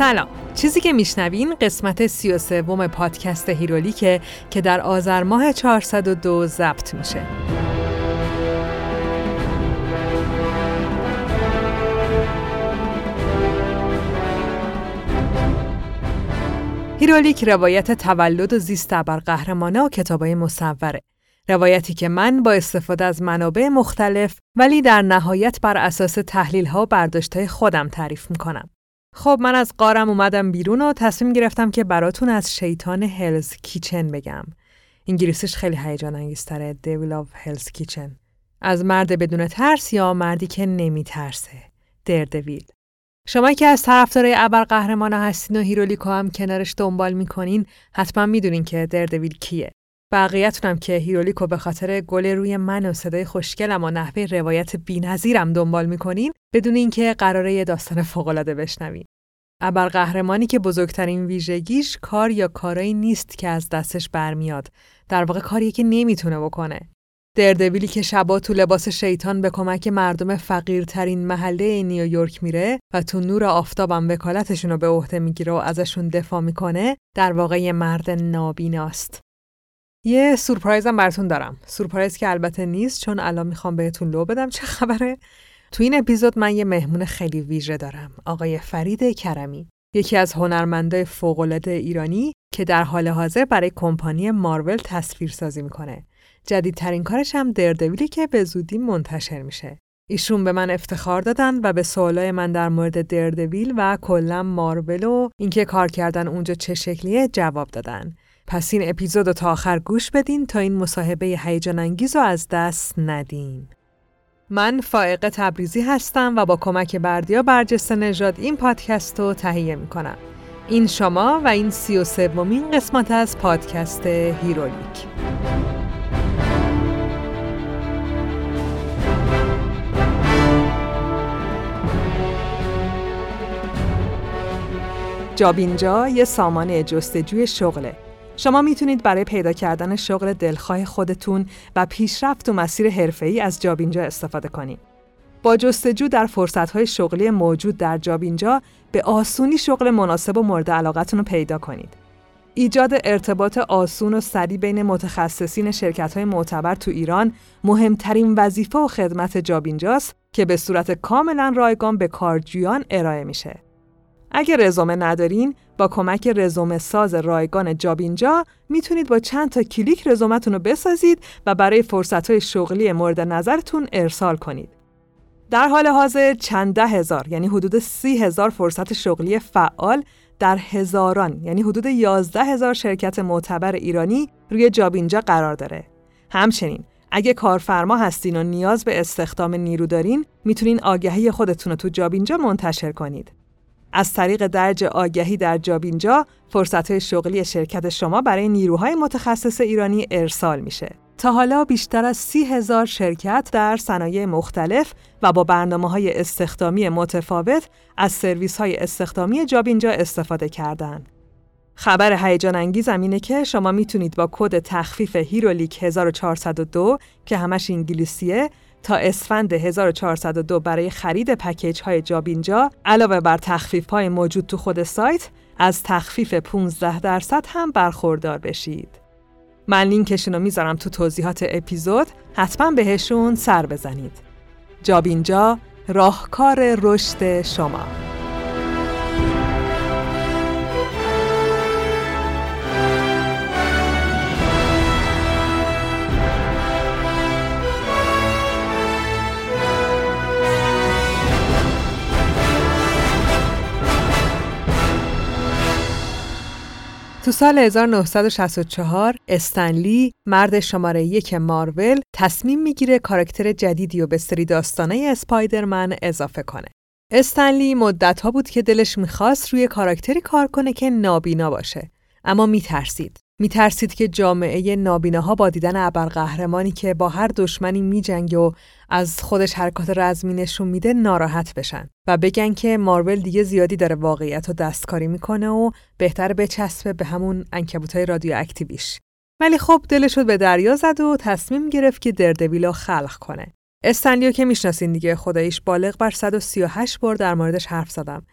سلام چیزی که میشنوین قسمت 33 پادکست هیرولیکه که در آذر ماه 402 ضبط میشه هیرولیک روایت تولد و زیست ابرقهرمانه و کتابای مصوره. روایتی که من با استفاده از منابع مختلف ولی در نهایت بر اساس تحلیل ها و برداشت خودم تعریف می‌کنم. خب من از غارم اومدم بیرون و تصمیم گرفتم که براتون از شیطان Hell's Kitchen بگم. انگلیسیش خیلی هیجان انگیزتره Devil of Hell's Kitchen. از مرد بدون ترس یا مردی که نمیترسه. دردویل. شما که از طرفدارای ابرقهرمان هستین و هیرولیکو هم کنارش دنبال می‌کنین حتما می‌دونین که دردویل کیه. بقیه‌تونم که هیرولیکو به خاطر گل روی من و صدای خوشگلم و نحوه روایت بی‌نظیرم دنبال می‌کنین بدونین که قراره یه داستان فوق‌العاده بشنوین. ابرقهرمانی که بزرگترین ویژگیش کار یا کارایی نیست که از دستش برمیاد. در واقع کاری که نمی‌تونه بکنه. دردویلی که شبا تو لباس شیطان به کمک مردم فقیرترین محله نیویورک میره و تو نور آفتابم وکالتشون رو به عهده می‌گیره و ازشون دفاع می‌کنه در واقع یه مرد نابیناست. یه سورپرایزم براتون دارم. سورپرایز که البته نیست چون الان می‌خوام بهتون لو بدم چه خبره. تو این اپیزود من یه مهمون خیلی ویژه دارم. آقای فرید کرمی. یکی از هنرمندای فوق‌العاده ایرانی که در حال حاضر برای کمپانی مارول تصویرسازی می‌کنه. جدیدترین کارش هم دردویلی که به زودی منتشر میشه. ایشون به من افتخار دادن و به سوالای من در مورد دردویل و کلا مارول و اینکه کار کردن اونجا چه شکلیه جواب دادن. پس این اپیزود رو تا آخر گوش بدین تا این مصاحبه هیجان انگیز رو از دست ندین. من فائق تبریزی هستم و با کمک بردیا برجسته نژاد این پادکست رو تهیه می‌کنم. این شما و این سی و سومین قسمت از پادکست هیرولیک. جابینجا یه سامانه جستجوی شغله. شما می‌تونید برای پیدا کردن شغل دلخواه خودتون و پیشرفت و مسیر حرفه‌ای از جابینجا استفاده کنید. با جستجو در فرصتهای شغلی موجود در جابینجا به آسونی شغل مناسب و مورد علاقتون رو پیدا کنید. ایجاد ارتباط آسون و سریع بین متخصصین شرکت های معتبر تو ایران مهمترین وظیفه و خدمت جابینجاست که به صورت کاملا رایگان به کارجویان ارائه میشه. اگر رزومه ندارین با کمک رزومه ساز رایگان جابینجا می‌تونید با چند تا کلیک رزومتون رو بسازید و برای فرصتهای شغلی مورد نظرتون ارسال کنید. در حال حاضر چند ده هزار یعنی حدود سی هزار فرصت شغلی فعال در هزاران یعنی حدود یازده هزار شرکت معتبر ایرانی روی جابینجا قرار داره. همچنین اگه کارفرما هستین و نیاز به استخدام نیرو دارین می‌تونین آگهی خودتون رو تو جابینجا منتشر کنید. از طریق درج آگهی در جابینجا فرصت شغلی شرکت شما برای نیروهای متخصص ایرانی ارسال میشه. تا حالا بیشتر از سی هزار شرکت در صنایع مختلف و با برنامه های استخدامی متفاوت از سرویس های استخدامی جابینجا استفاده کردند. خبر هیجان انگیزم اینه که شما می‌تونید با کد تخفیف هیرولیک 1402 که همش انگلیسیه تا اسفند 1402 برای خرید package های جابینجا علاوه بر تخفیف های موجود تو خود سایت از تخفیف 15 درصد هم برخوردار بشید. من لینکشون رو می‌ذارم تو توضیحات اپیزود حتما بهشون سر بزنید. جابینجا راهکار رشد شما تو سال 1964 استنلی مرد شماره یک مارول تصمیم می‌گیره کاراکتر جدیدی و به سری داستانه اسپایدرمن اضافه کنه. استنلی مدت بود که دلش می‌خواست روی کاراکتری کار کنه که نابینا باشه اما میترسید میترسید که جامعه نابیناها با دیدن ابرقهرمانی که با هر دشمنی میجنگه و از خودش حرکات رزمی نشون میده ناراحت بشن. و بگن که مارول دیگه زیادی داره واقعیت رو دستکاری می‌کنه و بهتر بچسبه به همون انکبوتای رادیواکتیویش. ولی خب دلش به دریا زد و تصمیم گرفت که دردویلا خلق کنه. استنلیو که می‌شناسین دیگه خداییش بالغ بر 138 بار در موردش حرف زدم.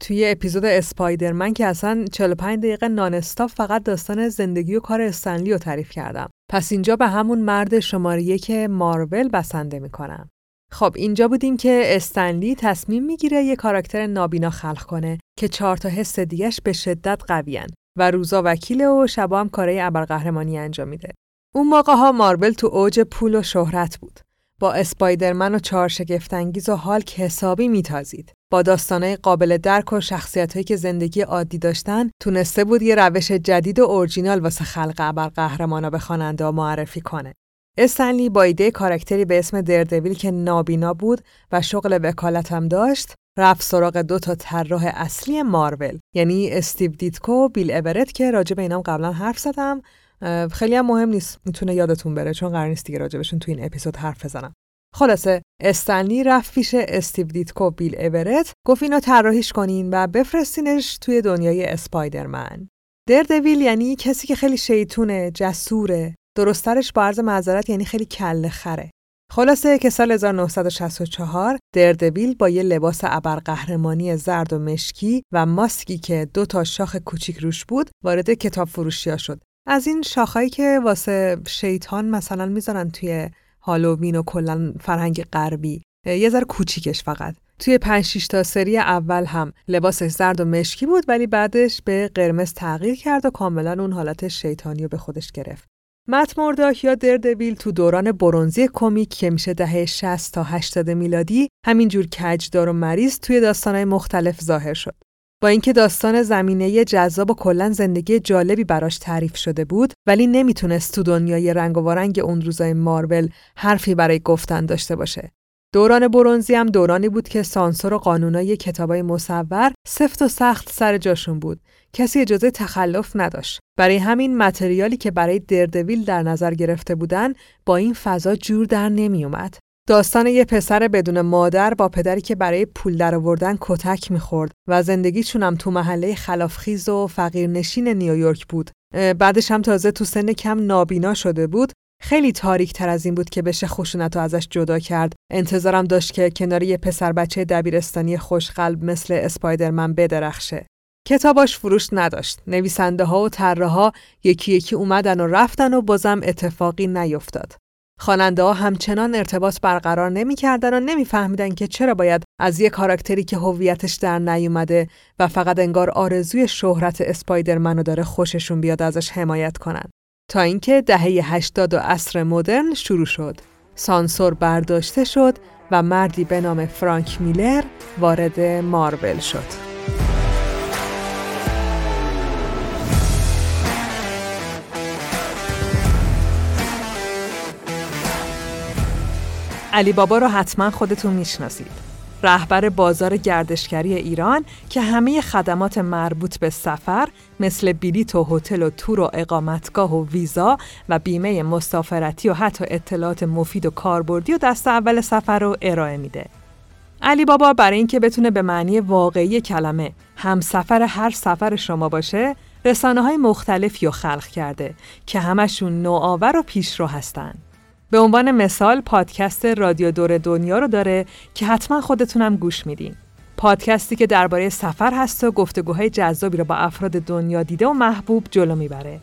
توی اپیزود اسپایدرمن که اصلا 45 دقیقه نانستاپ فقط داستان زندگی و کار استنلی رو تعریف کردم. پس اینجا به همون مرد شماره یک مارول بسنده می‌کنم. خب اینجا بودیم که استنلی تصمیم می‌گیره یه کاراکتر نابینا خلق کنه که چهار تا حس دیگش به شدت قویان و روزا وکیل و شبا هم کارهای ابرقهرمانی انجام میده. اون موقع ها مارول تو اوج پول و شهرت بود. با اسپایدرمن و چهار شگفتانگیز و هالک حسابی میتازید. با داستانهای قابل درک و شخصیتهایی که زندگی عادی داشتن تونسته بود یه روش جدید و اورجینال واسه خلق ابرقهرمانا به خواننده معرفی کنه. استن لی با ایده character ی به اسم دردویل که نابینا بود و شغل وکالت هم داشت رفت سراغ دو تا طراح اصلی مارول یعنی استیو دیتکو و بیل اورت که راجع به اینام قبلا حرف زدم خیلی هم مهم نیست می‌تونه یادتون بره چون قرار نیست دیگه راجبشون تو این اپیزود حرف بزنم. خلاصه استنلی رفت پیش استیو دیتکو و بیل اورت گفت اینو طراحیش کنین و بفرستینش توی دنیای اسپایدرمن. دردویل یعنی کسی که خیلی شیطونه جسوره. درست‌ترش با عرض معذرت یعنی خیلی کله خره. خلاصه که سال 1964 دردویل با یه لباس ابرقهرمانی زرد و مشکی و ماسکی که دو تا شاخ کوچیک روش بود وارد کتاب فروشی شد. از این شاخهایی که واسه شیطان مثلا می‌ذارن توی هالووین و کلا فرهنگ غربی یه ذره کوچیکش فقط توی 5 تا سری اول هم لباسش زرد و مشکی بود ولی بعدش به قرمز تغییر کرد و کاملا اون حالت شیطانی رو به خودش گرفت مت مرداک یا دردویل تو دوران برونزی کمیک که میشه دهه 60 تا 80 میلادی همینجور کجدار و مریض توی داستانهای مختلف ظاهر شد. با اینکه داستان زمینه جذاب و کلا زندگی جالبی براش تعریف شده بود ولی نمی‌تونست تو دنیای رنگ و وارنگ اون روزای مارول حرفی برای گفتن داشته باشه. دوران برونزی هم دورانی بود که سانسور و قانونای کتابای مصور سفت و سخت سر جاشون بود. کسی اجازه تخلف نداشت. برای همین متریالی که برای دردویل در نظر گرفته بودن با این فضا جور در نمی اومد. داستان یه پسر بدون مادر با پدری که برای پول درآوردن کتک می‌خورد و زندگیشون هم تو محله خلافخیز و فقیرنشین نیویورک بود. بعدش هم تازه تو سن کم نابینا شده بود. خیلی تاریک تر از این بود که بشه خشونت ازش جدا کرد. انتظارم داشت که کنار یه پسر بچه دبیرستانی خوشقلب مثل اسپایدرمن بدرخشه. کتاباش فروش نداشت. نویسنده ها و طراحا یکی یکی اومدن و رفتن و بازم اتفاقی نیفتاد. خواننده ها همچنان ارتباط برقرار نمی‌کردن و نمیفهمیدن که چرا باید از یک کاراکتری که هویتش در نیومده و فقط انگار آرزوی شهرت اسپایدرمنو داره خوششون بیاد ازش حمایت کنن. تا اینکه دهه 80 و عصر مدرن شروع شد. سانسور برداشته شد و مردی به نام فرانک میلر وارد مارول شد. علی بابا رو حتما خودتون می‌شناسید. رهبر بازار گردشگری ایران که همه خدمات مربوط به سفر مثل بلیط و هتل و تور و اقامتگاه و ویزا و بیمه مسافرتی و حتی اطلاعات مفید و کاربردی و دست اول سفر رو ارائه میده. علی بابا برای اینکه بتونه به معنی واقعی کلمه هم سفر هر سفر شما باشه رسانه های مختلفی رو خلق کرده که همشون نوآور و پیشرو هستند. به عنوان مثال پادکست رادیو دور دنیا رو داره که حتما خودتونم گوش میدین. پادکستی که درباره سفر هست و گفتگوهای جذابی رو با افراد دنیا دیده و محبوب جلو می‌بره.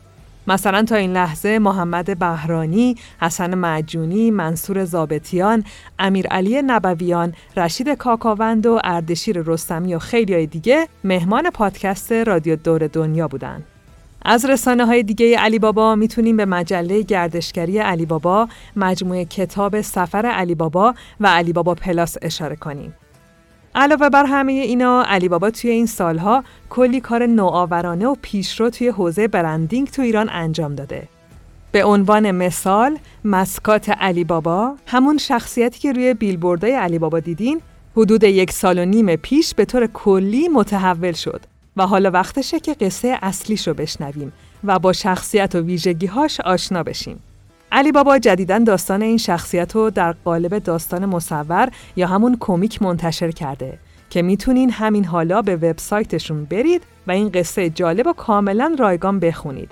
مثلا تا این لحظه محمد بهرانی، حسن معجونی، منصور زابتیان، امیر علی نبویان، رشید کاکاوند و اردشیر رستمی و خیلی دیگه مهمان پادکست رادیو دور دنیا بودن. از رسانه های دیگه علی بابا می‌تونیم به مجله گردشگری علی بابا، مجموعه کتاب سفر علی بابا و علی بابا پلاس اشاره کنیم. علاوه بر همه اینا علی بابا توی این سالها کلی کار نوآورانه و پیشرو توی حوزه برندینگ تو ایران انجام داده. به عنوان مثال مسکات علی بابا همون شخصیتی که روی بیلبوردای علی بابا دیدین حدود یک سال و نیم پیش به طور کلی متحول شد و حالا وقتشه که قصه اصلیش رو بشنویم و با شخصیت و ویژگیهاش آشنا بشیم. علی بابا جدیدا داستان این شخصیت رو در قالب داستان مصور یا همون کمیک منتشر کرده که می‌تونین همین حالا به وبسایتشون برید و این قصه جالب و کاملا رایگان بخونید.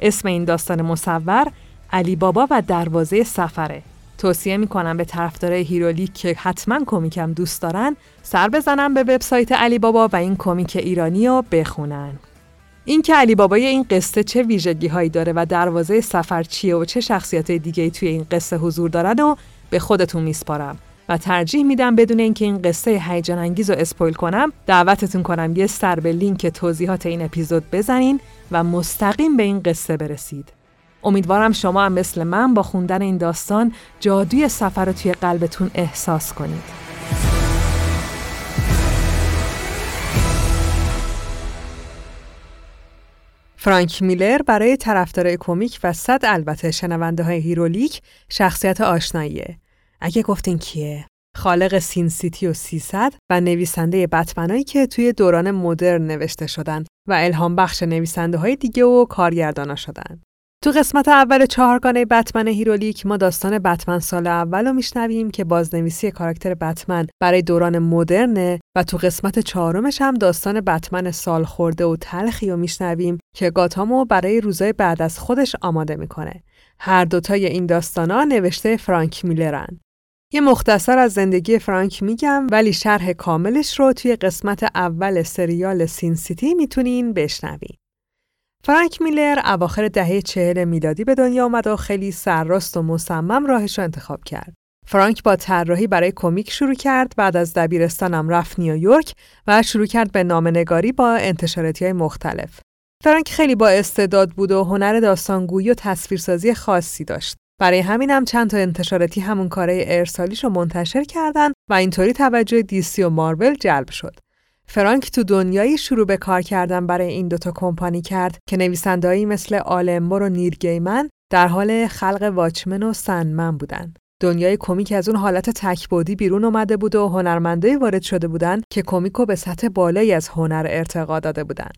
اسم این داستان مصور علی بابا و دروازه سفره. توصیه می‌کنم به طرفدارای هیرولیک که حتما کمیکم دوست دارن سر بزنن به وبسایت علی بابا و این کمیک ایرانی رو بخونن. اینکه علی بابای این قصه چه ویژگی هایی داره و دروازه سفر چیه و چه شخصیت دیگه توی این قصه حضور دارن و به خودتون میسپارم و ترجیح میدم بدون اینکه این قصه هیجان انگیز رو اسپویل کنم دعوتتون کنم یه سر به لینک توضیحات این اپیزود بزنین و مستقیم به این قصه برسید. امیدوارم شما هم مثل من با خوندن این داستان جادوی سفر رو توی قلبتون احساس کنید. فرانک میلر برای طرفدارای کمیک و صد البته شنونده های هیرولیک شخصیت آشناییه. اگه گفتین کیه؟ خالق سین سیتی و 300 و نویسنده بتمنایی که توی دوران مدرن نوشته شدن و الهام بخش نویسنده های دیگه و کارگردانا شدن. تو قسمت اول چهارگانه بتمن هیرولیک ما داستان بتمن سال اول رو میشنویم که بازنویسی کاراکتر بتمن برای دوران مدرنه و تو قسمت چهارمش هم داستان بتمن سالخورده و تلخی رو میشنویم که گاتامو برای روزای بعد از خودش آماده می‌کنه. هر دوتای این داستانا نوشته فرانک میلرن. یه مختصر از زندگی فرانک میگم ولی شرح کاملش رو توی قسمت اول سریال سین سیتی می‌تونین بشنوین. فرانک میلر اواخر دهه چهل میلادی به دنیا آمد و خیلی سرراست و مصمم راهش رو انتخاب کرد. فرانک با طراحی برای کمیک شروع کرد بعد از دبیرستانم رفت نیویورک و شروع کرد به نامنگاری با انتشاراتی های مختلف. فرانک خیلی با استعداد بود و هنر داستانگویی و تصویرسازی خاصی داشت. برای همین هم چند تا انتشاراتی همون کاره ارسالیش رو منتشر کردن و اینطوری توجه دیسی و مارول جلب شد. فرانک تو دنیایی شروع به کار کردن برای این دوتا کمپانی کرد که نویسندهایی مثل آلن مور و نیل گیمن در حال خلق واچمن و سندمن بودن. دنیای کمیک از اون حالت تک‌بعدی بیرون اومده بود و هنرمندایی وارد شده بودن که کمیکو به سطح بالایی از هنر ارتقا داده بودن.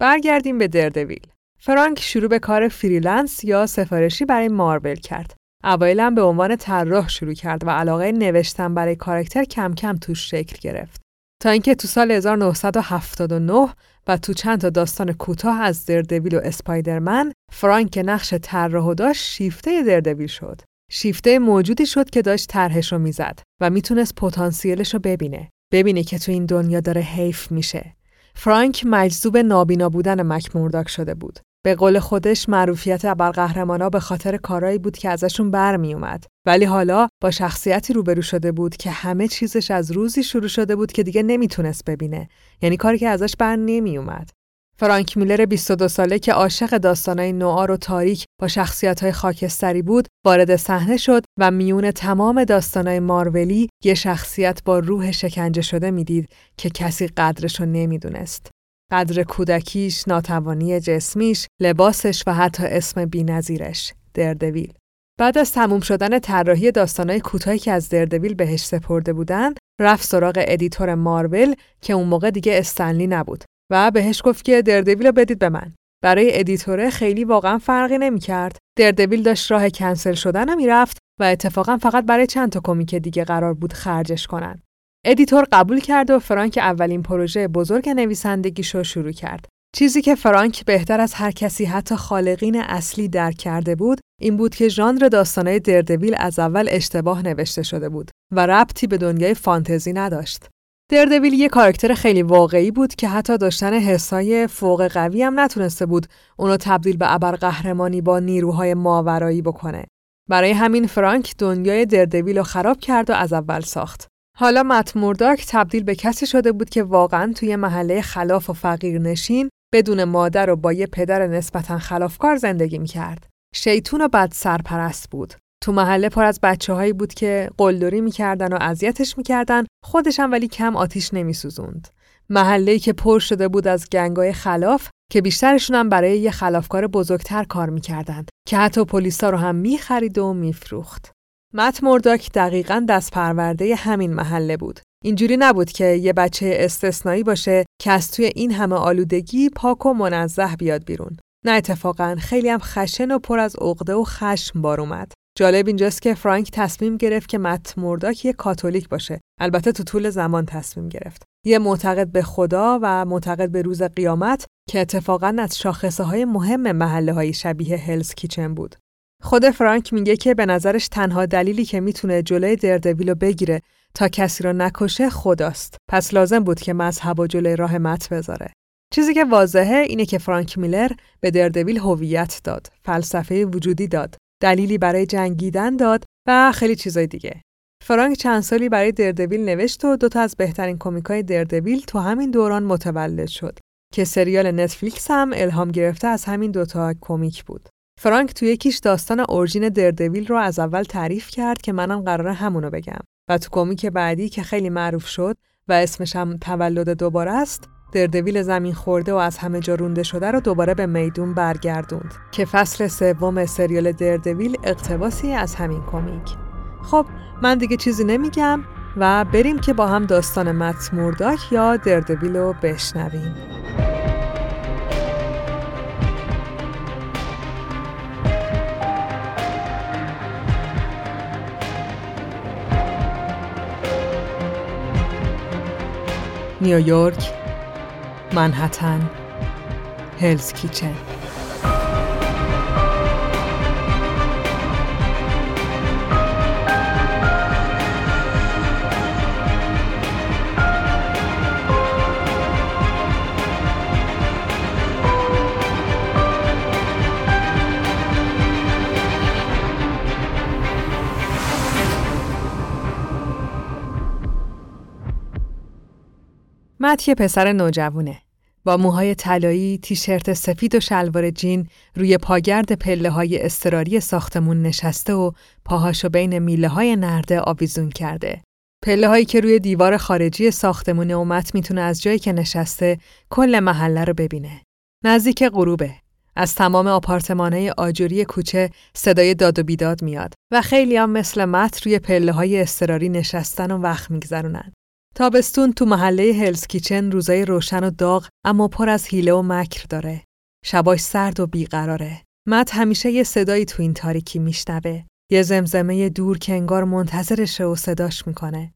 برگردیم به دردویل. فرانک شروع به کار freelance یا سفارشی برای مارول کرد. اوایل به عنوان طراح شروع کرد و علاقه نوشتن برای کارکتر کم کم توش شکل گرفت. تا اینکه تو سال 1979 و تو چند تا داستان کوتاه از دردویل و اسپایدرمن فرانک نقش طراح داشت شیفته دردویل شد. شیفته موجودی شد که داشت طرحش رو می‌زد و می‌تونست پتانسیلش رو ببینه. ببینه که تو این دنیا داره حیف میشه. فرانک مجذوب نابینا بودن مک شده بود. به قول خودش معروفیت ابرقهرمانا به خاطر کارایی بود که ازشون برمی اومد. ولی حالا با شخصیتی روبرو شده بود که همه چیزش از روزی شروع شده بود که دیگه نمی‌تونست ببینه. یعنی کاری که ازش بر نمی اومد. فرانک میلر 22 ساله که عاشق داستانای نوآر و تاریک با شخصیت‌های خاکستری بود، وارد صحنه شد و میون تمام داستانای مارولی یه شخصیت با روح شکنجه شده می‌دید که کسی قدرش رو نمی‌دونست. قدر کودکیش، ناتوانی جسمیش، لباسش و حتی اسم بینظیرش، دردویل. بعد از تموم شدن طراحی داستانهای کوتاهی که از دردویل بهش سپرده بودن، رفت سراغ editor مارول که اون موقع دیگه استنلی نبود و بهش گفت که دردویل رو بدید به من. برای editor ه خیلی واقعا فرقی نمی‌کرد. دردویل داشت راه کنسل شدن می‌رفت و اتفاقا فقط برای چند تا کمیک دیگه قرار بود خرجش کنن. editor قبول کرد و فرانک اولین پروژه بزرگ نویسندگیشو شروع کرد. چیزی که فرانک بهتر از هر کسی حتی خالقین اصلی درک کرده بود این بود که ژانر داستانهای دردویل از اول اشتباه نوشته شده بود و ربطی به دنیای فانتزی نداشت. دردویل یه کارکتر خیلی واقعی بود که حتی داشتن حسای فوق قوی هم نتونسته بود اونو تبدیل به ابرقهرمانی با نیروهای ماورایی بکنه. برای همین فرانک دنیای دردویل رو خراب کرد و از اول ساخت. حالا مت مورداک تبدیل به کسی شده بود که واقعا توی محله خلاف و فقیر نشین بدون مادر و با یه پدر نسبتا خلافکار زندگی می‌کرد. شیطون و بد سرپرست بود. تو محله پر از بچه هایی بود که قلدری می‌کردن و اذیتش می‌کردن خودشم ولی کم آتیش نمیسوزوند. محله که پر شده بود از گنگای خلاف که بیشترشون هم برای یه خلافکار بزرگتر کار می‌کردند که حتی پلیسا رو هم می‌خرید و میفروخت. مت مرداک دقیقا دست پرورده همین محله بود. اینجوری نبود که یه بچه استثنایی باشه که از توی این همه آلودگی پاک و منزه بیاد بیرون. نه اتفاقا خیلی هم خشن و پر از عقده و خشم بار اومد. جالب اینجاست که فرانک تصمیم گرفت که مت مرداک یه کاتولیک باشه. البته تو طول زمان تصمیم گرفت. یه معتقد به خدا و معتقد به روز قیامت که اتفاقا از شاخصه های مهم محله های شبیه هلز کیچن بود. خود فرانک میگه که به نظرش تنها دلیلی که می‌تونه جلوی دردویل رو بگیره تا کسی رو نکشه خداست. پس لازم بود که مذهب و جلوی راه مت بذاره. چیزی که واضحه اینه که فرانک میلر به دردویل هویت داد، فلسفه وجودی داد، دلیلی برای جنگیدن داد و خیلی چیزای دیگه. فرانک چند سالی برای دردویل نوشت و دوتا از بهترین کمیکای دردویل تو همین دوران متولد شد که سریال نتفلیکس هم الهام گرفته از همین دوتا کمیک بود. فرانک توی یکیش داستان اورژین دردویل رو از اول تعریف کرد که منم قراره همونو بگم. و تو کمیک بعدی که خیلی معروف شد و اسمش هم تولد دوباره است دردویل زمین خورده و از همه جا رونده شده رو دوباره به میدون برگردوند که فصل سوم سریال دردویل اقتباسی از همین کمیک. خب من دیگه چیزی نمیگم و بریم که با هم داستان مت مورداک یا دردویل رو بشنویم. نیویورک منحتن هلز کیچن. مت یه پسر نوجوونه. با موهای طلایی، تیشرت سفید و شلوار جین روی پاگرد پله های استراری ساختمون نشسته و پاهاشو بین میله های نرده آویزون کرده. پله هایی که روی دیوار خارجی ساختمون اومت می‌تونه از جایی که نشسته کل محله رو ببینه. نزدیک غروبه. از تمام آپارتمانهای آجوری کوچه صدای داد و بیداد میاد و خیلی هم مثل مت روی پله های استراری نشستن و وقت میگذرونن. تابستون تو محله هلز کیچن روزای روشن و داغ اما پر از حیله و مکر داره. شباش سرد و بیقراره. مت همیشه یه صدایی تو این تاریکی میشنوه. یه زمزمه دور که انگار منتظرشه و صداش می‌کنه.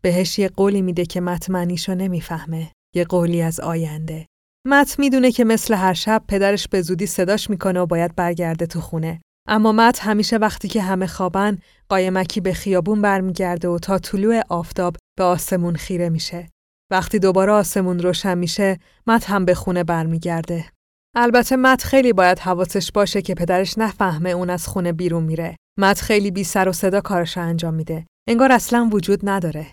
بهش یه قولی میده که مت معنیشو نمی‌فهمه. یه قولی از آینده. مت می‌دونه که مثل هر شب پدرش به زودی صداش می‌کنه و باید برگرده تو خونه. اما مت همیشه وقتی که همه خوابن قایمکی به خیابون برمیگرده و تا طلوع آفتاب به آسمون خیره میشه. وقتی دوباره آسمون روشن میشه، مت هم به خونه برمیگرده. البته مت خیلی باید حواسش باشه که پدرش نفهمه اون از خونه بیرون میره. مت خیلی بی سر و صدا کارش انجام میده. انگار اصلا وجود نداره.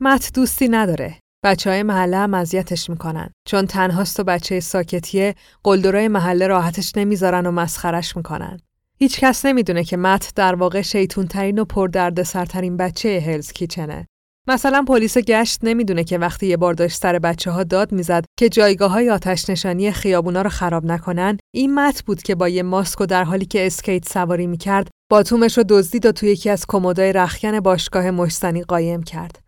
مت دوستی نداره. بچه های محله هم اذیتش می‌کنن. چون تنهاست و بچه ساکتیه قلدرای محله راحتش نمی‌ذارن و مسخرش می‌کنن. هیچ کس نمی‌دونه که مت در واقع شیطون ترین و پردرد سرترین بچه هلز کیچنه. مثلا پلیس گشت نمی‌دونه که وقتی یه بار داشت سر بچه ها داد می‌زد که جایگاه های آتش نشانی خیابونا رو خراب نکنن این مت بود که با یه ماسک و در حالی که اسکیت سواری می‌کرد باتومش رو دزدید و توی یکی از کمدای رخکن باشگاه مشتنی قایم کرد.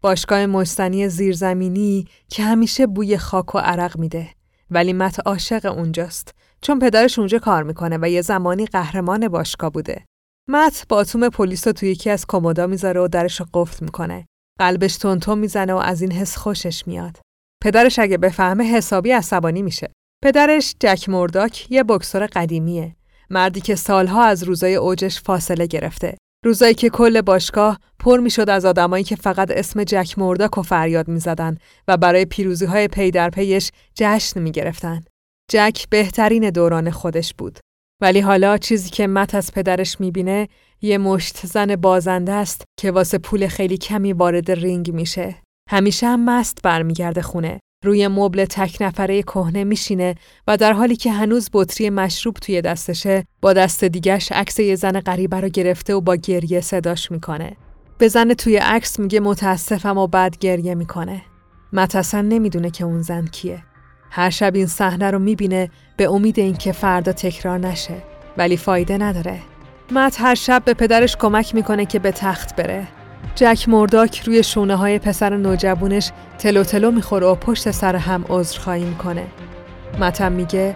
باشگاه مشتنی زیرزمینی که همیشه بوی خاک و عرق میده. ولی مت عاشق اونجاست. چون پدرش اونجا کار می‌کنه و یه زمانی قهرمان باشگاه بوده. مت باتوم پلیس رو توی یکی از کمودا می‌ذاره و درش رو قفل می‌کنه. قلبش تونتون می‌زنه و از این حس خوشش میاد. پدرش اگه بفهمه حسابی عصبانی میشه. پدرش جک مورداک یه بکسور قدیمیه. مردی که سالها از روزای اوجش فاصله گرفته. روزایی که کل باشگاه پر می‌شد از آدمایی که فقط اسم جک مورداک و فریاد می‌زدن و برای پیروزی های پی در پیش جشن می‌گرفتن. جک بهترین دوران خودش بود. ولی حالا چیزی که مت از پدرش می‌بینه یه مشت زن بازنده است که واسه پول خیلی کمی وارد رینگ میشه. همیشه هم مست برمیگرده خونه. روی مبل تک نفره کهنه میشینه و در حالی که هنوز بطری مشروب توی دستشه با دست دیگش عکس یه زن غریبه رو گرفته و با گریه صداش می‌کنه. به زن توی عکس میگه متاسفم و بعد گریه می‌کنه. مت نمی‌دونه که اون زن کیه. هر شب این صحنه رو می‌بینه به امید اینکه فردا تکرار نشه ولی فایده نداره مت هر شب به پدرش کمک می‌کنه که به تخت بره. جک مرداک روی شونه های پسر نوجوونش تلو تلو می‌خوره و پشت سر هم عذرخواهی می‌کنه. متم میگه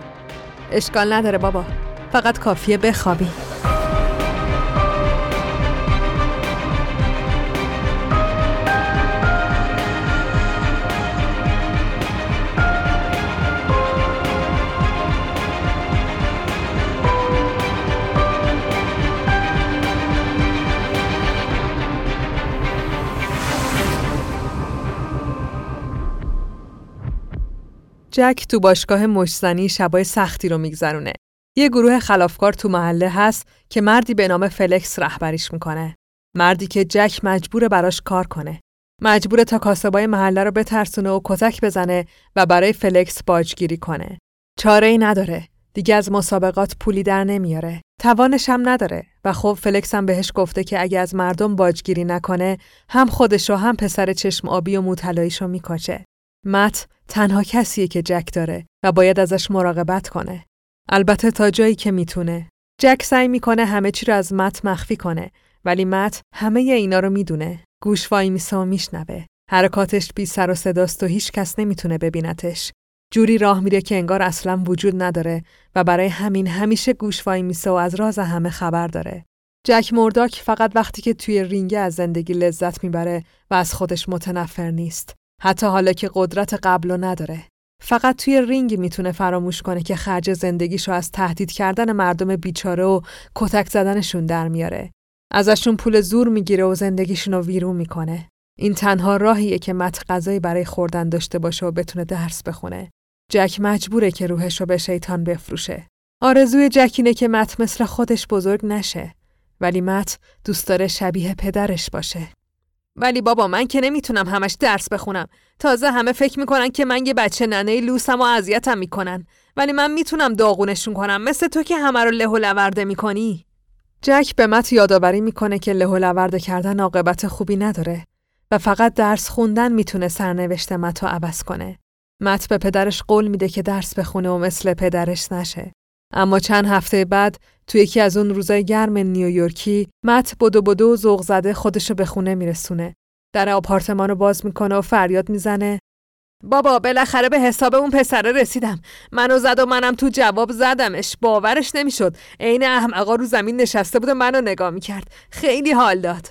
اشکال نداره بابا فقط کافیه بخوابی. جک تو باشگاه مشت‌زنی شبای سختی رو میگذرونه. یه گروه خلافکار تو محله هست که مردی به نام فلکس رهبریش می‌کنه. مردی که جک مجبوره براش کار کنه. مجبوره تا کاسبای محله رو بترسونه و کتک بزنه و برای فلکس باجگیری کنه. چاره ای نداره. دیگه از مسابقات پولی در نمیاره. توانش هم نداره و خب فلکس هم بهش گفته که اگه از مردم باجگیری نکنه هم خودش و هم پسر چشم آبی و موطلاییشو میکشه. مت تنها کسیه که جک داره و باید ازش مراقبت کنه. البته تا جایی که می‌تونه. جک سعی می‌کنه همه چی رو از مت مخفی کنه ولی مت همه اینا رو می‌دونه. گوش وای میسه و میشنوه. حرکاتش بی سر و صداست و هیچ کس نمی‌تونه ببینتش. جوری راه میره که انگار اصلا وجود نداره و برای همین همیشه گوش وای میسه و از راز همه خبر داره. جک مورداک فقط وقتی که توی رینگ از زندگی لذت می‌بره و از خودش متنفر نیست. حتی حالا که قدرت قبل نداره. فقط توی رینگ می‌تونه فراموش کنه که خرج زندگیشو از تهدید کردن مردم بیچاره و کتک زدنشون در میاره. ازشون پول زور می‌گیره و زندگیشون رو ویرون می‌کنه. این تنها راهیه که مت غذایی برای خوردن داشته باشه و بتونه درس بخونه. جک مجبوره که روحش رو به شیطان بفروشه. آرزوی جک اینه که مت مثل خودش بزرگ نشه. ولی مت دوست داره شبیه پدرش باشه. ولی بابا من که نمی‌تونم همش درس بخونم. تازه همه فکر می‌کنن که من یه بچه ننه لوسم و اذیتم می‌کنن. ولی من می‌تونم داغونشون کنم مثل تو که همه رو له و می‌کنی. جک به مت یادآوری می‌کنه که له و کردن عاقبت خوبی نداره و فقط درس خوندن می‌تونه سرنوشت مت رو عوض کنه. مت به پدرش قول میده که درس بخونه و مثل پدرش نشه. اما چند هفته بعد تو یکی از اون روزای گرم نیویورکی مت بدو بدو و ذوق زده خودشو به خونه میرسونه. در آپارتمان رو باز می‌کنه و فریاد می‌زنه. بابا بالاخره به حساب اون پسره رسیدم. منو زد و منم تو جواب زدمش. باورش نمی‌شد. عین احمقا رو زمین نشسته بود و منو نگاه می‌کرد. خیلی حال داد.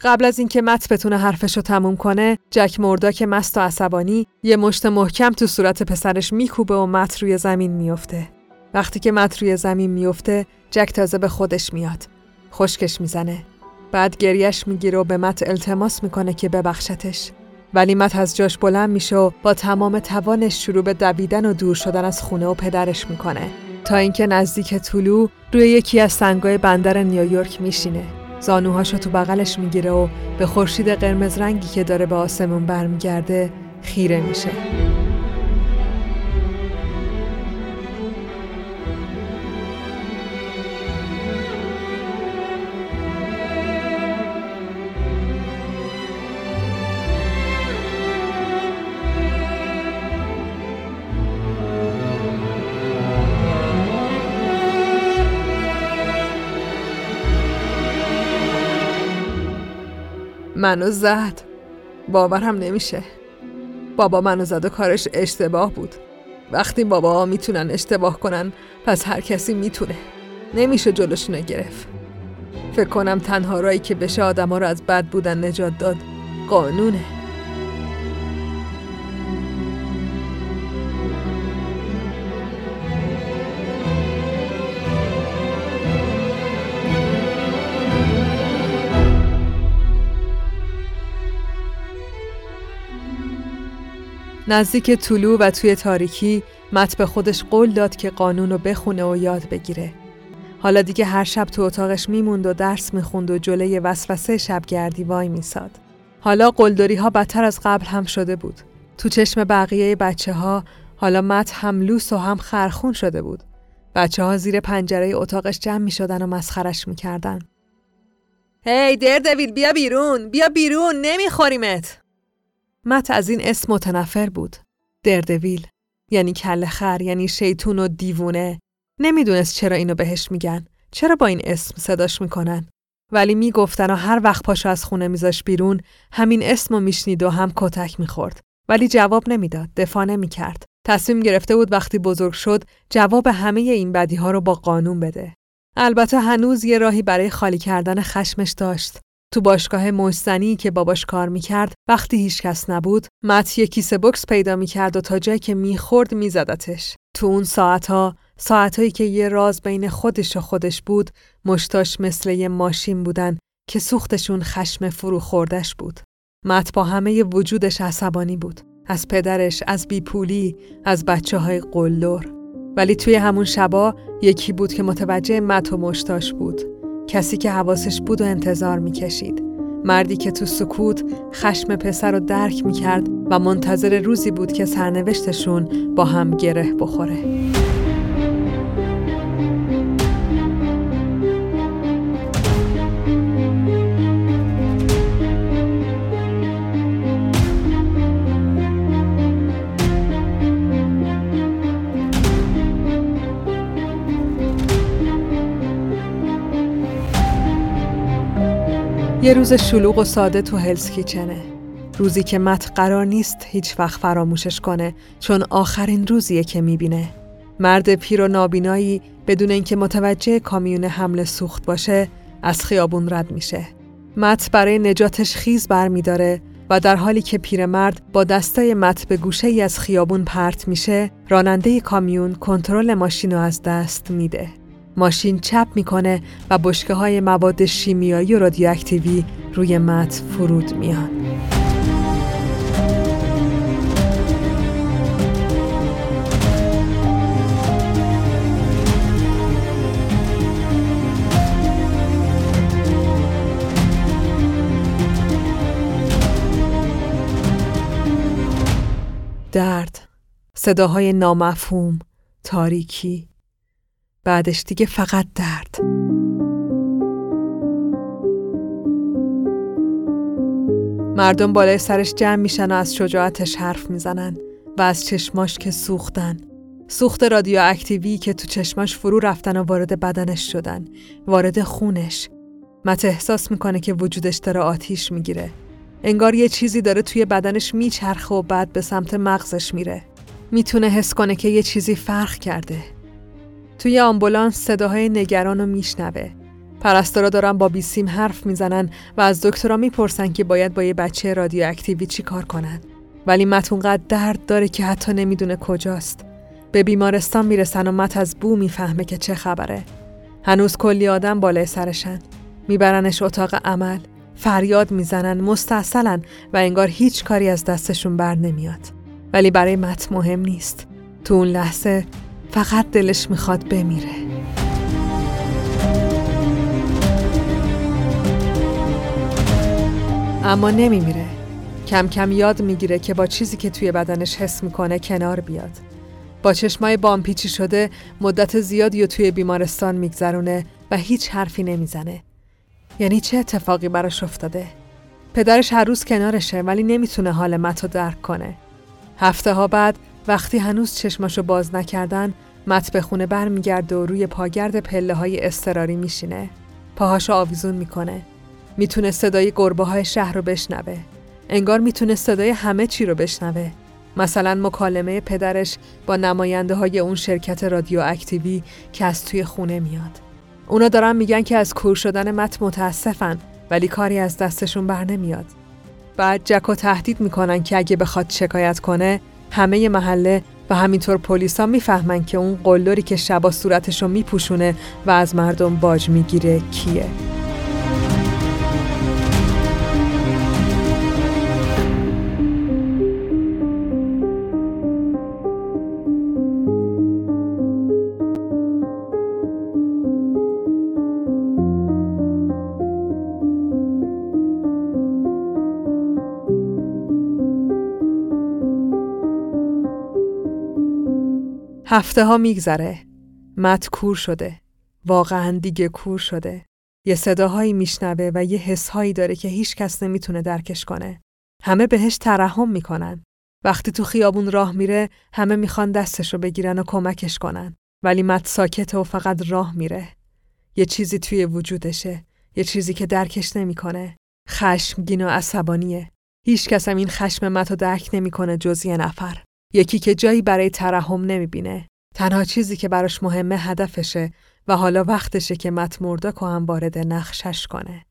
قبل از اینکه مت بتونه حرفش رو تموم کنه جک مردا که مست و عصبانی یه مشت محکم تو صورت پسرش میکوبه و مت روی زمین میفته وقتی که مت روی زمین میفته جک تازه به خودش میاد. خشکش می‌زنه. بعد گریش می‌گیره و به مت التماس می‌کنه که ببخشتش. ولی مت از جاش بلند میشه و با تمام توانش شروع به دویدن و دور شدن از خونه و پدرش می‌کنه. تا اینکه نزدیک طولو روی یکی از سنگای بندر نیویورک میشینه. زانوهاشو تو بغلش می‌گیره و به خورشید قرمز رنگی که داره به آسمون برمیگرده خیره میشه. منو زد. باورم نمیشه. بابا منو زد و کارش اشتباه بود. وقتی بابا می‌تونن اشتباه کنن پس هر کسی می‌تونه. نمیشه جلوشونو گرفت. فکر کنم تنها رایی که بشه آدما رو از بد بودن نجات داد قانونه. نزدیک طلوع و توی تاریکی مت به خودش قول داد که قانون رو بخونه و یاد بگیره. حالا دیگه هر شب تو اتاقش میموند و درس می‌خوند و جلوی وسوسه شبگردی وای میساد. حالا قلدری ها بدتر از قبل هم شده بود. تو چشم بقیه بچه ها حالا مت هم لوس و هم خرخون شده بود. بچه ها زیر پنجره اتاقش جمع می شدن و مسخرش می کردن. هی دردویل بیا بیرون بیا بیرون نمیخوریمت مت از این اسم متنفر بود. دردویل. یعنی کل خر یعنی شیطون و دیوونه. نمی‌دونست چرا اینو بهش میگن. چرا با این اسم صداش می‌کنن. ولی می‌گفتن و هر وقت پاشو از خونه میذاش بیرون همین اسمو میشنید و هم کتک می‌خورد. ولی جواب نمی‌داد. دفاع نمی‌کرد. تصمیم گرفته بود وقتی بزرگ شد جواب همه این بدی ها رو با قانون بده. البته هنوز یه راهی برای خالی کردن خشمش داشت. تو باشگاه مشزنی که باباش کار می‌کرد وقتی هیچ کس نبود مت یه کیسه بکس پیدا می‌کرد و تا جایی که می‌خورد میزدتش تو اون ساعتها ساعتهایی که یه راز بین خودش و خودش بود مشتاش مثل یه ماشین بودن که سوختشون خشم فرو خوردش بود مت با همه وجودش عصبانی بود از پدرش، از بیپولی، از بچه های قلدر. ولی توی همون شبا یکی بود که متوجه مت و مشتاش بود. کسی که حواسش بود و انتظار می‌کشید. مردی که تو سکوت خشم پسر رو درک می‌کرد و منتظر روزی بود که سرنوشتشون با هم گره بخوره. یه روز شلوغ و ساده تو هلز کیچنه. روزی که مت قرار نیست هیچ وقت فراموشش کنه چون آخرین روزیه که می‌بینه. مرد پیر و نابینایی بدون اینکه متوجه کامیون حمل سوخت باشه از خیابون رد میشه. مت برای نجاتش خیز برمیداره و در حالی که پیرمرد با دستای مت به گوشه ای از خیابون پرت میشه، راننده کامیون کنترل ماشین رو از دست میده. ماشین چپ می‌کنه و بشکه های مواد شیمیایی و رادیواکتیوی روی مت فرود میان. درد صداهای نامفهوم تاریکی بعدش دیگه فقط درد. مردم بالای سرش جمع میشن و از شجاعتش حرف می‌زنن و از چشماش که سوختن. سوخت رادیواکتیوی که تو چشماش فرو رفتن و وارد بدنش شدن. وارد خونش. مت احساس می‌کنه که وجودش داره آتیش می‌گیره. انگار یه چیزی داره توی بدنش میچرخه و بعد به سمت مغزش میره. می‌تونه حس کنه که یه چیزی فرق کرده. توی آمبولانس صداهای نگران رو میشنوه. پرستارا دارن با بیسیم حرف می‌زنن و از دکترها می‌پرسن که باید با یه بچه رادیواکتیوی چی کار کنن. ولی مت اونقدر درد داره که حتی نمی‌دونه کجاست. به بیمارستان می‌رسن و مت از بو می‌فهمه که چه خبره. هنوز کلی آدم بالای سرشن. میبرنش اتاق عمل. فریاد می‌زنن مستاصلن و انگار هیچ کاری از دستشون بر نمیاد. ولی برای مت مهم نیست. تو اون لحظه فقط دلش می‌خواد بمیره. اما نمیمیره. کم کم یاد می‌گیره که با چیزی که توی بدنش حس می‌کنه کنار بیاد. با چشمای بامپیچی شده مدت زیادی و توی بیمارستان میگذرونه و هیچ حرفی نمی‌زنه. یعنی چه اتفاقی براش افتاده؟ پدرش هر روز کنارشه ولی نمی‌تونه حال متو درک کنه. هفته ها بعد وقتی هنوز چشماشو باز نکردن مت به خونه برمیگرده و روی پاگرد پله های استراری میشینه. پاهاشو آویزون می‌کنه. می‌تونه صدای گربه های شهر رو بشنوه. انگار می‌تونه صدای همه چی رو بشنوه. مثلا مکالمه پدرش با نماینده های اون شرکت رادیو اکتیوی که از توی خونه میاد. اونا دارن میگن که از کور شدن مت متاسفن ولی کاری از دستشون بر نمیاد. بعد جکو تهدید می‌کنن که اگه بخواد شکایت کنه همه محله و همینطور پلیسا می‌فهمن که اون قلدری که شبا صورتشو میپوشونه و از مردم باج می‌گیره کیه. هفته ها میگذره. مت کور شده. واقعا دیگه کور شده. یه صداهایی میشنوه و یه حسهایی داره که هیچ کس نمی‌تونه درکش کنه. همه بهش ترحم می‌کنن. وقتی تو خیابون راه میره همه می‌خوان دستشو بگیرن و کمکش کنن. ولی مت ساکته و فقط راه میره. یه چیزی توی وجودشه. یه چیزی که درکش نمی‌کنه. خشمگین و عصبانیه. هیچ کس هم این خشم مت رو درک نمی‌کنه جز یه نفر. یکی که جایی برای ترحم نمی‌بینه. تنها چیزی که براش مهمه هدفشه و حالا وقتشه که مت مرداک هم وارد نقشش کنه.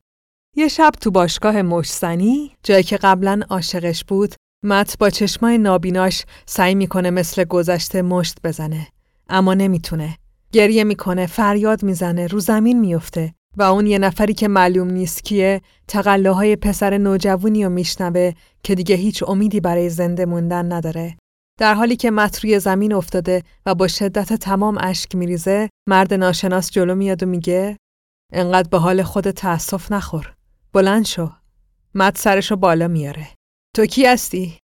یه شب تو باشگاه مشتنی جایی که قبلا عاشقش بود مت با چشمای نابیناش سعی می‌کنه مثل گذشته مشت بزنه اما نمی‌تونه گریه می‌کنه فریاد می‌زنه رو زمین میفته و اون یه نفری که معلوم نیست کیه تقلاهای پسر نوجوونی رو میشنوه که دیگه هیچ امیدی برای زنده موندن نداره. در حالی که مت روی زمین افتاده و با شدت تمام اشک میریزه، مرد ناشناس جلو میاد و میگه انقدر به حال خود تأسف نخور. بلند شو. مت سرشو بالا میاره. تو کی هستی؟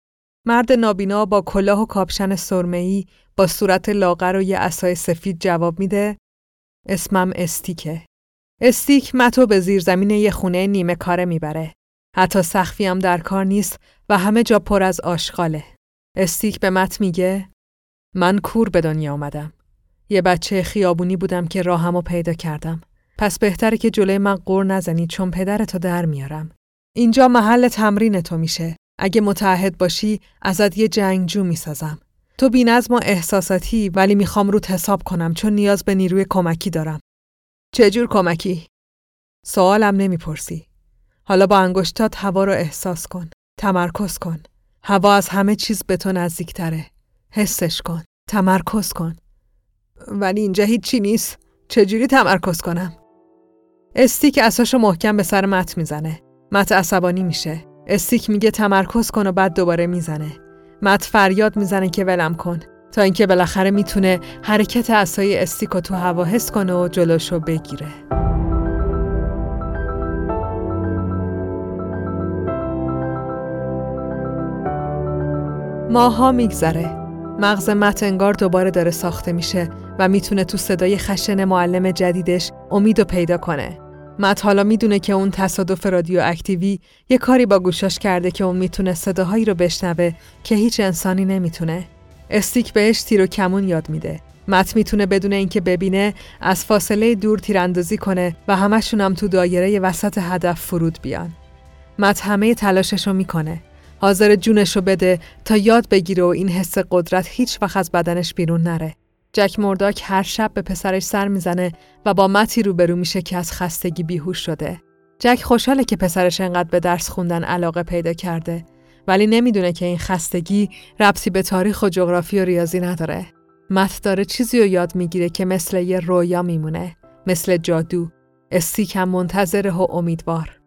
مرد نابینا با کلاه و کاپشن سرمه‌ای با صورت لاغر و یه اسای سفید جواب میده اسمم استیکه. استیک متو به زیر زمین یه خونه نیمه کاره می‌بره. حتی سخفی هم در کار نیست و همه جا پر از آشغاله. استیک به مت میگه من کور به دنیا آمدم. یه بچه خیابونی بودم که راهمو پیدا کردم. پس بهتره که جلوی من قور نزنی چون پدرتو در میارم. اینجا محل تمرین تو میشه. اگه متعهد باشی ازت یه جنگجو می‌سازم. تو بینظم و احساساتی ولی می‌خوام روت حساب کنم چون نیاز به نیروی کمکی دارم. چجور کمکی؟ سوالم نمی‌پرسی. حالا با انگشتات هوا رو احساس کن. تمرکز کن. هوا از همه چیز به تو نزدیکتره. حسش کن. تمرکز کن. ولی اینجا هیچی نیست. چجوری تمرکز کنم؟ استیک اساشو محکم به سر مت می‌زنه. مت عصبانی میشه. استیک میگه تمرکز کن و بعد دوباره می‌زنه. مت فریاد می‌زنه که ولم کن. تا اینکه بالاخره می‌تونه حرکت اسای استیکو تو هوا حس کنه و جلوشو بگیره. ماها میگذره. مغز مت انگار دوباره داره ساخته میشه و می‌تونه تو صدای خشن معلم جدیدش امید و پیدا کنه. مت حالا می‌دونه که اون تصادف رادیو اکتیوی یه کاری با گوشاش کرده که اون می‌تونه صداهایی رو بشنوه که هیچ انسانی نمی‌تونه. استیک بهش تیر و کمون یاد میده. مت می‌تونه بدون اینکه ببینه از فاصله دور تیراندازی کنه و همشون هم تو دایره وسط هدف فرود بیان. مت همه تلاششو می‌کنه. حاضر جونشو بده تا یاد بگیره و این حس قدرت هیچ وقت از بدنش بیرون نره. جک مرداک هر شب به پسرش سر می‌زنه و با متی روبرو میشه که از خستگی بیهوش شده. جک خوشحاله که پسرش انقدر به درس خوندن علاقه پیدا کرده ولی نمی‌دونه که این خستگی ربطی به تاریخ و جغرافی و ریاضی نداره. مت داره چیزی رو یاد می‌گیره که مثل یه رویا میمونه، مثل جادو، استیکم منتظره و امیدوار.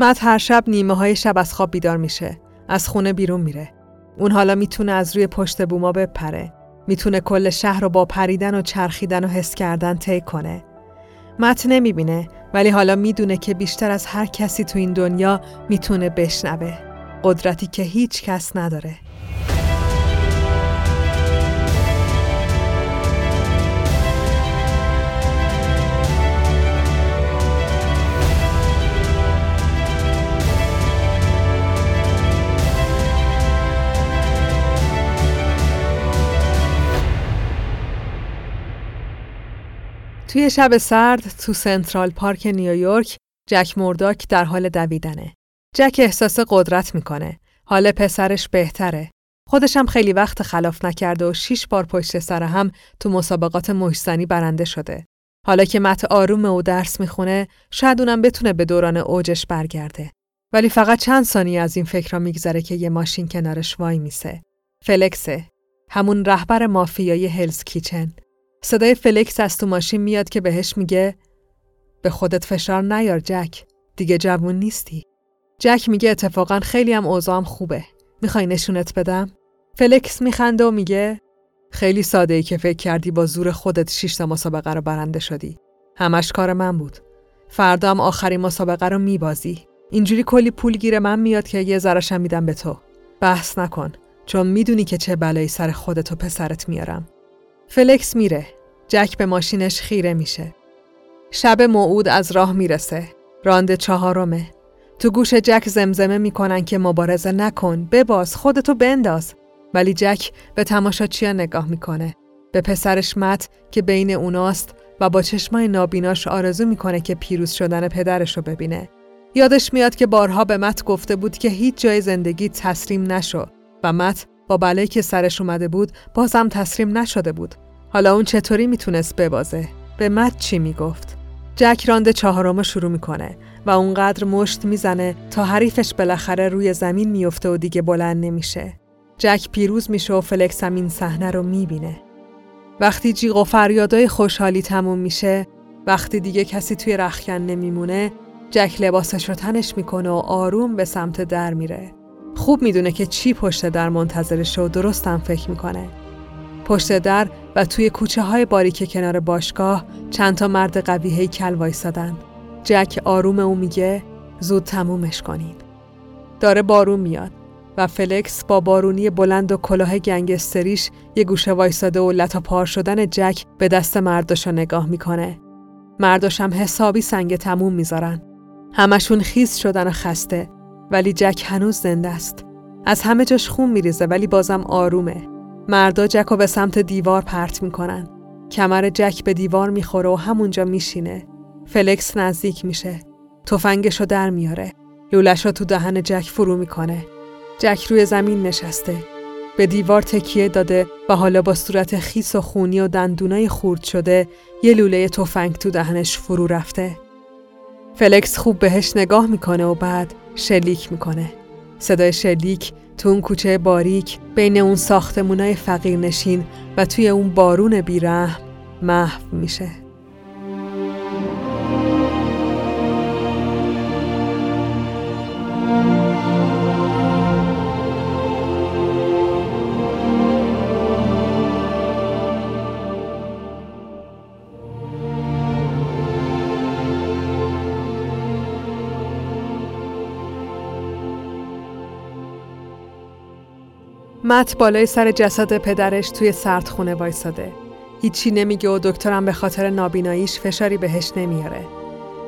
مت هر شب نیمه های شب از خواب بیدار میشه. از خونه بیرون میره. اون حالا می‌تونه از روی پشت بوما بپره. می‌تونه کل شهر رو با پریدن و چرخیدن و حس کردن طی کنه. مت نمی‌بینه ولی حالا می‌دونه که بیشتر از هر کسی تو این دنیا می‌تونه بشنوه. قدرتی که هیچ کس نداره. توی شب سرد تو سنترال پارک نیویورک جک مورداک در حال دویدنه. جک احساس قدرت می‌کنه. حال پسرش بهتره. خودشم خیلی وقت خلاف نکرده و شیش بار پشت سر هم تو مسابقات محسنی برنده شده. حالا که مت آروم و درس می‌خونه شاید اونم بتونه به دوران اوجش برگرده. ولی فقط چند ثانیه از این فکر را میگذره که یه ماشین کنارش وای میسه. فلکسه. همون رهبر مافیای هلز کیچن. صدای فلکس از تو ماشین میاد که بهش میگه به خودت فشار نیار جک. دیگه جوون نیستی. جک میگه اتفاقا خیلی هم اوضاعم خوبه. می‌خوای نشونت بدم؟ فلکس میخنده و میگه خیلی ساده ای که فکر کردی با زور خودت شیش تا مسابقه رو برنده شدی. همش کار من بود. فردا هم آخرین مسابقه رو میبازی. اینجوری کلی پول گیر من میاد که یه ذراشم میدم به تو. بحث نکن چون می‌دونی که چه بلایی سر خودت و پسرت میارم. فلکس میره. جک به ماشینش خیره میشه. شب موعود از راه می‌رسه. رانده چهارمه. تو گوش جک زمزمه می‌کنن که مبارزه نکن بباز خودتو بنداز ولی جک به تماشاچیان نگاه می‌کنه به پسرش مت که بین اوناست و با چشمای نابیناش آرزو می‌کنه که پیروز شدن پدرش رو ببینه یادش میاد که بارها به مت گفته بود که هیچ جای زندگی تسلیم نشو و مت با بلایی که سرش اومده بود بازم تسلیم نشده بود حالا اون چطوری می‌تونست ببازه به مت چی می‌گفت جک راند چهارم شروع می‌کنه و اونقدر مشت می‌زنه تا حریفش بالاخره روی زمین میفته و دیگه بلند نمیشه. جک پیروز میشه و فلکس هم این صحنه رو می‌بینه. وقتی جیغ و فریادای خوشحالی تموم میشه وقتی دیگه کسی توی رخکن نمیمونه جک لباسش رو تنش می‌کنه و آروم به سمت در میره. خوب می‌دونه که چی پشت در منتظرش و درستم فکر می‌کنه. پشت در و توی کوچه های باریک کنار باشگاه چند تا مرد قوی هیکل وایسادن. جک آروم او میگه زود تمومش کنین. داره بارون میاد و فلکس با بارونی بلند و کلاه گنگستریش یه گوشه وایساده و لتا پار شدن جک به دست مرداشو نگاه می‌کنه. مرداش هم حسابی سنگ تموم می‌ذارن. همشون خیز شدن و خسته ولی جک هنوز زنده است. از همه جاش خون میریزه ولی بازم آرومه. مردا جک رو به سمت دیوار پرت می‌کنن. کمر جک به دیوار می‌خوره و همونجا میشینه. فلکس نزدیک میشه. تفنگشو در میاره. لولش رو تو دهن جک فرو می‌کنه. جک روی زمین نشسته. به دیوار تکیه داده و حالا با صورت خیس و خونی و دندونای خورد شده یه لوله تفنگ تو دهنش فرو رفته. فلکس خوب بهش نگاه می‌کنه و بعد شلیک می‌کنه. صدای شلیک تو اون کوچه باریک بین اون ساختمونای فقیر نشین و توی اون بارون بیرحم محو میشه. مت بالای سر جسد پدرش توی سردخونه وایساده. هیچی نمیگه و دکترم به خاطر نابیناییش فشاری بهش نمیاره.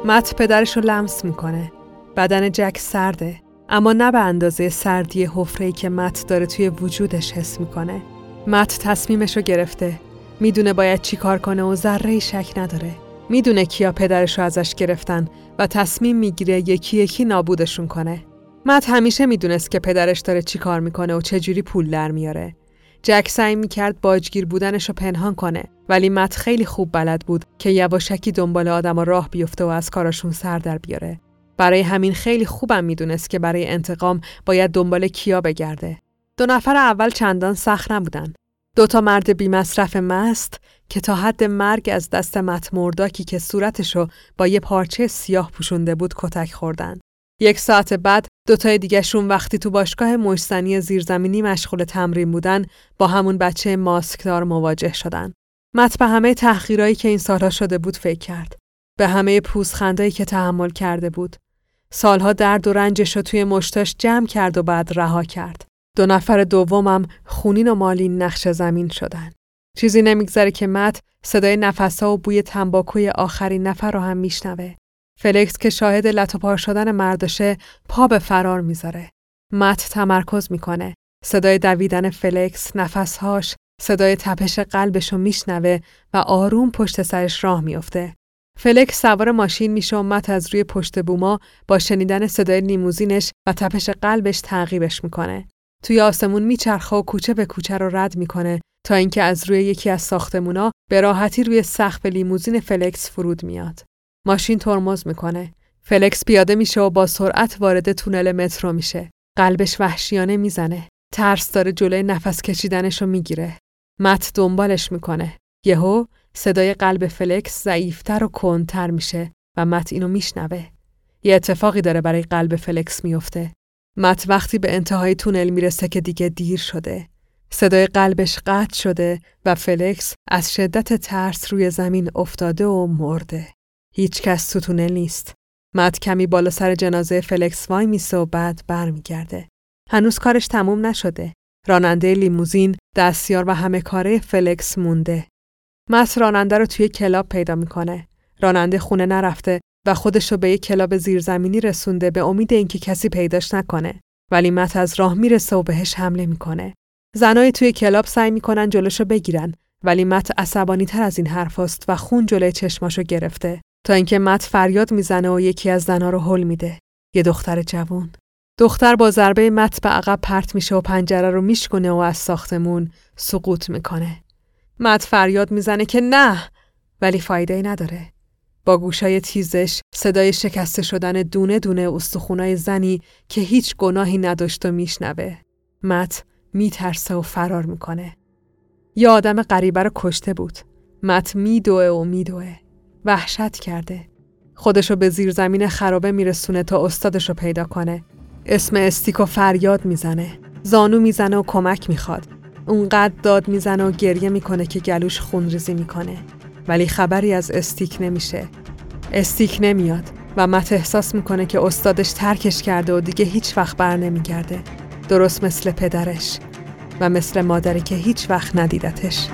مت پدرش رو لمس می‌کنه. بدن جک سرده اما نه به اندازه سردی حفره‌ای که مت داره توی وجودش حس می‌کنه. مت تصمیمش رو گرفته. می‌دونه باید چی کار کنه و ذره شک نداره. می‌دونه کیا پدرش رو ازش گرفتن و تصمیم می‌گیره یکی یکی نابودشون کنه. مت همیشه می‌دونست که پدرش داره چی کار می‌کنه و چجوری پول در میاره. جک سعی می‌کرد باجگیر بودنش رو پنهان کنه ولی مت خیلی خوب بلد بود که یواشکی دنبال آدم و راه بیفته و از کاراشون سر در بیاره. برای همین خیلی خوبم می‌دونست که برای انتقام باید دنبال کیا بگرده. دو نفر اول چندان سخت نبودن. دو تا مرد بیمصرف مست که تا حد مرگ از دست مت مرداکی که صورتشو با یه پارچه سیاه پوشونده بود کتک خوردن. یک ساعت بعد دوتای دیگهشون وقتی تو باشگاه مشتنی زیرزمینی مشغول تمرین بودن با همون بچه ماسکدار مواجه شدن. مت به همه تحقیرایی که این سالها شده بود فکر کرد. به همه پوزخندایی که تحمل کرده بود. سالها درد و رنجش رو توی مشتاش جمع کرد و بعد رها کرد. دو نفر دومم خونین و مالین نقش زمین شدن. چیزی نمیگذره که مت صدای نفسها و بوی تنباکوی آخرین نفر رو هم میشنوه. فلکس که شاهد لت‌وپار شدن مردشه پا به فرار می‌ذاره. مت تمرکز می‌کنه. صدای دویدن فلکس، نفسهاش، صدای تپش قلبشو میشنوه و آروم پشت سرش راه میافته. فلکس سوار ماشین میشه و مت از روی پشت بوما با شنیدن صدای لیموزینش و تپش قلبش تعقیبش می‌کنه. توی آسمون میچرخه و کوچه به کوچه رو رد می‌کنه تا اینکه از روی یکی از ساختمونا به راحتی روی سقف لیموزین فلکس فرود میاد. ماشین ترمز می‌کنه. فلکس پیاده میشه و با سرعت وارد تونل مترو میشه. قلبش وحشیانه می‌زنه. ترس داره جلوی نفس کشیدنشو می‌گیره. مت دنبالش می‌کنه. یهو صدای قلب فلکس ضعیفتر و کندتر میشه و مت اینو میشنوه. یه اتفاقی داره برای قلب فلکس میفته. مت وقتی به انتهای تونل می‌رسه که دیگه دیر شده. صدای قلبش قطع شده و فلکس از شدت ترس روی زمین افتاده و مرده. هیچ کس تو تونل نیست. مت کمی بالا سر جنازه فلکس وای میسه و بعد برمیگرده. هنوز کارش تموم نشده. راننده لیموزین دستیار و همه کاره فلکس مونده. مت راننده رو توی کلاب پیدا می‌کنه. راننده خونه نرفته و خودش رو به یک کلاب زیرزمینی رسونده به امید اینکه کسی پیداش نکنه. ولی مت از راه می‌رسه و بهش حمله می‌کنه. زنای توی کلاب سعی می‌کنن جلوشو بگیرن ولی مت عصبانی تر از این حرفاست و خون جلوی چشماشو گرفته. تا اینکه مت فریاد می‌زنه و یکی از زنها رو هل میده. یه دختر جوون. دختر با ضربه مت به عقب پرت میشه و پنجره رو میشکنه و از ساختمون سقوط می‌کنه. مت فریاد می‌زنه که نه ولی فایده ای نداره. با گوشای تیزش صدای شکسته شدن دونه دونه استخونای زنی که هیچ گناهی نداشت و میشنوه. مت میترسه و فرار می‌کنه. یه آدم غریبه رو کشته بود. مت میدوه و میدوه. وحشت کرده. خودشو به زیر زمین خرابه میرسونه تا استادشو پیدا کنه. اسم استیکو فریاد می‌زنه. زانو می‌زنه و کمک می‌خواد. اونقدر داد می‌زنه و گریه می‌کنه که گلوش خونریزی می‌کنه. ولی خبری از استیک نمیشه. استیک نمیاد و مت احساس می‌کنه که استادش ترکش کرده و دیگه هیچ وقت بر نمیگرده. درست مثل پدرش و مثل مادری که هیچ وقت ندیدتش.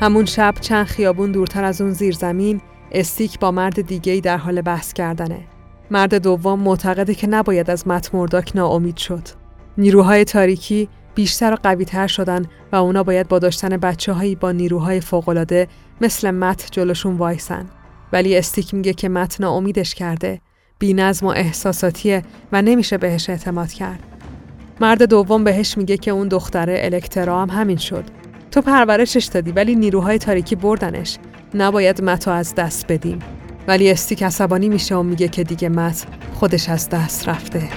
همون شب چند خیابون دورتر از اون زیرزمین استیک با مرد دیگه در حال بحث کردنه. مرد دوم معتقده که نباید از مت مرداک ناامید شد. نیروهای تاریکی بیشتر و قویتر شدن و اونا باید با داشتن بچه هایی با نیروهای فوقالعاده مثل مت جلوشون وایسن. ولی استیک میگه که مت ناامیدش کرده. بی نظم و احساساتیه و نمیشه بهش اعتماد کرد. مرد دوم بهش میگه که اون دختره الکترا هم همین شد. تو پرورشش دادی ولی نیروهای تاریکی بردنش. نباید متا از دست بدیم. ولی استیک عصبانی میشه و میگه که دیگه مت خودش از دست رفته.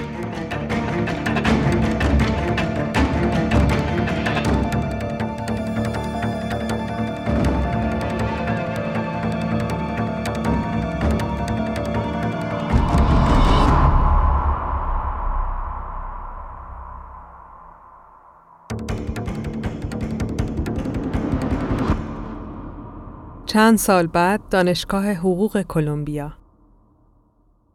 چند سال بعد دانشگاه حقوق کلمبیا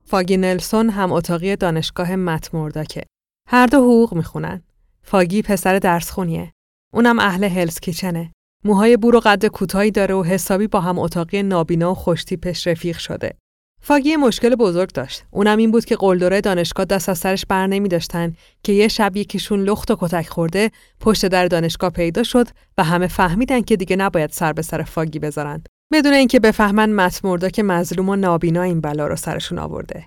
فاگی نلسون هم اتاقی دانشگاه متمرداکه. هر دو حقوق می‌خونن. فاگی پسر درس خونیه. اونم اهل هلز کیچنه. موهای بور و قد کوتاهی داره و حسابی با هم اتاقی نابینا و خوشتیپش رفیق شده. فاگی مشکل بزرگ داشت. اونم این بود که قلدره دانشگاه دست از سرش بر نمی داشتن که یه شب یکیشون لخت و کتک خورده پشت در دانشگاه پیدا شد و همه فهمیدن که دیگه نباید سر به سر فاگی بذارن. بدون اینکه بفهمن مت مردا که مظلوم و نابینا این بلا رو سرشون آورده.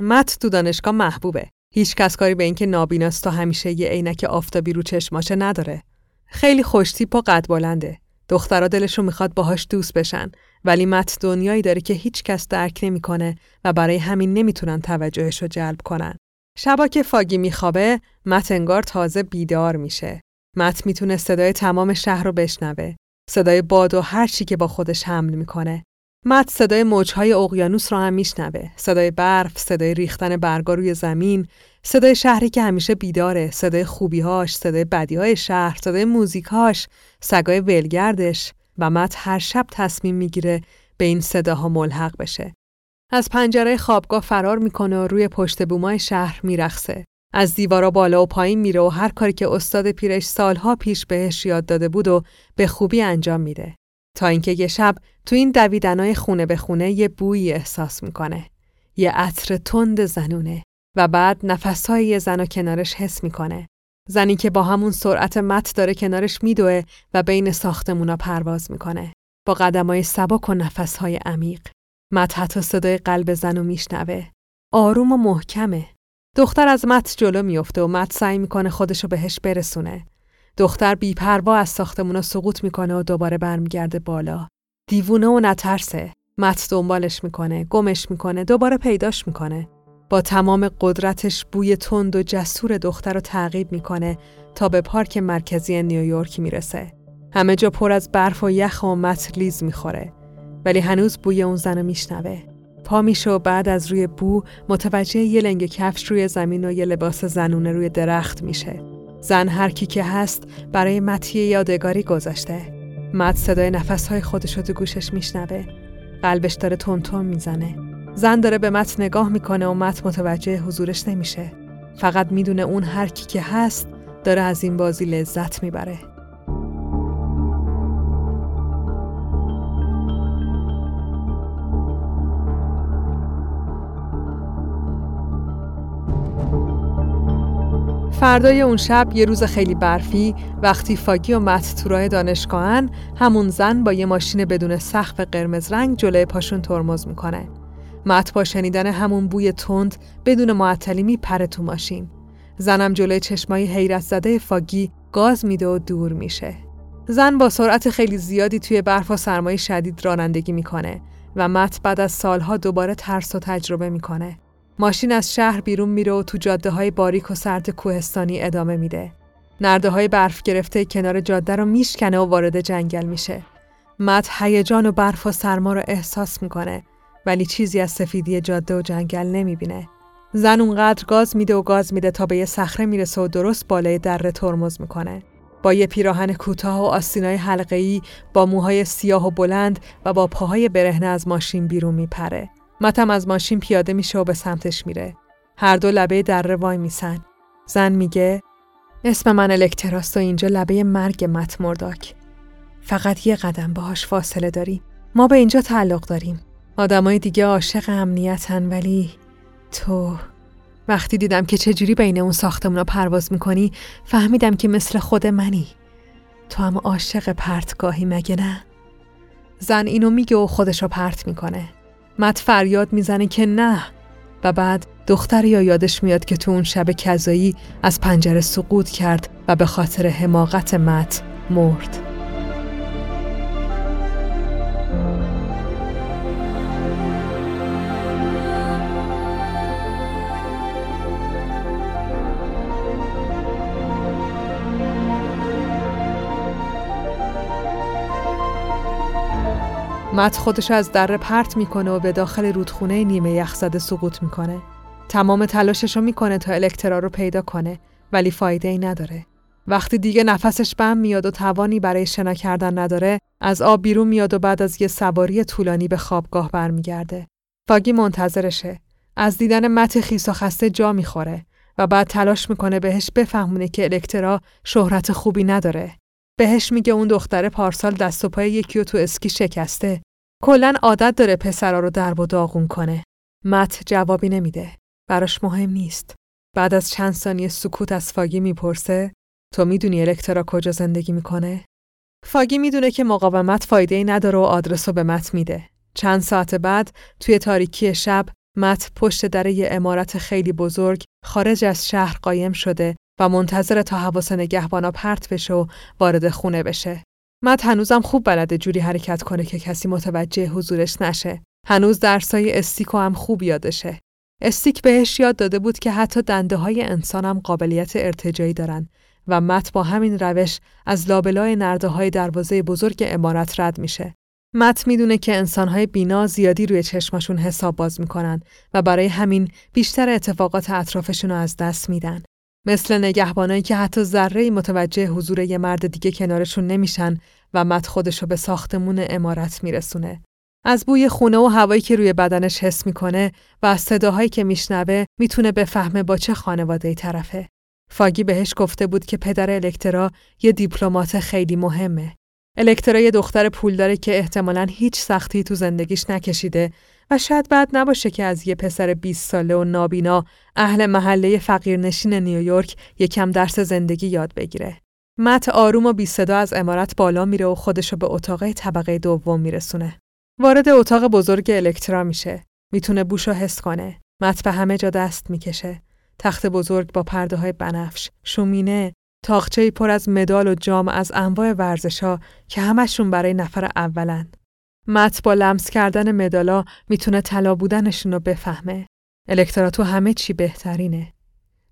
مت تو دانشگاه محبوبه. هیچ کس کاری به اینکه نابیناست تا همیشه یه عینک آفتابی رو چشماشه نداره. خیلی خوشتیپ و قد بلنده. دخترها دلشون می‌خواد باهاش دوست بشن ولی مت دنیایی داره که هیچ کس درک نمی‌کنه و برای همین نمی‌تونن توجهش رو جلب کنن. شبا که فاگی میخوابه مت انگار تازه بیدار میشه. مت می‌تونه صدای تمام شهر رو بشنوه. صدای باد و هر چی که با خودش حمل می‌کنه. مت صدای موجهای اقیانوس رو هم میشنوه. صدای برف، صدای ریختن برگا روی زمین، صدای شهری که همیشه بیداره، صدای خوبیهاش، صدای بدیهای شهر، صدای موزیکاش، سگای ولگردش و مت هر شب تصمیم می‌گیره به این صداها ملحق بشه. از پنجره خوابگاه فرار می‌کنه و روی پشت بومای شهر میرخصه. از دیوارا بالا و پایین میره و هر کاری که استاد پیرش سالها پیش بهش یاد داده بود و به خوبی انجام میده. تا اینکه یه شب تو این دویدنای خونه به خونه یه بویی احساس می‌کنه. یه عطر تند زنونه و بعد نفسهای یه زن و کنارش حس می‌کنه. زنی که با همون سرعت مت داره کنارش میدوه و بین ساختمونا پرواز می‌کنه. با قدمای سبک و نفسهای عمیق. مت حتی صدای قلب زن و میشنوه. آروم و محکمه. دختر از مت جلو میفته و مت سعی می‌کنه خودشو بهش برسونه. دختر بیپروا از ساختمونا سقوط می‌کنه و دوباره برمیگرده بالا. دیوونه و نترسه. مت دنبالش می‌کنه، گمش می‌کنه، دوباره پیداش می‌کنه. با تمام قدرتش بوی تند و جسور دختر رو تعقیب می‌کنه تا به پارک مرکزی نیویورک می‌رسه. همه جا پر از برف و یخ و مت لیز می‌خوره. ولی هنوز بوی اون زن رو میشنوه. پا میشه و بعد از روی بو متوجه یه لنگ کفش روی زمین و یه لباس زنونه روی درخت میشه. زن هر کی که هست برای متی یادگاری گذاشته. مت صدای نفسهای خودش رو تو گوشش میشنوه. قلبش داره تون می‌زنه. زن داره به مت نگاه می‌کنه و مت متوجه حضورش نمیشه. فقط می‌دونه اون هر کی که هست داره از این بازی لذت می‌بره. فردای اون شب یه روز خیلی برفی وقتی فاگی و مت تو راه دانشگاهن همون زن با یه ماشین بدون سقف قرمز رنگ جلوی پاشون ترمز می‌کنه. مت با شنیدن همون بوی تند بدون معطلی میپره تو ماشین. زنم جلوی چشمای حیرت زده فاگی گاز میده و دور میشه. زن با سرعت خیلی زیادی توی برف و سرمایه شدید رانندگی می‌کنه و مت بعد از سالها دوباره ترس و تجربه می‌کنه. ماشین از شهر بیرون میره و تو جاده های باریک و سرد کوهستانی ادامه میده. نرده های برف گرفته کنار جاده رو میشکنه و وارد جنگل میشه. مت هیجان و برف و سرما رو احساس می‌کنه ولی چیزی از سفیدی جاده و جنگل نمی‌بینه. زن اونقدر گاز میده و گاز میده تا به یه صخره می‌رسه و درست بالای دره ترمز می‌کنه. با یه پیراهن کوتاه و آستینای حلقه‌ای با موهای سیاه و بلند و با پاهای برهنه از ماشین بیرون میپره. متم از ماشین پیاده میشه و به سمتش میره. هر دو لبه دره وای میسن. زن میگه اسم من الکتراست و اینجا لبه مرگ مت مرداک. فقط یه قدم باهاش فاصله داریم. ما به اینجا تعلق داریم. آدمای دیگه عاشق امنیتن ولی تو وقتی دیدم که چجوری بین اون ساختمونا پرواز می‌کنی فهمیدم که مثل خود منی. تو هم عاشق پرتگاهی مگه نه؟ زن اینو میگه و خودشو پرت می‌کنه. مت فریاد می‌زنه که نه. و بعد دختر یا یادش میاد که تو اون شب کذایی از پنجره سقوط کرد و به خاطر حماقت مت مرد. مت خودش از دره پرت می‌کنه و به داخل رودخونه نیمه یخزده سقوط می‌کنه. تمام تلاشش رو می‌کنه تا الکترا رو پیدا کنه ولی فایده ای نداره. وقتی دیگه نفسش بم میاد و توانی برای شنا کردن نداره، از آب بیرون میاد و بعد از یه سواری طولانی به خوابگاه برمیگرده. فاگی منتظرشه. از دیدن مت خیس و خسته جا می‌خوره و بعد تلاش می‌کنه بهش بفهمونه که الکترا شهرت خوبی نداره. بهش میگه اون دختر پارسال دست و پای یکی و تو اسکی شکسته کلا عادت داره پسرا رو درب و داغون کنه. مت جوابی نمیده. براش مهم نیست. بعد از چند ثانیه سکوت از فاگی می‌پرسه تو می‌دونی الکترا کجا زندگی می‌کنه؟ فاگی می‌دونه که مقاومت فایده ای نداره و آدرس رو به مت میده. چند ساعت بعد توی تاریکی شب مت پشت در یه امارت خیلی بزرگ خارج از شهر قایم شده و منتظر تا حواس نگهبانا پرت بشه و وارد خونه بشه. مت هنوزم خوب بلده جوری حرکت کنه که کسی متوجه حضورش نشه. هنوز درسای استیکو هم خوب یادشه. استیک بهش یاد داده بود که حتی دنده های انسان هم قابلیت ارتجایی دارن و مت با همین روش از لابلای نرده های دروازه بزرگ امارت رد میشه. مت می‌دونه که انسانهای بینا زیادی روی چشماشون حساب باز می‌کنن و برای همین بیشتر اتفاقات اطرافشون رو از دست میدن. مثل نگهبانایی که حتی ذره متوجه حضور یه مرد دیگه کنارشون نمیشن و مت خودشو به ساختمون امارت میرسونه. از بوی خونه و هوایی که روی بدنش حس می‌کنه و از صداهایی که میشنوه می‌تونه بفهمه با چه خانواده طرفه. فاگی بهش گفته بود که پدر الکترا یه دیپلمات خیلی مهمه. الکترا یه دختر پول داره که احتمالا هیچ سختی تو زندگیش نکشیده و شاید بعد نباشه که از یه پسر 20 ساله و نابینا اهل محله فقیرنشین نیویورک یکم درس زندگی یاد بگیره. مت آروم و بی صدا از امارت بالا میره و خودشو به اتاق طبقه دوم میرسونه. وارد اتاق بزرگ الکترا میشه. می‌تونه بوشو حس کنه. مت به همه جا دست می‌کشه. تخت بزرگ با پرده های بنفش، شومینه، تاقچه پر از مدال و جام از انواع ورزشا که همشون برای نفر اولن. مت با لمس کردن مدالا می‌تونه طلا بودنشون رو بفهمه. الکترا تو همه چی بهترینه.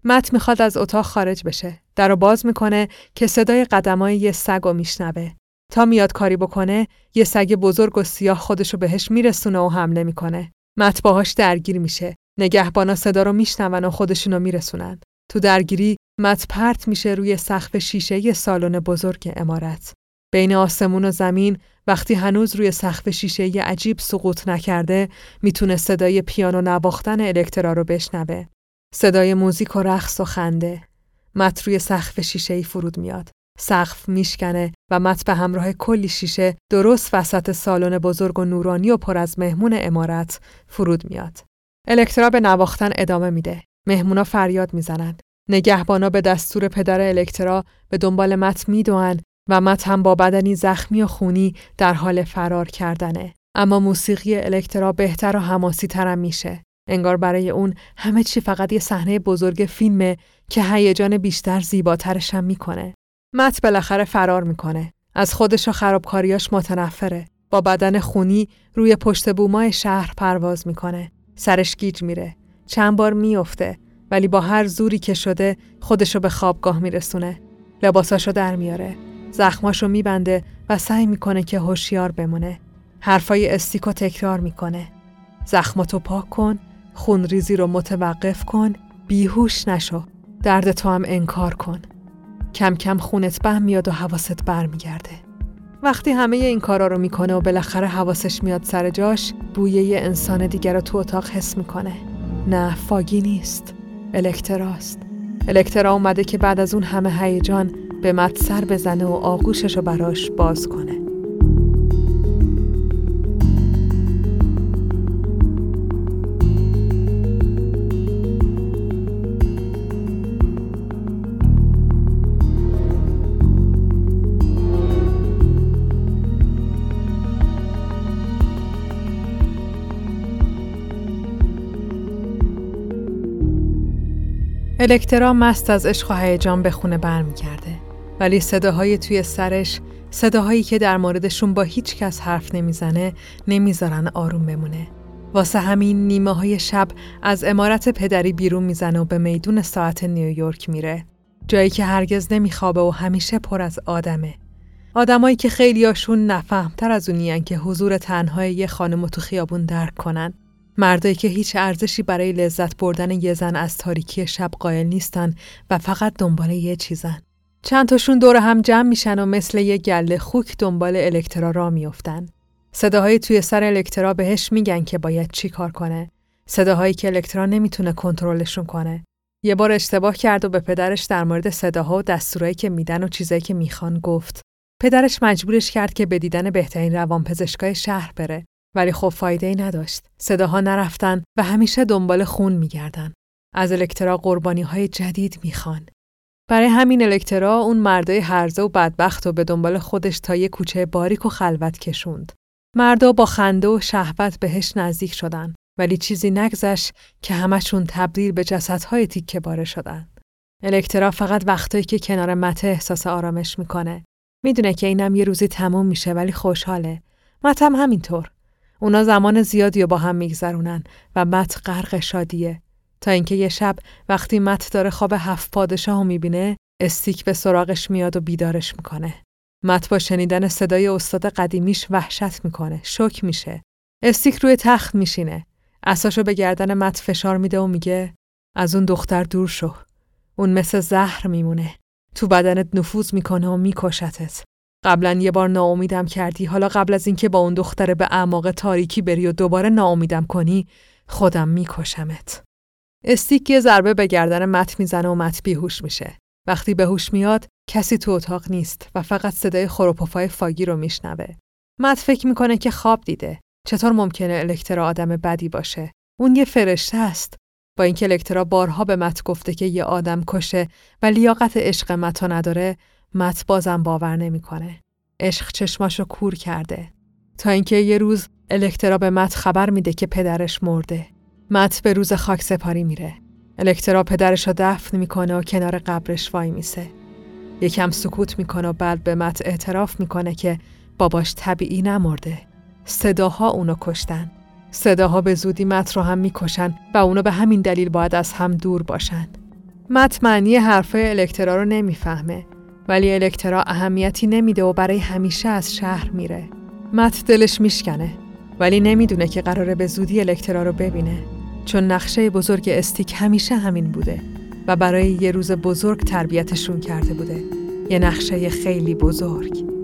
مت می‌خواد از اتاق خارج بشه. در رو باز می‌کنه که صدای قدمای یه سگ رو میشنوه. تا میاد کاری بکنه، یه سگ بزرگ و سیاه خودشو بهش میرسونه و حمله می‌کنه. مت باهاش درگیر میشه. نگهبانا صدا رو میشنون و خودشونو میرسونن. تو درگیری مت پرت میشه روی سقف شیشه سالن بزرگ امارت. بین آسمون و زمین وقتی هنوز روی سقف شیشه ی عجیب سقوط نکرده می‌تونه صدای پیانو نواختن الکترا رو بشنوه. صدای موزیک و رقص و خنده. مت روی سقف شیشه ای فرود میاد. سقف میشکنه و مت به همراه کلی شیشه درست وسط سالن بزرگ و نورانی و پر از مهمون امارت فرود میاد. الکترا به نواختن ادامه میده. مهمونا فریاد می‌زنند. نگهبانا به دستور پدر الکترا به دنبال مت میدوئن و هم با بدنی زخمی و خونی در حال فرار کردنه. اما موسیقی الکترا بهتر و حماسی ترم میشه. انگار برای اون همه چی فقط یه صحنه بزرگ فیلمه که هیجان بیشتر زیباترش هم می‌کنه. مت بالاخره فرار می‌کنه. از خودش و خرابکاریاش متنفره. با بدن خونی روی پشت بومای شهر پرواز می‌کنه. سرش گیج میره. چند بار میافته ولی با هر زوری که شده خودشو به خوابگاه میرسونه. لباساشو در میاره. زخماشو میبنده و سعی می‌کنه که هوشیار بمونه. حرفای استیکو تکرار می‌کنه. زخماتو پاک کن، خونریزی رو متوقف کن، بیهوش نشو. درد تو هم انکار کن. کم کم خونت بهم میاد و حواست برمیگرده. وقتی همه این کارا رو می‌کنه و بالاخره حواسش میاد سر جاش بوی یه انسان دیگر رو تو اتاق حس می‌کنه نه فاگی نیست الکتراست الکترا اومده که بعد از اون همه هیجان به مت سر بزنه و آغوشش رو براش باز کنه. الکترا مست از عشق و هیجان به خونه برمیگرده. ولی صداهای توی سرش صداهایی که در موردشون با هیچ کس حرف نمی‌زنه نمی‌ذارن آروم بمونه. واسه همین نیمه های شب از امارت پدری بیرون می‌زنه و به میدون ساعت نیویورک میره. جایی که هرگز نمیخوابه و همیشه پر از آدمه. آدمایی که خیلیاشون نفهمتر از اونیان که حضور تنهای یه خانم تو خیابون درک کنن. مردایی که هیچ ارزشی برای لذت بردن یه زن از تاریکی شب قائل نیستن و فقط دنبال یه چیزن. چند تاشون دور هم جمع میشن و مثل یه گله خوک دنبال الکترا را میافتن. صداهای توی سر الکترا بهش میگن که باید چی کار کنه. صداهایی که الکترا نمی‌تونه کنترلشون کنه. یه بار اشتباه کرد و به پدرش در مورد صداها و دستورایی که میدن و چیزایی که می‌خوان گفت. پدرش مجبورش کرد که به دیدن بهترین روانپزشکای شهر بره ولی خب فایده ای نداشت. صداها نرفتن و همیشه دنبال خون میگردن. از الکترا قربانی های جدید می‌خوان. برای همین الکترا اون مردای هرزه و بدبخت و به دنبال خودش تا یه کوچه باریک و خلوت کشوند. مردا با خنده و شهوت بهش نزدیک شدن ولی چیزی نگذشت که همشون تبدیل به جسدهای تیکه باره شدن. الکترا فقط وقتایی که کنار مته احساس آرامش می‌کنه. می‌دونه که اینم یه روزی تموم میشه ولی خوشحاله. متم همینطور. اونا زمان زیادی رو با هم میگذرونن و مت غرق شادیه تا اینکه یه شب وقتی مت داره خواب هفت پادشاه می‌بینه استیک به سراغش میاد و بیدارش می‌کنه. مت با شنیدن صدای استاد قدیمیش وحشت می‌کنه، شک میشه. استیک روی تخت میشینه. اساشو به گردن مت فشار میده و میگه از اون دختر دور شو. اون مثل زهر میمونه. تو بدنت نفوذ می‌کنه و میکشتت. قبلا یه بار ناامیدم کردی حالا قبل از اینکه با اون دختره به اعماق تاریکی بری و دوباره ناامیدم کنی خودم میکشمت استیک یه ضربه به گردن مت می‌زنه و مت بیهوش میشه وقتی به هوش میاد کسی تو اتاق نیست و فقط صدای خروپفای فاگی رو میشنوه مت فکر می‌کنه که خواب دیده چطور ممکنه الکترا آدم بدی باشه اون یه فرشته است با اینکه الکترا بارها به مت گفته که یه آدم کشه و لیاقت عشق متا نداره مت بازم باور نمی‌کنه. عشق چشماشو کور کرده. تا اینکه یه روز الکترا به مت خبر میده که پدرش مرده. مت به روز خاک سپاری میره. الکترا پدرش رو دفن می‌کنه و کنار قبرش وای میسه. یکم سکوت می‌کنه و بعد به مت اعتراف می‌کنه که باباش طبیعی نمرده. صداها اونو کشتن. صداها به زودی مت رو هم می‌کشن و اونو به همین دلیل باید از هم دور باشن. مت معنی حرفای الکترا رو نمی‌فهمه ولی الکترا اهمیتی نمیده و برای همیشه از شهر میره. مت دلش میشکنه ولی نمی‌دونه که قراره به زودی الکترا رو ببینه چون نقشه بزرگ استیک همیشه همین بوده و برای یه روز بزرگ تربیتشون کرده بوده. یه نقشه خیلی بزرگ.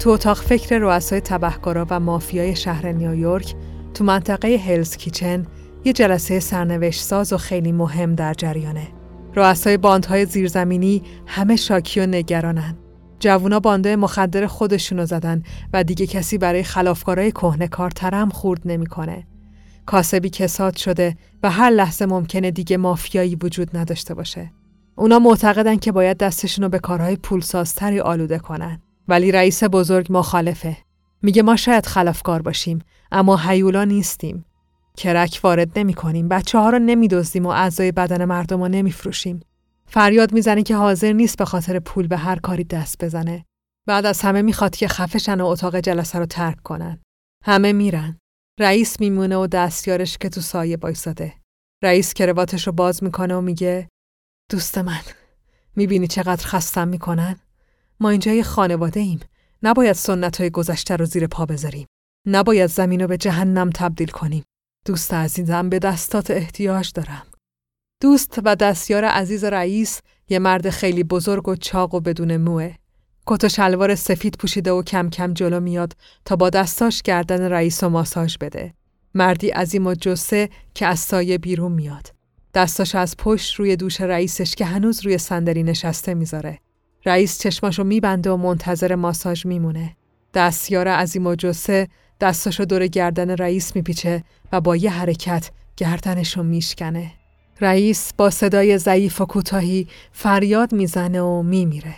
تو اتاق فکر رؤسای تبهکارا و مافیای شهر نیویورک تو منطقه هلز کیچن یه جلسه سرنوشت ساز و خیلی مهم در جریانه. رؤسای باندهای زیرزمینی همه شاکی و نگرانن. جوونا بانده مخدر خودشونو زدن و دیگه کسی برای خلافکارای کهنه کار ترم خورد نمی‌کنه. کاسبی کساد شده و هر لحظه ممکنه دیگه مافیایی وجود نداشته باشه. اونا معتقدن که باید دستشونو به کارهای پولسازتری آلوده کنن. ولی رئیس بزرگ مخالفه. میگه ما شاید خلافکار باشیم اما حیولا نیستیم. کرک وارد نمی کنیم. بچه ها رو نمیدزدیم و اعضای بدن مردم رو نمیفروشیم. فریاد می‌زنه که حاضر نیست به خاطر پول به هر کاری دست بزنه. بعد از همه می‌خواد که خفشن و اتاق جلسه رو ترک کنن. همه میرن. رئیس میمونه و دستیارش که تو سایه بایستاده. رئیس کرواتش رو باز می‌کنه و میگه دوست من می‌بینی چقدر خستم می‌کنن؟ ما اینجا یه خانواده ایم. نباید سنت های گذشته رو زیر پا بذاریم. نباید زمین رو به جهنم تبدیل کنیم. دوست عزیزم به دستات احتیاج دارم. دوست و دستیار عزیز رئیس یه مرد خیلی بزرگ و چاق و بدون موه. کت و شلوار سفید پوشیده و کم کم جلو میاد تا با دستاش گردن رئیس و ماساژ بده. مردی عظیم و جسه که از سایه بیرون میاد. دستاش از پشت روی دوش رئیسش که هنوز روی صندلی نشسته می‌ذاره. رئیس چشماشو میبنده و منتظر ماساژ میمونه. دستیار عظیم و جسه دستاشو دور گردن رئیس میپیچه و با یه حرکت گردنشو میشکنه. رئیس با صدای ضعیف و کوتاهی فریاد می‌زنه و میمیره.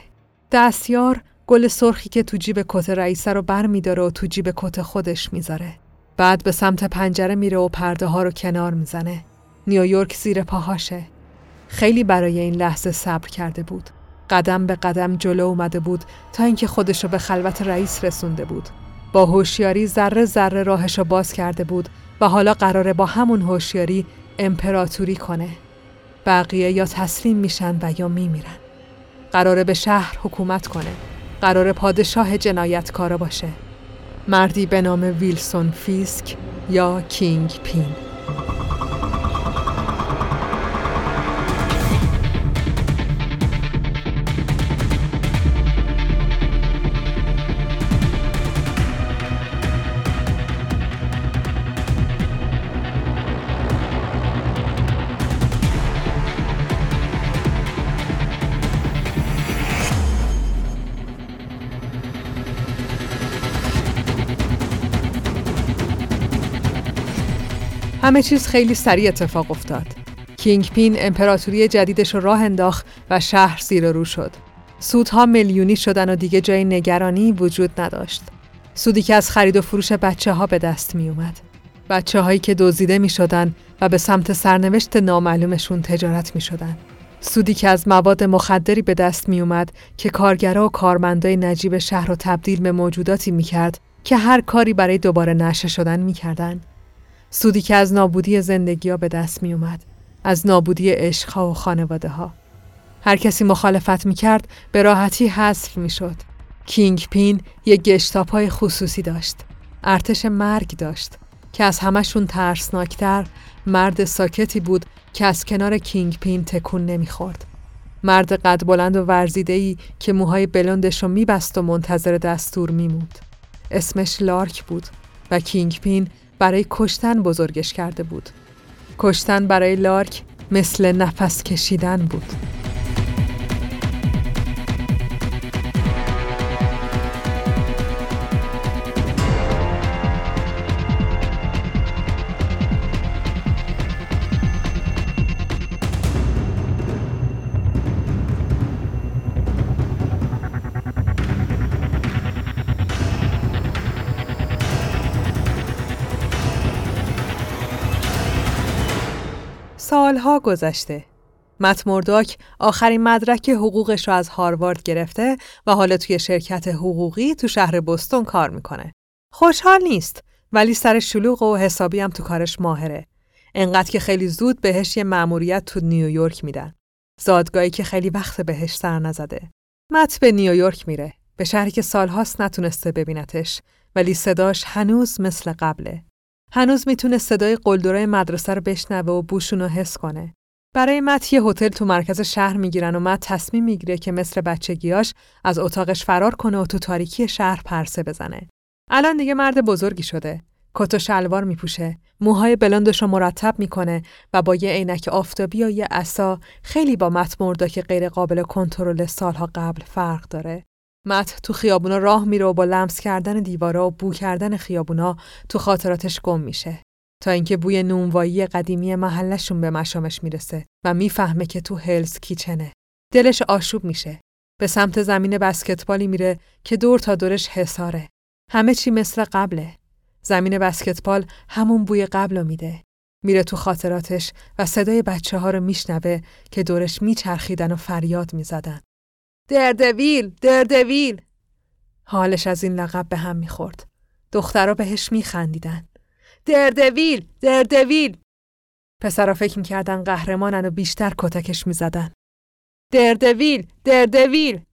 دستیار گل سرخی که تو جیب کت رئیسه رو بر میداره و تو جیب کت خودش می‌ذاره. بعد به سمت پنجره میره و پرده ها رو کنار می‌زنه. نیویورک زیر پاهاشه. خیلی برای این لحظه صبر کرده بود. قدم به قدم جلو اومده بود تا اینکه خودشو به خلوت رئیس رسونده بود. با هوشیاری ذره ذره راهشو باز کرده بود و حالا قراره با همون هوشیاری امپراتوری کنه. بقیه یا تسلیم میشن و یا میمیرن. قراره به شهر حکومت کنه. قرار پادشاه جنایتکارا باشه. مردی به نام ویلسون فیسک یا کینگ پین. همه چیز خیلی سریع اتفاق افتاد. کینگ پین امپراتوری جدیدش رو راه انداخت و شهر زیر رو شد. سودها میلیونی شدن و دیگه جای نگرانی وجود نداشت. سودی که از خرید و فروش بچه ها به دست می اومد. بچه هایی که دزدیده می شدن و به سمت سرنوشت نامعلومشون تجارت می شدن. سودی که از مواد مخدری به دست می اومد که کارگرا و کارمندای نجیب شهر رو تبدیل به موجوداتی می کرد که هر کاری برای دوباره نشه شدن می کردن. سودی که از نابودی زندگی ها به دست می اومد. از نابودی عشقها و خانواده ها. هر کسی مخالفت می کرد به راحتی حذف می شد. کینگ پین یک گشتاپ های خصوصی داشت. ارتش مرگ داشت که از همشون ترسناکتر مرد ساکتی بود که از کنار کینگ پین تکون نمی‌خورد. مرد قد بلند و ورزیدهی که موهای بلندش رو میبست و منتظر دستور میموند. اسمش لارک بود و کینگ پین برای کشتن بزرگش کرده بود. کشتن برای لارک مثل نفس کشیدن بود. گذشته. مت مرداک آخرین مدرک حقوقش رو از هاروارد گرفته و حالا توی شرکت حقوقی تو شهر بستون کار می‌کنه. خوشحال نیست ولی سر شلوغ و حسابی هم تو کارش ماهره. انقدر که خیلی زود بهش یه مأموریت تو نیویورک میدن. زادگاهی که خیلی وقت بهش سر نزده. مت به نیویورک میره. به شهری که سالهاست نتونسته ببینتش ولی صداش هنوز مثل قبله. هنوز می‌تونه صدای قلدرای مدرسه رو بشنوه و بوشون رو حس کنه. برای مت یه هتل تو مرکز شهر می‌گیرن و مت تصمیم می‌گیره که مثل بچگیاش از اتاقش فرار کنه و تو تاریکی شهر پرسه بزنه. الان دیگه مرد بزرگی شده. کت و شلوار میپوشه، موهای بلندش رو مرتب می‌کنه و با یه عینک آفتابی یا یه عصا خیلی با مت مردا که غیر قابل کنترل سالها قبل فرق داره. مت تو خیابونا راه میره و با لمس کردن دیوارا و بو کردن خیابونا تو خاطراتش گم میشه تا اینکه بوی نونوایی قدیمی محلشون به مشامش می‌رسه و می‌فهمه که تو هلز کیچنه. دلش آشوب میشه. به سمت زمین بسکتبالی میره که دور تا دورش حساره. همه چی مثل قبله. زمین بسکتبال همون بوی قبل میده. میره تو خاطراتش و صدای بچه ها رو میشنوه که دورش میچرخیدن و فریاد می‌زدن. دردویل! دردویل! حالش از این لقب به هم می‌خورد. دخترها بهش میخندیدن. دردویل! دردویل! پسرا فکر می‌کردن قهرمانن و بیشتر کتکش می‌زدن. دردویل! دردویل!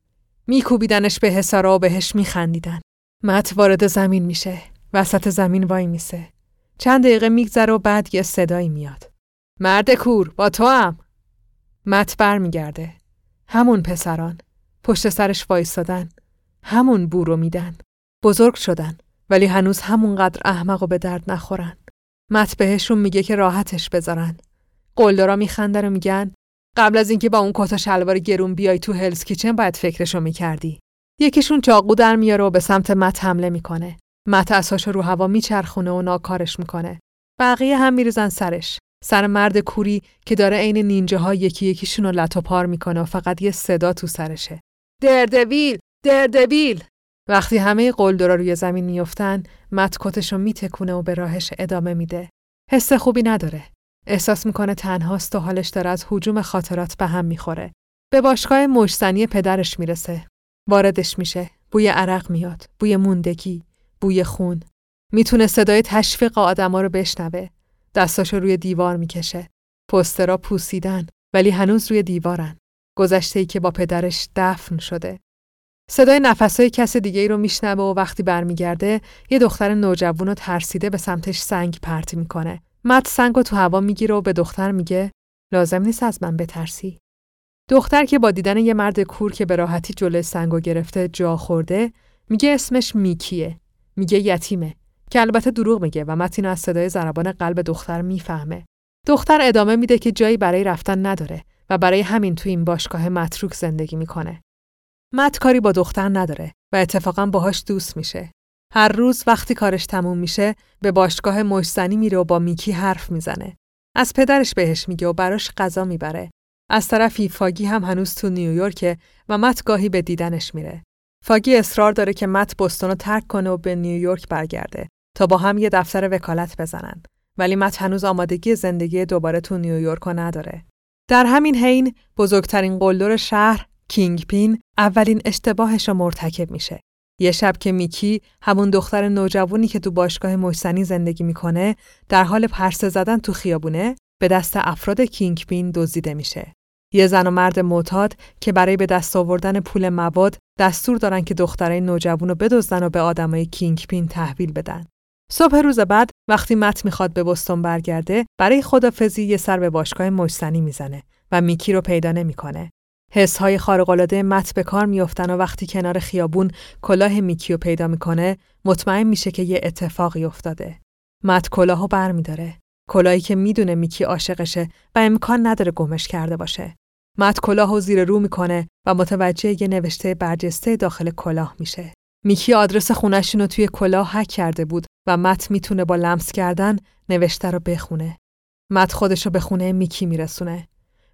میکوبیدنش به حسارا و بهش میخندیدن. مت وارد زمین میشه. وسط زمین وای میسه. چند دقیقه میگذره و بعد یه صدایی میاد. مرد کور با تو هم. مت برمیگرده. همون پسران. پشت سرش وایستادن. همون بورو میدن. بزرگ شدن. ولی هنوز همونقدر احمق و به درد نخورن. مت بهشون میگه که راحتش بذارن. قلدرا میخندن و میگن قبل از اینکه با اون کتا شلوار گرون بیای تو هلز کیچن باید فکرشو می‌کردی. یکیشون چاقو در میاره و به سمت مت حمله می‌کنه. مت اساشو رو هوا میچرخونه و ناکارش می‌کنه. بقیه هم میریزن سرش. سر مرد کوری که داره عین نینجه ها یکی یکیشون رو پار می‌کنه و فقط یه صدا تو سرشه. دردویل! دردویل! وقتی همه قلدرا روی زمین میفتن، مت کتشو میتکونه و به راهش ادامه میده. حس خوبی نداره. احساس می‌کنه تنهاست و حالش داره از حجوم خاطرات به هم می‌خوره. به باشگاه مشتنی پدرش می‌رسه. واردش میشه. بوی عرق میاد. بوی موندگی. بوی خون. می‌تونه صدای تشویق آدما رو بشنوه. دستاشو روی دیوار می‌کشه. پسترا پوسیدن ولی هنوز روی دیوارن. گذشته ای که با پدرش دفن شده. صدای نفسهای کس دیگه ای رو میشنوه و وقتی برمیگرده یه دختر نوجوون و ترسیده به سمتش سنگ پرتی می‌کنه. مت سنگ رو تو هوا می‌گیره و به دختر میگه لازم نیست از من بترسی. دختر که با دیدن یه مرد کور که به راحتی جلوی سنگو گرفته جا خورده میگه اسمش میکیه. میگه یتیمه که البته دروغ میگه و مت اینو از صدای ضربان قلب دختر می‌فهمه. دختر ادامه میده که جایی برای رفتن نداره و برای همین تو این باشگاه متروک زندگی می‌کنه. مت کاری با دختر نداره و اتفاقا باهاش دوست میشه. هر روز وقتی کارش تموم میشه به باشگاه مشزنی میره و با میکی حرف می‌زنه. از پدرش بهش میگه و براش غذا می‌بره. از طرفی فاگی هم هنوز تو نیویورکه و مت گاهی به دیدنش میره. فاگی اصرار داره که مت بستون رو ترک کنه و به نیویورک برگرده تا با هم یه دفتر وکالت بزنن. ولی مت هنوز آمادگی زندگی دوباره تو نیویورک نداره. در همین حین بزرگترین قلدر شهر کینگ پین اولین اشتباهش رو مرتکب میشه. یه شب که میکی همون دختر نوجوانی که تو باشگاه محسنی زندگی می‌کنه در حال پرسه زدن تو خیابونه به دست افراد کینگ پین دزدیده میشه. یه زن و مرد معتاد که برای به دست آوردن پول مواد دستور دارن که دخترای نوجوان رو بدزدن و به آدمای کینگ پین تحویل بدن. صبح روز بعد وقتی مت می‌خواد به بستون برگرده برای خدافزی یه سر به باشگاه مجسنی می‌زنه و میکی رو پیدا نمی‌کنه. حسهای خارق‌العاده مت به کار میافتن و وقتی کنار خیابون کلاه میکی رو پیدا می‌کنه مطمئن میشه که یه اتفاقی افتاده. مت کلاهو برمیداره. کلاهی که می‌دونه میکی عاشقشه و امکان نداره گمش کرده باشه. مت کلاهو زیر رو می‌کنه و متوجه یه نوشته برجسته داخل کلاه میشه. میکی آدرس خونشون رو توی کلاه هک کرده بود و مت می‌تونه با لمس کردن نوشته رو بخونه. مت خودش رو به خونه میکی میرسونه.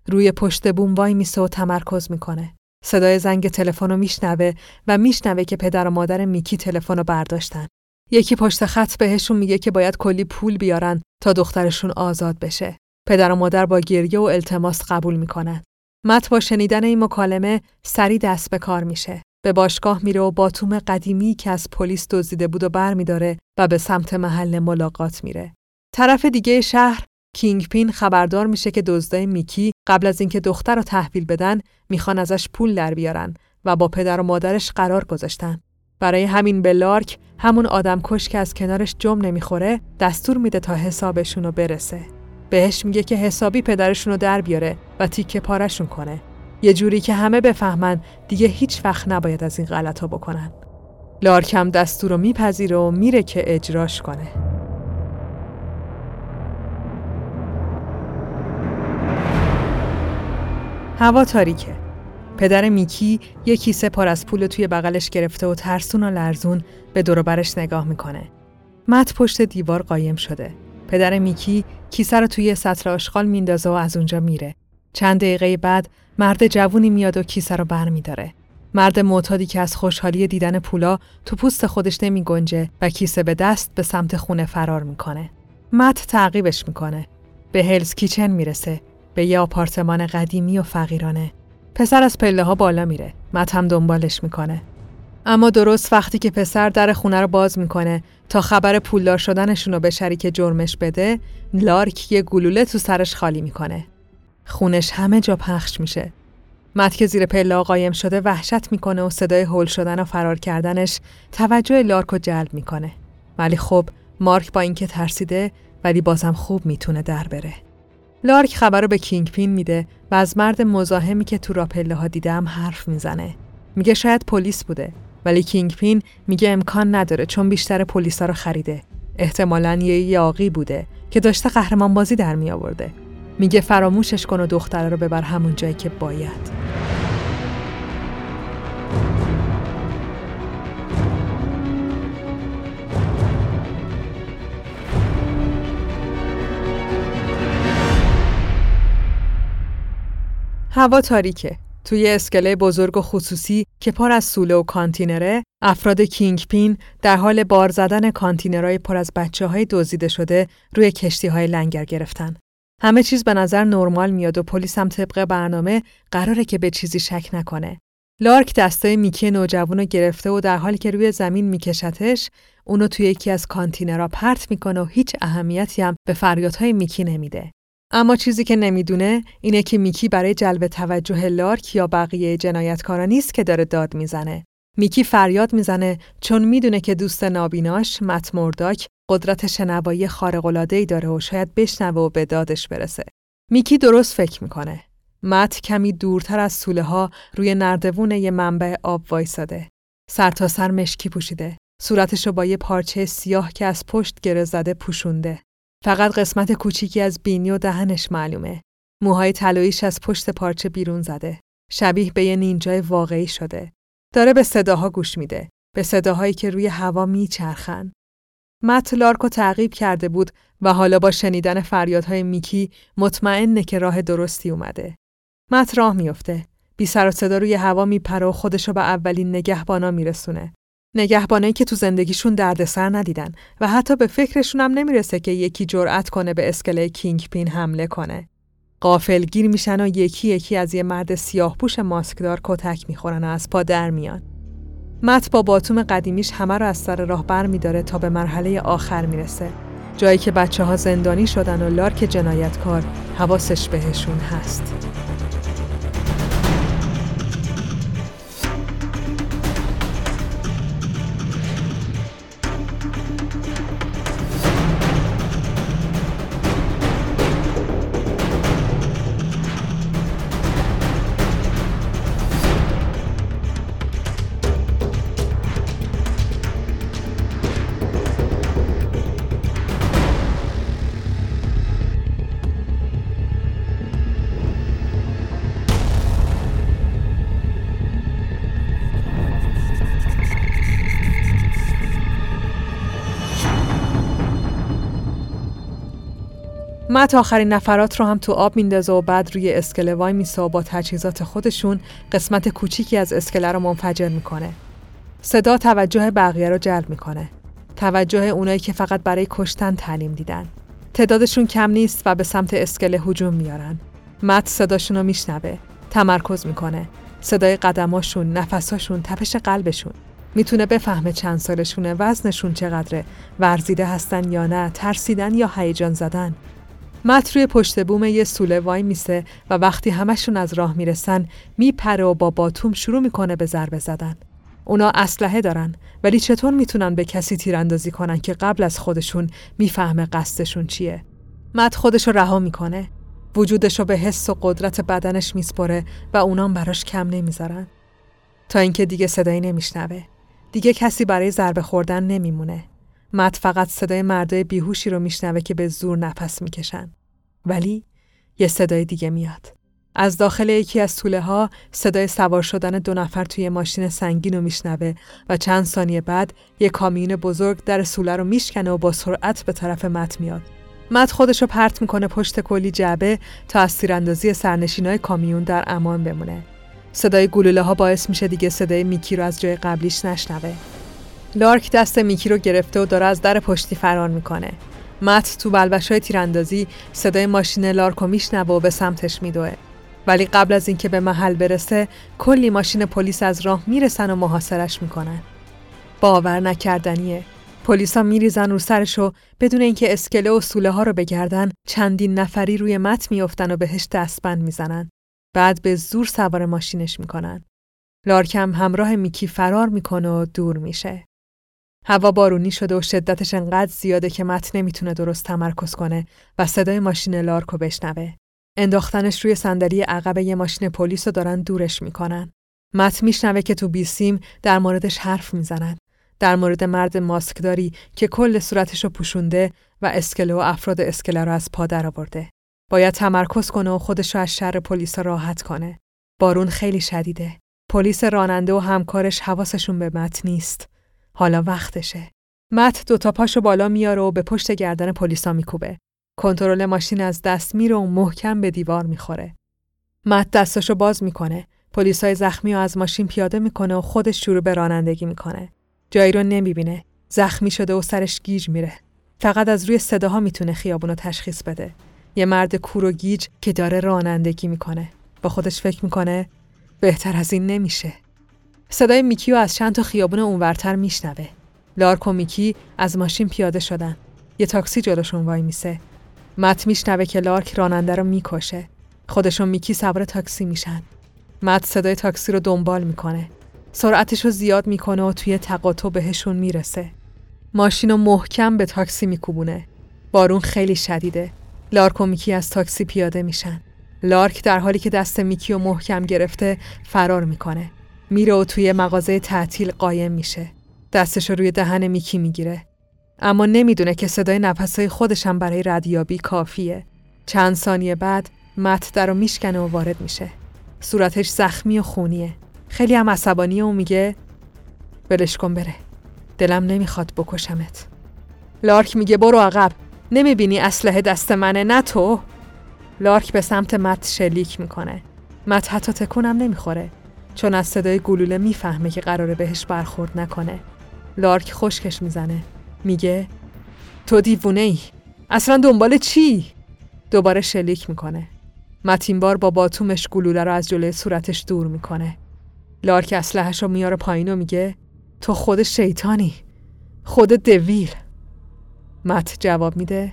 روی پشت بوم وای میسه و تمرکز می‌کنه. صدای زنگ تلفن رو میشنوه و میشنوه که پدر و مادر میکی تلفن رو برداشتن. یکی پشت خط بهشون میگه که باید کلی پول بیارن تا دخترشون آزاد بشه. پدر و مادر با گریه و التماس قبول می‌کنن. مت با شنیدن این مکالمه سری دست به کار میشه. به باشگاه میره و باتوم قدیمی که از پلیس دزدیده بود و برمیداره و به سمت محل ملاقات میره. طرف دیگه شهر کینگ پین خبردار میشه که دزدای میکی قبل از اینکه دختر رو تحویل بدن می‌خوان ازش پول در بیارن و با پدر و مادرش قرار گذاشتن. برای همین به لارک همون آدم کش که از کنارش جم نمی‌خوره دستور میده تا حسابشون رو برسه. بهش میگه که حسابی پدرشون رو در بیاره و تیکه پارشون کنه. یه جوری که همه بفهمن دیگه هیچ وقت نباید از این غلط ها بکنن. لارکم دستور رو میپذیره و میره که اجراش کنه. هوا تاریکه. پدر میکی یه کیسه پر از پول توی بغلش گرفته و ترسون و لرزون به برش نگاه می‌کنه. مت پشت دیوار قایم شده. پدر میکی کیسه رو توی سطل آشغال میندازه و از اونجا میره. چند دقیقه بعد مرد جوونی میاد و کیسه رو بر میداره. مرد معتادی که از خوشحالی دیدن پولا تو پوست خودش نمی گنجه و کیسه به دست به سمت خونه فرار می‌کنه. مت تعقیبش می‌کنه. به هلز کیچن می‌رسه. به یه آپارتمان قدیمی و فقیرانه. پسر از پله ها بالا میره. مت هم دنبالش می‌کنه. اما درست وقتی که پسر در خونه رو باز می‌کنه تا خبر پولدار شدنشون رو به شریک جرمش بده، لارک یه گلوله تو سرش خالی می‌کنه. خونش همه جا پخش میشه. مت که زیر پله قایم شده وحشت می‌کنه و صدای هول شدن و فرار کردنش توجه لارک رو جلب می‌کنه. ولی خب مارک با اینکه ترسیده ولی بازم خوب می‌تونه در بره. لارک خبر رو به کینگ پین میده و از مرد مزاحمی که تو را پله ها دیدم حرف می‌زنه. میگه شاید پلیس بوده ولی کینگ پین میگه امکان نداره چون بیشتر پلیسا رو خریده. احتمالاً یه یاقی بوده که داشته قهرمان بازی در می آورده. میگه فراموشش کن و دختره رو ببر همون جایی که باید. هوا تاریکه. توی اسکله بزرگ و خصوصی که پر از سوله و کانتینره، افراد کینگ پین در حال بار زدن کانتینرهای پر از بچه های دزدیده شده روی کشتی های لنگر گرفتن. همه چیز به نظر نرمال میاد و پلیس هم طبق برنامه قراره که به چیزی شک نکنه. لارک دستای میکی نوجوان گرفته و در حالی که روی زمین میکشتش اونو توی یکی از کانتینرها پرت می‌کنه و هیچ اهمیتی هم به فریادهای میکی نمیده. اما چیزی که نمی‌دونه اینه که میکی برای جلب توجه لارک یا بقیه جنایتکارا نیست که داره داد می‌زنه. میکی فریاد می‌زنه چون می‌دونه که دوست نابیناش مت مرداک قدرت شنوایی خارق‌العاده‌ای داره و شاید بشنوه و به دادش برسه. میکی درست فکر می‌کنه. مت کمی دورتر از سوله ها روی نردوون یه منبع آب وایساده. سر تا سر مشکی پوشیده. صورتشو با یه پارچه سیاه که از پشت گره زده پوشونده. فقط قسمت کوچیکی از بینی و دهنش معلومه. موهای طلاییش از پشت پارچه بیرون زده. شبیه به یه نینجای واقعی شده. داره به صداها گوش میده. به صداهایی که روی هوا میچرخن. مت لارکو تعقیب کرده بود و حالا با شنیدن فریادهای میکی مطمئنه که راه درستی اومده. مت راه میفته. بی سر و صدا روی هوا میپره و خودشو به اولین نگهبانا میرسونه. نگهبانایی که تو زندگیشون دردسر ندیدن و حتی به فکرشون هم نمی‌رسه که یکی جرأت کنه به اسکله کینگ پین حمله کنه. قافل گیر میشن و یکی یکی از یه مرد سیاه پوش ماسکدار کتک می‌خورن و از پا در میان. مت با باتوم قدیمیش همه رو از سر راه بر میداره تا به مرحله آخر می‌رسه. جایی که بچه ها زندانی شدن و لارک جنایتکار حواسش بهشون هست. مت آخرین نفرات رو هم تو آب میندازه و بعد روی اسکله وای میسه و با تجهیزات خودشون قسمت کوچیکی از اسکله رو منفجر می‌کنه. صدا توجه بقیه رو جلب می‌کنه. توجه اونایی که فقط برای کشتن تعلیم دیدن. تعدادشون کم نیست و به سمت اسکله هجوم میارن. مت صداشون رو میشنوه. تمرکز می‌کنه. صدای قدماشون، نفساشون، تپش قلبشون. می‌تونه بفهمه چند سالشونه، وزنشون چقدره، ورزیده هستن یا نه، ترسیدن یا هیجان زدن. مت روی پشت بوم یه سوله وای میسه و وقتی همشون از راه می‌رسن میپره و با باتوم شروع می‌کنه به ضربه زدن. اونا اسلحه دارن ولی چطور می‌تونن به کسی تیراندازی کنن که قبل از خودشون می‌فهمه قصدشون چیه؟ مت خودشو رها می‌کنه. وجودشو به حس و قدرت بدنش میسپره و اونام براش کم نمی‌ذارن. تا اینکه دیگه صدایی نمیشنوه. دیگه کسی برای ضربه خوردن نمیمونه. مت فقط صدای مردای بیهوشی رو میشنوه که به زور نفس می‌کشن. ولی یه صدای دیگه میاد. از داخل یکی از طوله ها صدای سوار شدن دو نفر توی ماشین سنگین رو میشنوه و چند ثانیه بعد یک کامیون بزرگ در سوله رو میشکنه و با سرعت به طرف مت میاد. مت خودش رو پرت می‌کنه پشت کلی جعبه تا از تیراندازی سرنشینای کامیون در امان بمونه. صدای گلوله ها باعث میشه دیگه صدای میکی رو از جای قبلیش نشنوه. لارک دست میکی رو گرفته و داره از در پشتی فرار می‌کنه. مت تو بلبش های تیراندازی صدای ماشین لارک رو میشنوه و به سمتش میدوه. ولی قبل از اینکه به محل برسه کلی ماشین پلیس از راه می‌رسن و محاصرش می‌کنن. باور نکردنیه. پلیسا میریزن رو سرش و بدون اینکه اسکله و سوله ها رو بگردن چندین نفری روی مت میافتن و بهش دستبند می‌زنن. بعد به زور سوار ماشینش می‌کنن. لارکم همراه میکی فرار می‌کنه و دور میشه. هوا بارونی شده و شدتش انقدر زیاده که مت نمی‌تونه درست تمرکز کنه و صدای ماشین لارکو بشنوه. انداختنش روی صندلی عقب یه ماشین پلیس رو دارن دورش می‌کنن. مت میشنوه که تو بیسیم در موردش حرف می‌زنن. در مورد مرد ماسکداری که کل صورتش رو پوشونده و اسکله و افراد اسکله رو از پا آورده. باید تمرکز کنه و خودش رو از شر پلیس راحت کنه. بارون خیلی شدیده. پلیس راننده و همکارش حواسشون به مت نیست. حالا وقتشه. مت دوتا پاشو بالا میاره و به پشت گردن پلیسا میکوبه. کنترل ماشین از دست میره و محکم به دیوار می‌خوره. مت دستاشو باز می‌کنه. پلیسای زخمی رو از ماشین پیاده می‌کنه و خودش شروع به رانندگی می‌کنه. جایی رو نمی‌بینه. زخمی شده و سرش گیج میره. فقط از روی صداها می‌تونه خیابونو تشخیص بده. یه مرد کور و گیج که داره رانندگی می‌کنه. با خودش فکر می‌کنه بهتر از این نمیشه. صدای میکیو از چند تا خیابون اونورتر میشنوه. لارک و میکی از ماشین پیاده شدن. یه تاکسی جلوشون وای میسه. مت میشنوه که لارک راننده رو می‌کشه. خودش و میکی سوار تاکسی میشن. مت صدای تاکسی رو دنبال می‌کنه. سرعتش رو زیاد می‌کنه و توی تقاطع بهشون می‌رسه. ماشین رو محکم به تاکسی میکوبونه. بارون خیلی شدیده. لارک و میکی از تاکسی پیاده میشن. لارک در حالی که دست میکی رو محکم گرفته فرار می‌کنه. میره و توی مغازه تعطیل قایم میشه. دستش روی دهن میکی می‌گیره. اما نمی‌دونه که صدای نفسهای خودشم برای ردیابی کافیه. چند ثانیه بعد مت رو میشکنه و وارد میشه. صورتش زخمی و خونیه. خیلی هم عصبانیه و میگه ولش کن بره. دلم نمی‌خواد بکشمت. لارک میگه برو عقب. نمی‌بینی اسلحه دست منه نه تو؟ لارک به سمت مت شلیک می‌کنه. مت حتی تکونم نمی‌خوره. چون از صدای گلوله می‌فهمه که قراره بهش برخورد نکنه. لارک خشکش می‌زنه. میگه تو دیوونه ای. اصلا دنبال چی؟ دوباره شلیک می‌کنه. متین بار با باتومش گلوله رو از جلوی صورتش دور می‌کنه. لارک اسلحش رو میاره پایین و میگه تو خود شیطانی. خود دویل. مت جواب میده